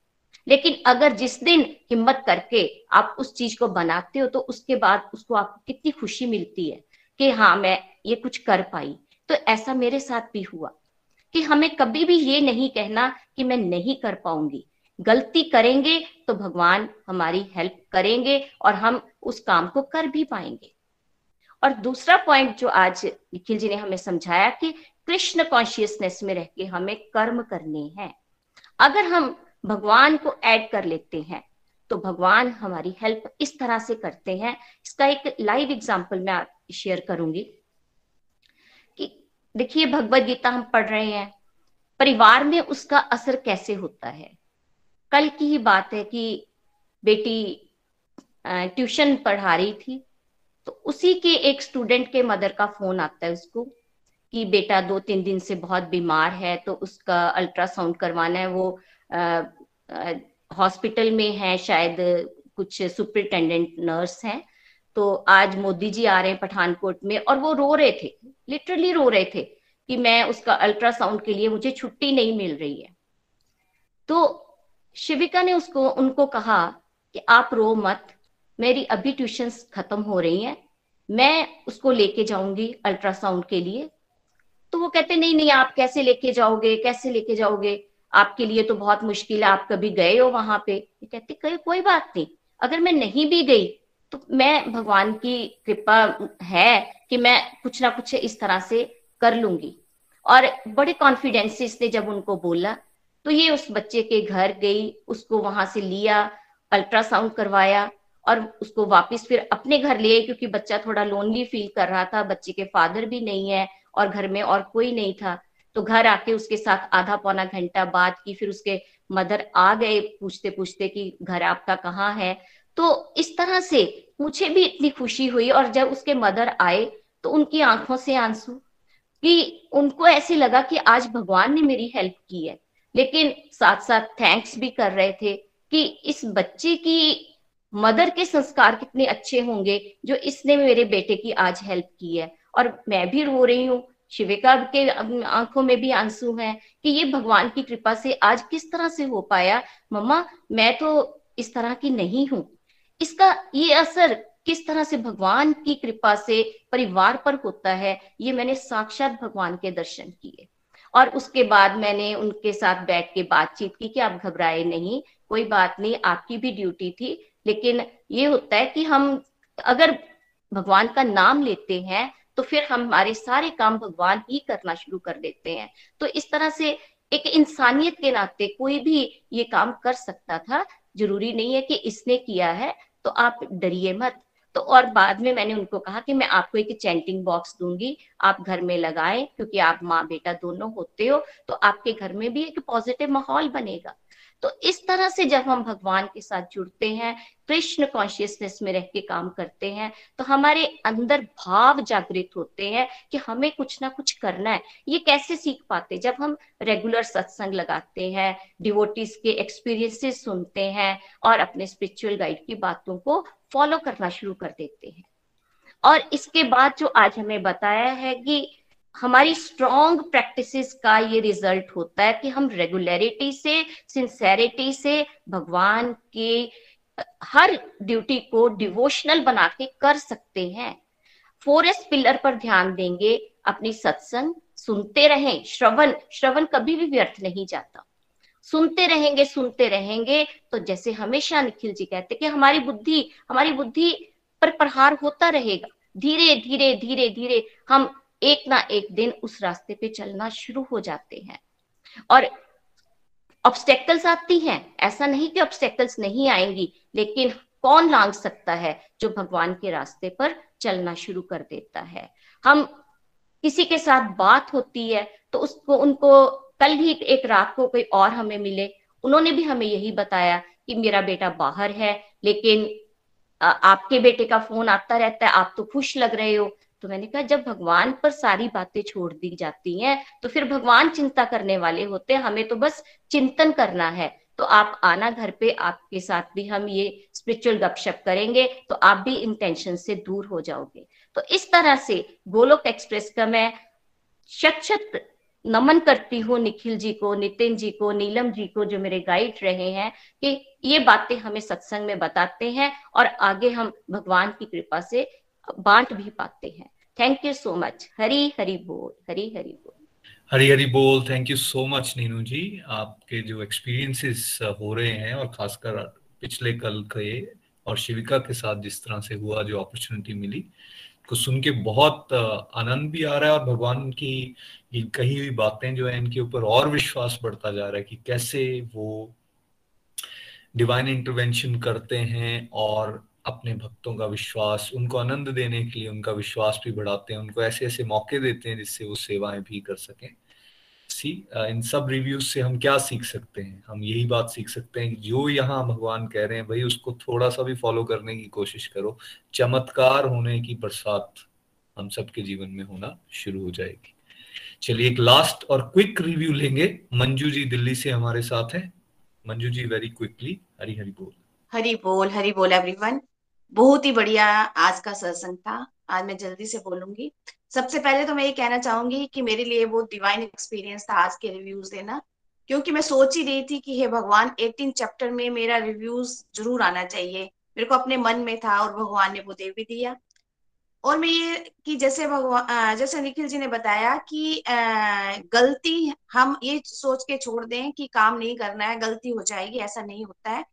लेकिन अगर जिस दिन हिम्मत करके आप उस चीज़ को बनाते हो तो उसके बाद उसको आपको कितनी खुशी मिलती है कि हाँ मैं ये कुछ कर पाई। तो ऐसा मेरे साथ भी हुआ कि हमें कभी भी ये नहीं कहना कि मैं नहीं कर पाऊँगी। गलती करेंगे तो भगवान हमारी हेल्प करेंगे और हम उस काम को कर भी पाएँगे। और दूसरा पॉइंट जो आज निखिल जी ने हमें समझाया कि कृष्ण कॉन्शियसनेस में रह के हमें कर्म करने हैं। अगर हम भगवान को ऐड कर लेते हैं तो भगवान हमारी हेल्प इस तरह से करते हैं। इसका एक लाइव एग्जांपल मैं शेयर करूँगी कि देखिए भगवत गीता हम पढ़ रहे हैं, परिवार में उसका असर कैसे होता है? कल की ही बात है कि बेटी ट्यूशन पढ़ा रही थी तो उसी के एक स्टूडेंट के मदर का फ़ोन आता है उसको कि बेटा दो तीन दिन से बहुत बीमार है तो उसका अल्ट्रासाउंड करवाना है, वो हॉस्पिटल में है, शायद कुछ सुपरिटेंडेंट नर्स हैं। तो आज मोदी जी आ रहे हैं पठानकोट में और वो रो रहे थे लिटरली रो रहे थे कि मैं उसका अल्ट्रासाउंड के लिए, मुझे छुट्टी नहीं मिल रही है। तो शिविका ने उसको, उनको कहा कि आप रो मत मेरी अभी ट्यूशन खत्म हो रही हैं, मैं उसको लेके जाऊँगी अल्ट्रासाउंड के लिए। तो वो कहते, नहीं नहीं, आप कैसे लेके जाओगे, कैसे लेके जाओगे? आपके लिए तो बहुत मुश्किल है, आप कभी गए हो वहाँ पे? कहते, कोई कोई बात नहीं, अगर मैं नहीं भी गई तो मैं भगवान की कृपा है कि मैं कुछ ना कुछ इस तरह से कर लूँगी। और बड़े कॉन्फिडेंस इसने जब उनको बोला तो ये उस बच्चे के घर गई, उसको वहाँ से लिया, अल्ट्रासाउंड करवाया और उसको वापस फिर अपने घर ले क्योंकि बच्चा थोड़ा लोनली फील कर रहा था, बच्चे के फादर भी नहीं है और घर में और कोई नहीं था। तो घर आके उसके साथ आधा पौना घंटा बात की, फिर उसके मदर आ गए पूछते पूछते कि घर आपका कहाँ है? तो इस तरह से मुझे भी इतनी खुशी हुई और जब उसके मदर आए तो उनकी आँखों से आँसू, कि उनको ऐसे लगा कि आज भगवान ने मेरी हेल्प की है। लेकिन साथ साथ थैंक्स भी कर रहे थे कि इस बच्चे की मदर के संस्कार कितने अच्छे होंगे, जो इसने मेरे बेटे की आज हेल्प की है। और मैं भी रो रही हूँ। शिविका के आँखों में भी आँसू हैं कि ये भगवान की कृपा से आज किस तरह से हो पाया। मम्मा, मैं तो इस तरह की नहीं हूँ। इसका ये असर किस तरह से भगवान की कृपा से परिवार पर होता है, ये मैंने साक्षात भगवान के दर्शन किए। और उसके बाद मैंने उनके साथ बैठ के बातचीत की कि आप घबराए नहीं, कोई बात नहीं, आपकी भी ड्यूटी थी। लेकिन ये होता है कि हम अगर भगवान का नाम लेते हैं तो फिर हम हमारे सारे काम भगवान ही करना शुरू कर देते हैं। तो इस तरह से एक इंसानियत के नाते कोई भी ये काम कर सकता था। ज़रूरी नहीं है कि इसने किया है तो आप डरिए मत। तो और बाद में मैंने उनको कहा कि मैं आपको एक चैंटिंग बॉक्स दूँगी। आप घर में लगाएँ, क्योंकि आप माँ बेटा दोनों होते हो तो आपके घर में भी एक पॉजिटिव माहौल बनेगा। तो इस तरह से जब हम भगवान के साथ जुड़ते हैं, कृष्ण कॉन्शियसनेस में रह के काम करते हैं तो हमारे अंदर भाव जागृत होते हैं कि हमें कुछ ना कुछ करना है। ये कैसे सीख पाते? जब हम रेगुलर सत्संग लगाते हैं डिवोटीज के एक्सपीरियंसेस सुनते हैं और अपने स्पिरिचुअल गाइड की बातों को फॉलो करना शुरू कर देते हैं। और इसके बाद जो आज हमें बताया है कि हमारी स्ट्रॉन्ग प्रैक्टिसेस का ये रिज़ल्ट होता है कि हम रेगुलरिटी से सिंसेरिटी से भगवान के, हर ड्यूटी को डिवोशनल बना के कर सकते हैं। फोरेस्ट पिलर पर ध्यान देंगे, अपनी सत्संग सुनते रहें। श्रवण श्रवण कभी भी व्यर्थ नहीं जाता। सुनते रहेंगे सुनते रहेंगे तो जैसे हमेशा निखिल जी कहते कि हमारी बुद्धि हमारी बुद्धि पर प्रहार होता रहेगा। धीरे धीरे धीरे धीरे हम एक ना एक दिन उस रास्ते पे चलना शुरू हो जाते हैं। और ऑब्स्टेकल्स आती हैं। ऐसा नहीं कि ऑब्स्टेकल्स नहीं आएँगी, लेकिन कौन लांग सकता है जो भगवान के रास्ते पर चलना शुरू कर देता है? हम किसी के साथ बात होती है तो उसको, उनको कल भी एक रात को कोई और हमें मिले। उन्होंने भी हमें यही बताया कि मेरा बेटा बाहर है, लेकिन आपके बेटे का फ़ोन आता रहता है, आप तो खुश लग रहे हो। तो मैंने कहा, जब भगवान पर सारी बातें छोड़ दी जाती हैं तो फिर भगवान चिंता करने वाले होते हैं हमें तो बस चिंतन करना है। तो आप आना घर पे, आपके साथ भी हम ये स्पिरिचुअल गपशप करेंगे तो आप भी इन टेंशन से दूर हो जाओगे। तो इस तरह से गोलोक एक्सप्रेस का मैं शत शत नमन करती हूँ निखिल जी को, नितिन जी को, नीलम जी को, जो मेरे गाइड रहे हैं, कि ये बातें हमें सत्संग में बताते हैं और आगे हम भगवान की कृपा से बांट भी पाते हैं। Thank you so much Hari Hari बोल हरी हरी बोल हरी हरी बोल thank you so much Neenu ji आपके जो एक्सपीरियंसेस हो रहे हैं और खासकर पिछले कल के और शिविका के साथ जिस तरह से हुआ, जो अपॉर्चुनिटी मिली, को सुन के बहुत आनंद भी आ रहा है और भगवान की, ये कही हुई बातें जो है, इनके ऊपर और विश्वास बढ़ता जा रहा है कि कैसे वो डिवाइन इंटरवेंशन करते हैं और अपने भक्तों का विश्वास, उनको आनंद देने के लिए उनका विश्वास भी बढ़ाते हैं, उनको ऐसे ऐसे मौके देते हैं जिससे वो सेवाएँ भी कर सकें। सी इन सब रिव्यूज़ से हम क्या सीख सकते हैं? हम यही बात सीख सकते हैं, जो यहाँ भगवान कह रहे हैं, भाई उसको थोड़ा सा भी फॉलो करने की कोशिश करो। चमत्कार होने की बरसात हम सबके जीवन में होना शुरू हो जाएगी। चलिए एक लास्ट और क्विक रिव्यू लेंगे। मंजू जी दिल्ली से हमारे साथ हैं। मंजू जी वेरी क्विकली हरी हरी बोल। हरी बोल हरी बोल एवरीवन बहुत ही बढ़िया आज का सत्संग था। आज मैं जल्दी से बोलूँगी। सबसे पहले तो मैं ये कहना चाहूँगी कि मेरे लिए बहुत डिवाइन एक्सपीरियंस था आज के रिव्यूज़ देना, क्योंकि मैं सोच ही रही थी कि हे भगवान 18 चैप्टर में मेरा रिव्यूज़ ज़रूर आना चाहिए। मेरे को अपने मन में था और भगवान ने वो दे भी दिया। और मैं ये कि जैसे भगवान जैसे निखिल जी ने बताया कि गलती हम ये सोच के छोड़ दें कि काम नहीं करना है, गलती हो जाएगी, ऐसा नहीं होता है।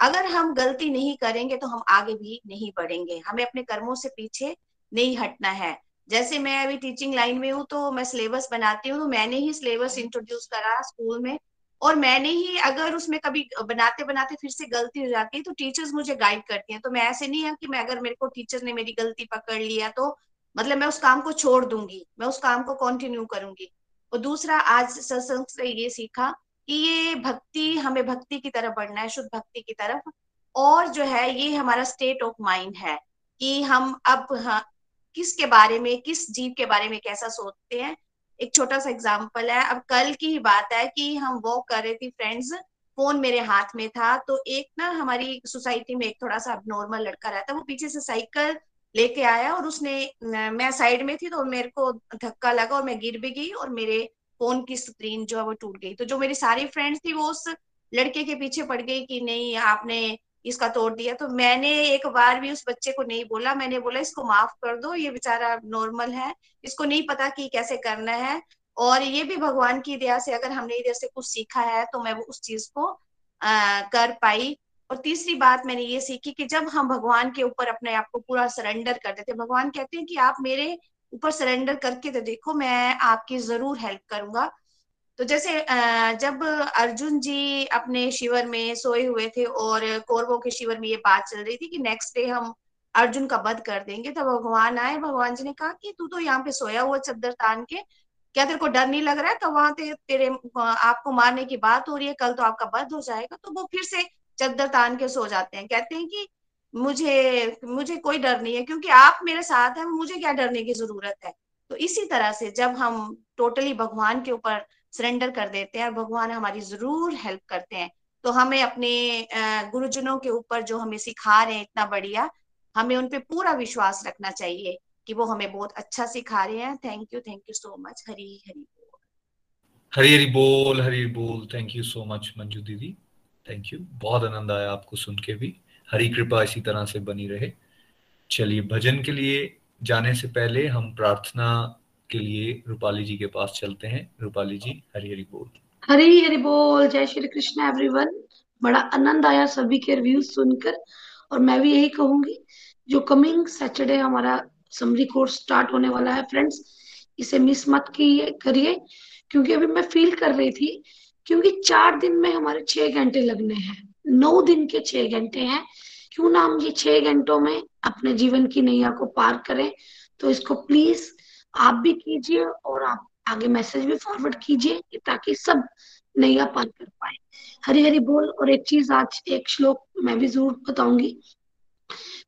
अगर हम गलती नहीं करेंगे तो हम आगे भी नहीं बढ़ेंगे। हमें अपने कर्मों से पीछे नहीं हटना है। जैसे मैं अभी टीचिंग लाइन में हूँ तो मैं सिलेबस बनाती हूँ तो मैंने ही सिलेबस इंट्रोड्यूस करा स्कूल में और मैंने ही अगर उसमें कभी बनाते बनाते फिर से गलती हो जाती है तो टीचर्स मुझे गाइड करती हैं। तो मैं ऐसे नहीं है कि मैं अगर मेरे को टीचर ने मेरी गलती पकड़ लिया तो मतलब मैं उस काम को छोड़ दूँगी मैं उस काम को कंटिन्यू करूँगी। और दूसरा आज सत्संग से ये सीखा कि ये भक्ति हमें भक्ति की तरफ़ बढ़ना है शुद्ध भक्ति की तरफ़। और जो है ये हमारा स्टेट ऑफ़ माइंड है कि हम अब हाँ, किसके बारे में किस जीव के बारे में कैसा सोचते हैं। एक छोटा सा एग्ज़ाम्पल है अब कल की ही बात है कि हम वॉक कर रहे थे फ्रेंड्स फ़ोन मेरे हाथ में था तो एक ना हमारी सोसाइटी में एक थोड़ा सा नॉर्मल लड़का रहता है वो पीछे से साइकिल लेके आया और उसने मैं साइड में थी तो मेरे को धक्का लगा और मैं गिर भी गई और मेरे फ़ोन की स्क्रीन जो है वो टूट गई। तो जो मेरी सारी फ्रेंड्स थी वो उस लड़के के पीछे पड़ गई कि नहीं आपने इसका तोड़ दिया। तो मैंने एक बार भी उस बच्चे को नहीं बोला। मैंने बोला इसको माफ़ कर दो ये बेचारा नॉर्मल है। इसको नहीं पता कि कैसे करना है। और ये भी भगवान की दया से अगर हमने इधर से कुछ सीखा है तो मैं वो उस चीज़ को आ, कर पाई। और तीसरी बात मैंने ये सीखी कि जब हम भगवान के ऊपर अपने आप को पूरा सरेंडर कर देते भगवान कहते हैं कि आप मेरे ऊपर सरेंडर करके तो देखो मैं आपकी ज़रूर हेल्प करूँगा। तो जैसे जब अर्जुन जी अपने शिविर में सोए हुए थे और कौरवों के शिविर में ये बात चल रही थी कि नेक्स्ट डे हम अर्जुन का वध कर देंगे तो भगवान आए भगवान जी ने कहा कि तू तो यहाँ पे सोया हुआ चद्दर तान के क्या तेरे को डर नहीं लग रहा है? तो वहाँ ते, तेरे आपको मारने की बात हो रही है कल तो आपका वध हो जाएगा। तो वो फिर से चद्दर तान के सो जाते हैं। कहते हैं कि मुझे मुझे कोई डर नहीं है, क्योंकि आप मेरे साथ हैं, मुझे क्या डरने की ज़रूरत है? तो इसी तरह से जब हम टोटली भगवान के ऊपर सरेंडर कर देते हैं और भगवान हमारी ज़रूर हेल्प करते हैं तो हमें अपने गुरुजनों के ऊपर जो हमें सिखा रहे हैं इतना बढ़िया, हमें उन पे पूरा विश्वास रखना चाहिए कि वो हमें बहुत अच्छा सिखा रहे हैं। Thank you thank you so much Hari Hari Hari Hari बोल हरी बोल। Thank you so much Manju दीदी। थैंक यू बहुत आनंद आया आपको सुन के भी। हरी कृपा इसी तरह से बनी रहे। चलिए, भजन के लिए जाने से पहले हम प्रार्थना के लिए रूपाली जी के पास चलते हैं। रूपाली जी, हरी हरी बोल। हरी हरी बोल। जय श्री कृष्ण एवरीवन बड़ा आनंद आया सभी के रिव्यूज़ सुनकर। और मैं भी यही कहूँगी, जो कमिंग सैटरडे हमारा समरी कोर्स स्टार्ट होने वाला है फ्रेंड्स इसे मिस मत करिए। क्योंकि अभी मैं फील कर रही थी, क्योंकि चार दिन में हमारे छह घंटे लगने हैं। नौ दिन के छह घंटे हैं। क्यों ना हम ये छह घंटों में अपने जीवन की नैया को पार करें? तो इसको प्लीज़ आप भी कीजिए और आप आगे मैसेज भी फॉरवर्ड कीजिए ताकि सब नैया पार कर पाए। हरी हरी बोल और एक चीज़ आज एक श्लोक मैं भी ज़रूर बताऊँगी।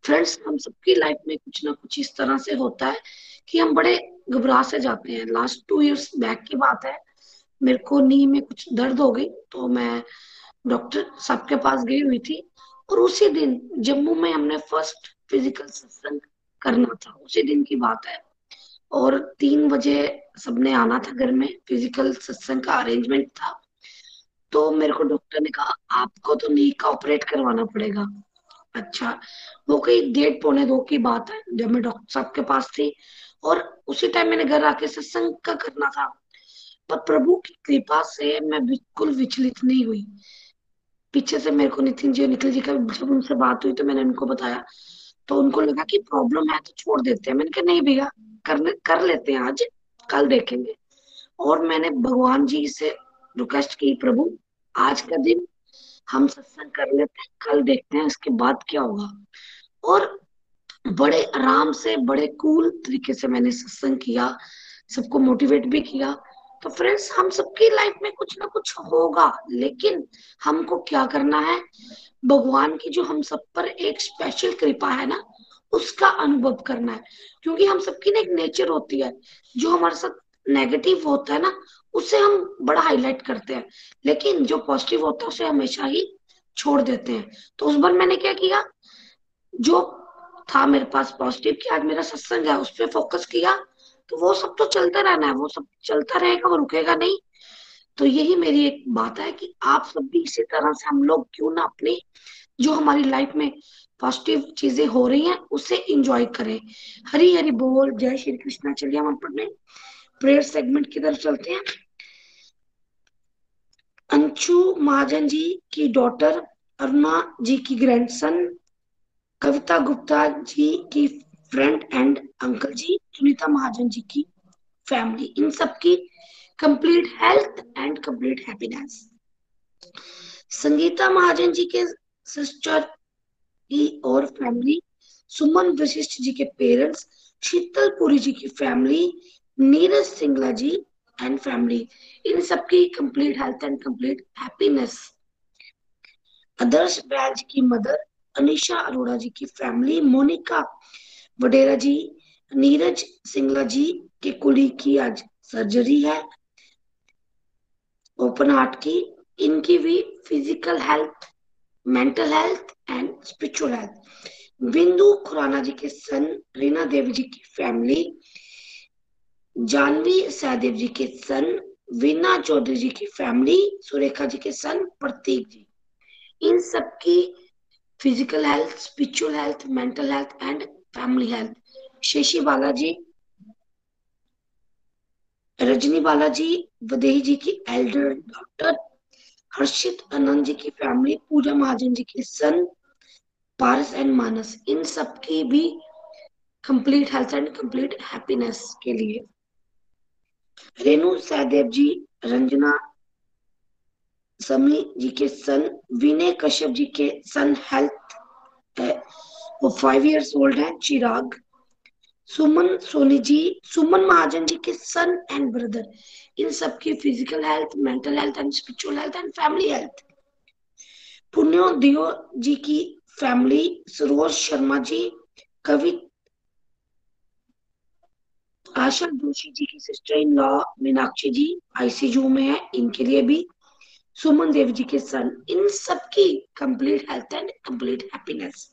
फ्रेंड्स हम सबकी लाइफ में कुछ ना कुछ इस तरह से होता है कि हम बड़े घबरा से जाते हैं। लास्ट टू इयर्स बैक की बात है। मेरे को नी में कुछ दर्द हो गई तो मैं डॉक्टर साहब के पास गई हुई थी और उसी दिन जम्मू में हमने फ़र्स्ट फ़िज़िकल सत्संग करना था। उसी दिन की बात है। और तीन बजे सबने आना था घर में। फ़िज़िकल सत्संग का अरेंजमेंट था। तो मेरे को डॉक्टर ने कहा, आपको तो नी का ऑपरेट करवाना पड़ेगा। अच्छा वो कई डेढ़ पौने दो की बात है, जब मैं डॉक्टर साहब के पास थी। और उसी टाइम मैंने घर आके सत्संग का करना था। पर प्रभु की कृपा से मैं बिल्कुल विचलित नहीं हुई। पीछे से मेरे को नितिन जी और निखिल जी का जब उनसे बात हुई तो मैंने उनको बताया। तो उनको लगा कि प्रॉब्लम है तो छोड़ देते हैं। मैंने कहा, नहीं भैया, करने, कर लेते हैं आज, कल देखेंगे। और मैंने भगवान जी से रिक्वेस्ट की, प्रभु, आज का दिन हम सत्संग कर लेते हैं, कल देखते हैं इसके बाद क्या होगा। और बड़े आराम से, बड़े कूल तरीके से मैंने सत्संग किया, सबको मोटिवेट भी किया। तो फ्रेंड्स हम सबकी लाइफ में कुछ ना कुछ होगा, लेकिन हमको क्या करना है? भगवान की जो हम सब पर एक स्पेशल कृपा है ना, उसका अनुभव करना है। क्योंकि हम सबकी ना एक नेचर होती है। जो हमारे साथ नेगेटिव होता है ना, उसे हम बड़ा हाईलाइट करते हैं। लेकिन जो पॉजिटिव होता है, उसे हमेशा ही छोड़ देते हैं। तो उस बार मैंने क्या किया? जो था मेरे पास पॉजिटिव कि आज मेरा सत्संग है, उस पर फोकस किया। तो वो सब तो चलता रहना है, वो सब चलता रहेगा वो रुकेगा नहीं। तो यही मेरी एक बात है कि आप सब भी इसी तरह से हम लोग क्यों ना अपनी जो हमारी लाइफ में पॉजिटिव चीज़ें हो रही हैं, उसे इंजॉय करें। हरी हरी बोल, जय श्री कृष्णा। चलिए हम अपने प्रेयर सेगमेंट की तरफ़ चलते हैं। अंशु महाजन जी की डॉटर अरुणा जी की ग्रैंडसन कविता गुप्ता जी की friend and uncle ji, Sunita Mahajan ji की फैमिली इन सबकी complete health and complete happiness Sangeeta Mahajan ji के सिस्टर की और फैमिली सुमन वशिष्ठ जी के पेरेंट्स शीतलपुरी जी की family Neeraj Singla ji and family इन सबकी complete health and complete happiness Adarsh branch की मदर अनिशा अरोड़ा जी की फैमिली मोनिका वडेरा जी, नीरज सिंगला जी के कुली की आज सर्जरी है। ओपन हार्ट की, इनकी भी physical health, mental health and spiritual health. Bindu Khurana ji के सन, रीना देवी जी की फैमिली। जानवी सहदेव जी के सन, वीना चौधरी जी की फैमिली, सुरेखा जी के सन, प्रतीक जी। इन सबकी physical health, spiritual health, mental health and family health Sheshi Balaji Rajni Balaji Vaidehi ji की एल्डर डॉक्टर हर्षित आनंद जी की फैमिली पूजा महाजन जी के सन पारस एंड मानस इन सब की भी complete health and complete happiness के लिए। रेणु सहदेव जी, रंजना समी जी के सन विनय कश्यप जी के सन हेल्थ वो फाइव इयर्स ओल्ड है, चिराग। सुमन, सोनी जी, सुमन महाजन जी के सन एंड ब्रदर इन सबकी physical health mental health and spiritual health and family health पुण्यो दियो जी की फैमिली सरोज शर्मा जी, कवि आशा जोशी जी की sister in law Meenakshi ji ICU में है, इनके लिए भी। सुमन देव जी के सन इन सबकी complete health and complete happiness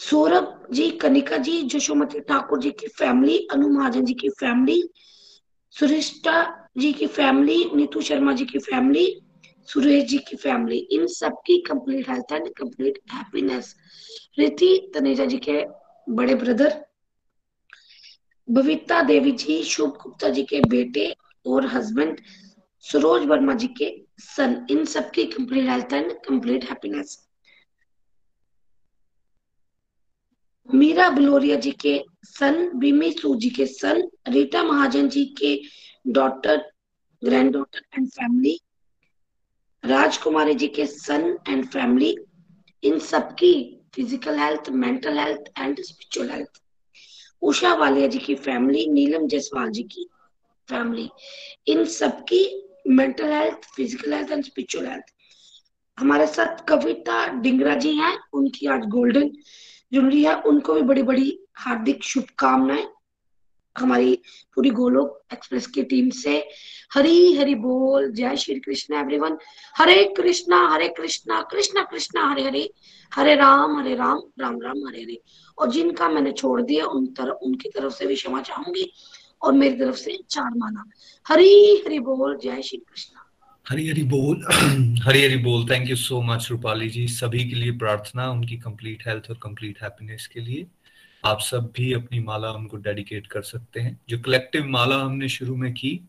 Saurabh ji, Kanika ji, Jashomati Thakur ji की फैमिली अनु महाजन जी की फैमिली सुरिष्टा जी की फैमिली नीतू शर्मा जी की फैमिली सुरेश जी की फैमिली इन सबकी complete health and complete happiness Riti Taneja ji के बड़े ब्रदर बविता देवी जी, शुभ गुप्ता जी के बेटे और हस्बैंड सरोज वर्मा जी के सन इन सबकी complete health and complete happiness Meera Baloria ji के सन, बिमी सू जी के सन, रीटा महाजन जी के daughter granddaughter and family Rajkumari ji के सन एंड फैमिली इन सबकी physical health mental health and spiritual health Usha Walia ji की फैमिली नीलम जायसवाल जी की फैमिली इन सबकी mental health physical health and spiritual health हमारे साथ कविता डिंगरा जी हैं, उनकी आज गोल्डन जुबली है उनको भी बड़ी बड़ी हार्दिक शुभकामनाएँ। हमारी पूरी गोलोक एक्सप्रेस की टीम से हरी हरि बोल। जय श्री कृष्ण एवरीवन हरे कृष्णा हरे कृष्णा कृष्णा कृष्णा हरे हरे हरे राम हरे राम राम राम हरे हरे और जिनका मैंने छोड़ दिया, उन तरफ़ उनकी तरफ़ से भी क्षमा चाहूँगी और मेरी तरफ़ से चार माना हरी हरि बोल। जय श्री कृष्ण। हरी हरी बोल। हरी हरी बोल। Thank you so much Rupali ji. सभी के लिए प्रार्थना, उनकी कंप्लीट हेल्थ और कंप्लीट हैप्पीनेस के लिए। आप सब भी अपनी माला उनको डेडिकेट कर सकते हैं। जो कलेक्टिव माला हमने शुरू में की,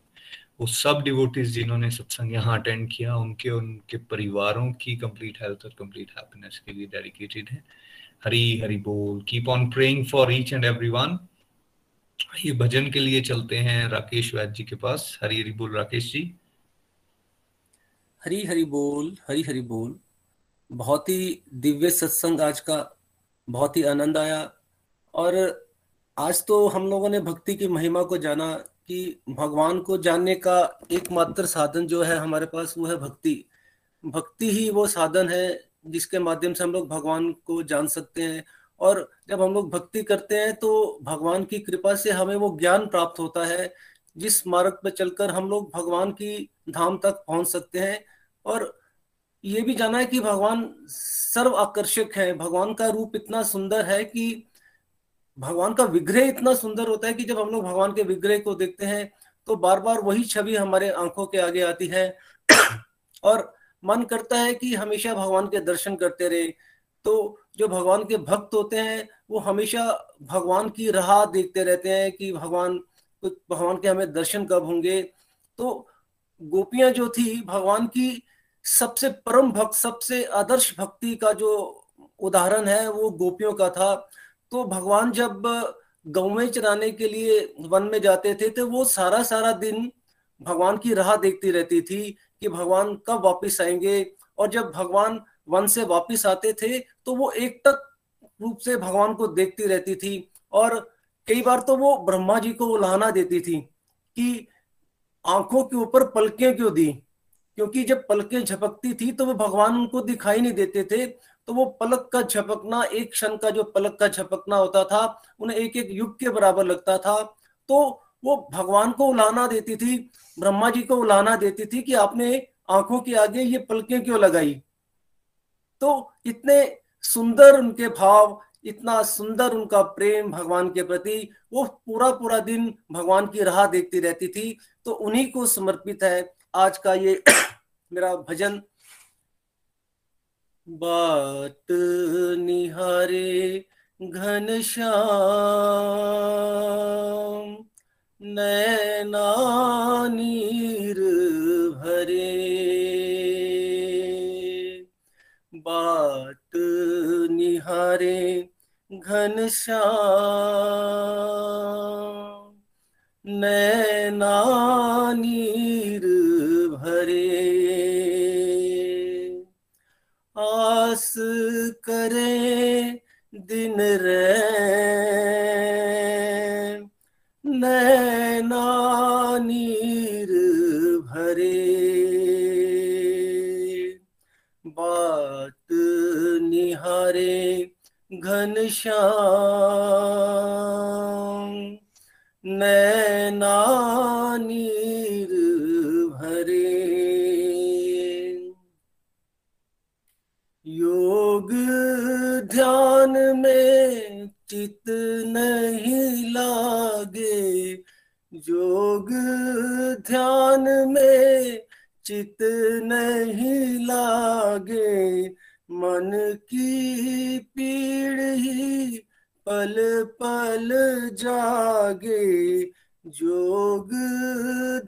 वो सब डिवोटीज जिन्होंने सत्संग यहाँ अटेंड किया, उनके उनके परिवारों की कंप्लीट हेल्थ और कंप्लीट हैप्पीनेस के लिए डेडिकेटेड है। हरी हरी बोल keep on praying for each and everyone ये भजन के लिए चलते हैं राकेश वैद जी के पास। हरी हरी बोल राकेश जी। हरी हरी बोल, हरी हरी बोल। बहुत ही दिव्य सत्संग आज का, बहुत ही आनंद आया। और आज तो हम लोगों ने भक्ति की महिमा को जाना कि भगवान को जानने का एकमात्र साधन जो है हमारे पास, वो है भक्ति। भक्ति ही वो साधन है जिसके माध्यम से हम लोग भगवान को जान सकते हैं। और जब हम लोग भक्ति करते हैं तो भगवान की कृपा से हमें वो ज्ञान प्राप्त होता है, जिस मार्ग पर चलकर हम लोग भगवान की धाम तक पहुँच सकते हैं। और ये भी जाना है कि भगवान सर्व आकर्षक है। भगवान का रूप इतना सुंदर है कि भगवान का विग्रह इतना सुंदर होता है कि जब हम लोग भगवान के विग्रह को देखते हैं तो बार बार वही छवि हमारे आँखों के आगे आती है। और मन करता है कि हमेशा भगवान के दर्शन करते रहे। तो जो भगवान के भक्त होते हैं, वो हमेशा भगवान की राह देखते रहते हैं कि भगवान भगवान के हमें दर्शन कब होंगे। तो गोपियाँ जो थी, भगवान की सबसे परम भक्त, सबसे आदर्श भक्ति का जो उदाहरण है, वो गोपियों का था। तो भगवान जब गौवें चराने के लिए वन में जाते थे तो वो सारा सारा दिन भगवान की राह देखती रहती थी कि भगवान कब वापस आएँगे। और जब भगवान वन से वापस आते थे तो वो एक तक रूप से भगवान को देखती रहती थी। और कई बार तो वो ब्रह्मा जी को उलाहना देती थी कि आँखों के ऊपर पलकें क्यों दी? क्योंकि जब पलकें झपकती थी तो वो भगवान उनको दिखाई नहीं देते थे। तो वो पलक का झपकना, एक क्षण का जो पलक का झपकना होता था, उन्हें एक एक युग के बराबर लगता था। तो वो भगवान को उलाना देती थी, ब्रह्मा जी को उलाना देती थी कि आपने आँखों के आगे ये पलकें क्यों लगाई? तो इतने सुंदर उनके भाव, इतना सुंदर उनका प्रेम भगवान के प्रति, वो पूरा पूरा दिन भगवान की राह देखती रहती थी। तो उन्हीं को समर्पित है। आज का ये मेरा भजन बात निहारे घन श्याम नैना नीर भरे। बात निहारे घन श्याम नैना नीर भरे आस करे दिन रे नैना नीर भरे। बाट निहारे घन श्याम नैना नीर ध्यान में चित नहीं लागे। योग ध्यान में चित नहीं लागे। मन की पीड़ ही पल पल जागे। जोग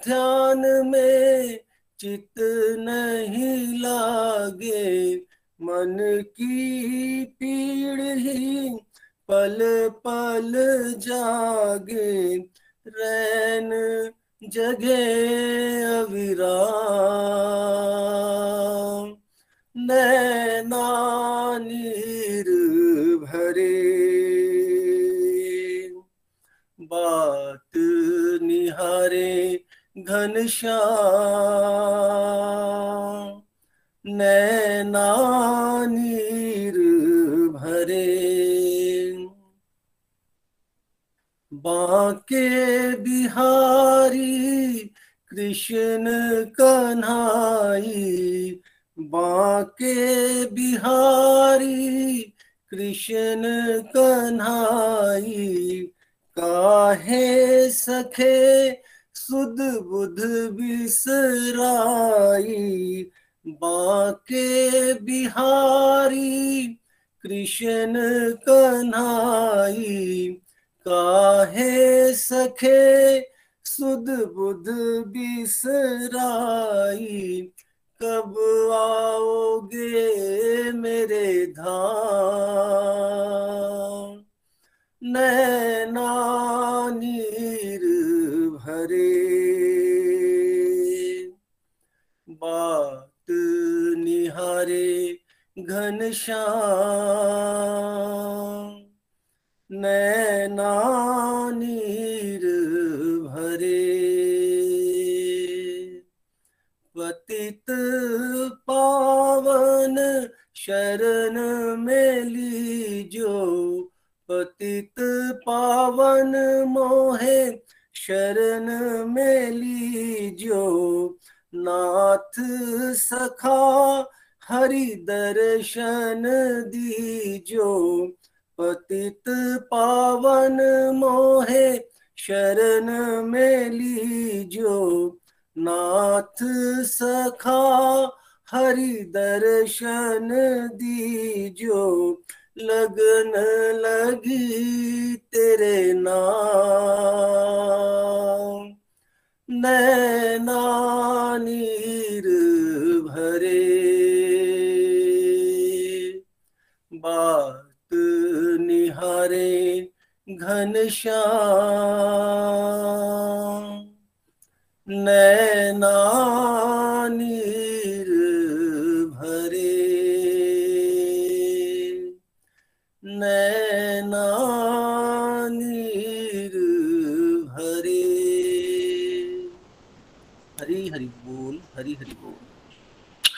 ध्यान में चित नहीं लागे। मन की पीड़ ही पल पल जागे, रैन जगे अविराम। नैना नीर भरे, बात निहारे घन श्याम नैना नीर भरे। बांके बिहारी कृष्ण कन्हाई। बांके बिहारी कृष्ण कन्हाई। काहे सखे सुध बुध बिसराई। बाके बिहारी कृष्ण कन्हाई काहे सखे सुध बुध बिसराई कब आओगे मेरे धाम? नैना घनश्याम नैना नीर भरे। पतित पावन शरण में लीजो, पतित पावन मोहे शरण में लीजो। नाथ सखा हरि दर्शन दीजो, पतित पावन मोहे शरण में लीजो। नाथ सखा हरि दर्शन दीजो, लगन लगी तेरे नाम। नैना नीर भरे बात निहारे घनश्याम नैना नीर भरे। नैना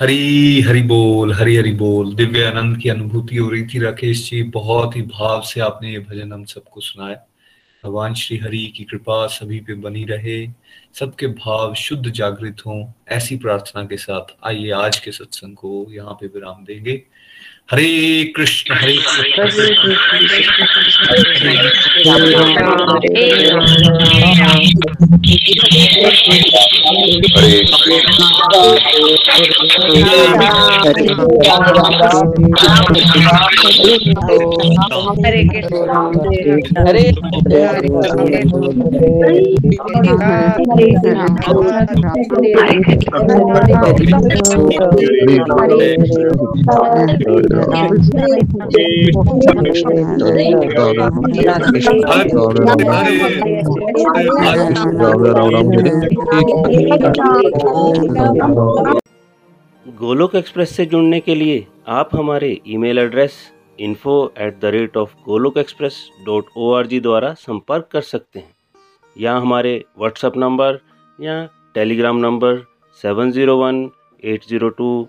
हरी, हरि बोल, हरी, हरि बोल। दिव्य आनंद की अनुभूति हो रही थी, राकेश जी। बहुत ही भाव से आपने ये भजन हम सबको सुनाया। भगवान श्री हरि की कृपा सभी पे बनी रहे। सबके भाव शुद्ध जागृत हों। ऐसी प्रार्थना के साथ आइए, आज के सत्संग को यहाँ पे विराम देंगे। हरे कृष्ण हरे हरे कृष्ण हरे गोलोक एक्सप्रेस से जुड़ने के लिए आप हमारे email address info at the rate of Golok express dot O R G द्वारा संपर्क कर सकते हैं। या हमारे व्हाट्सएप नंबर या Telegram number seven zero one eight zero two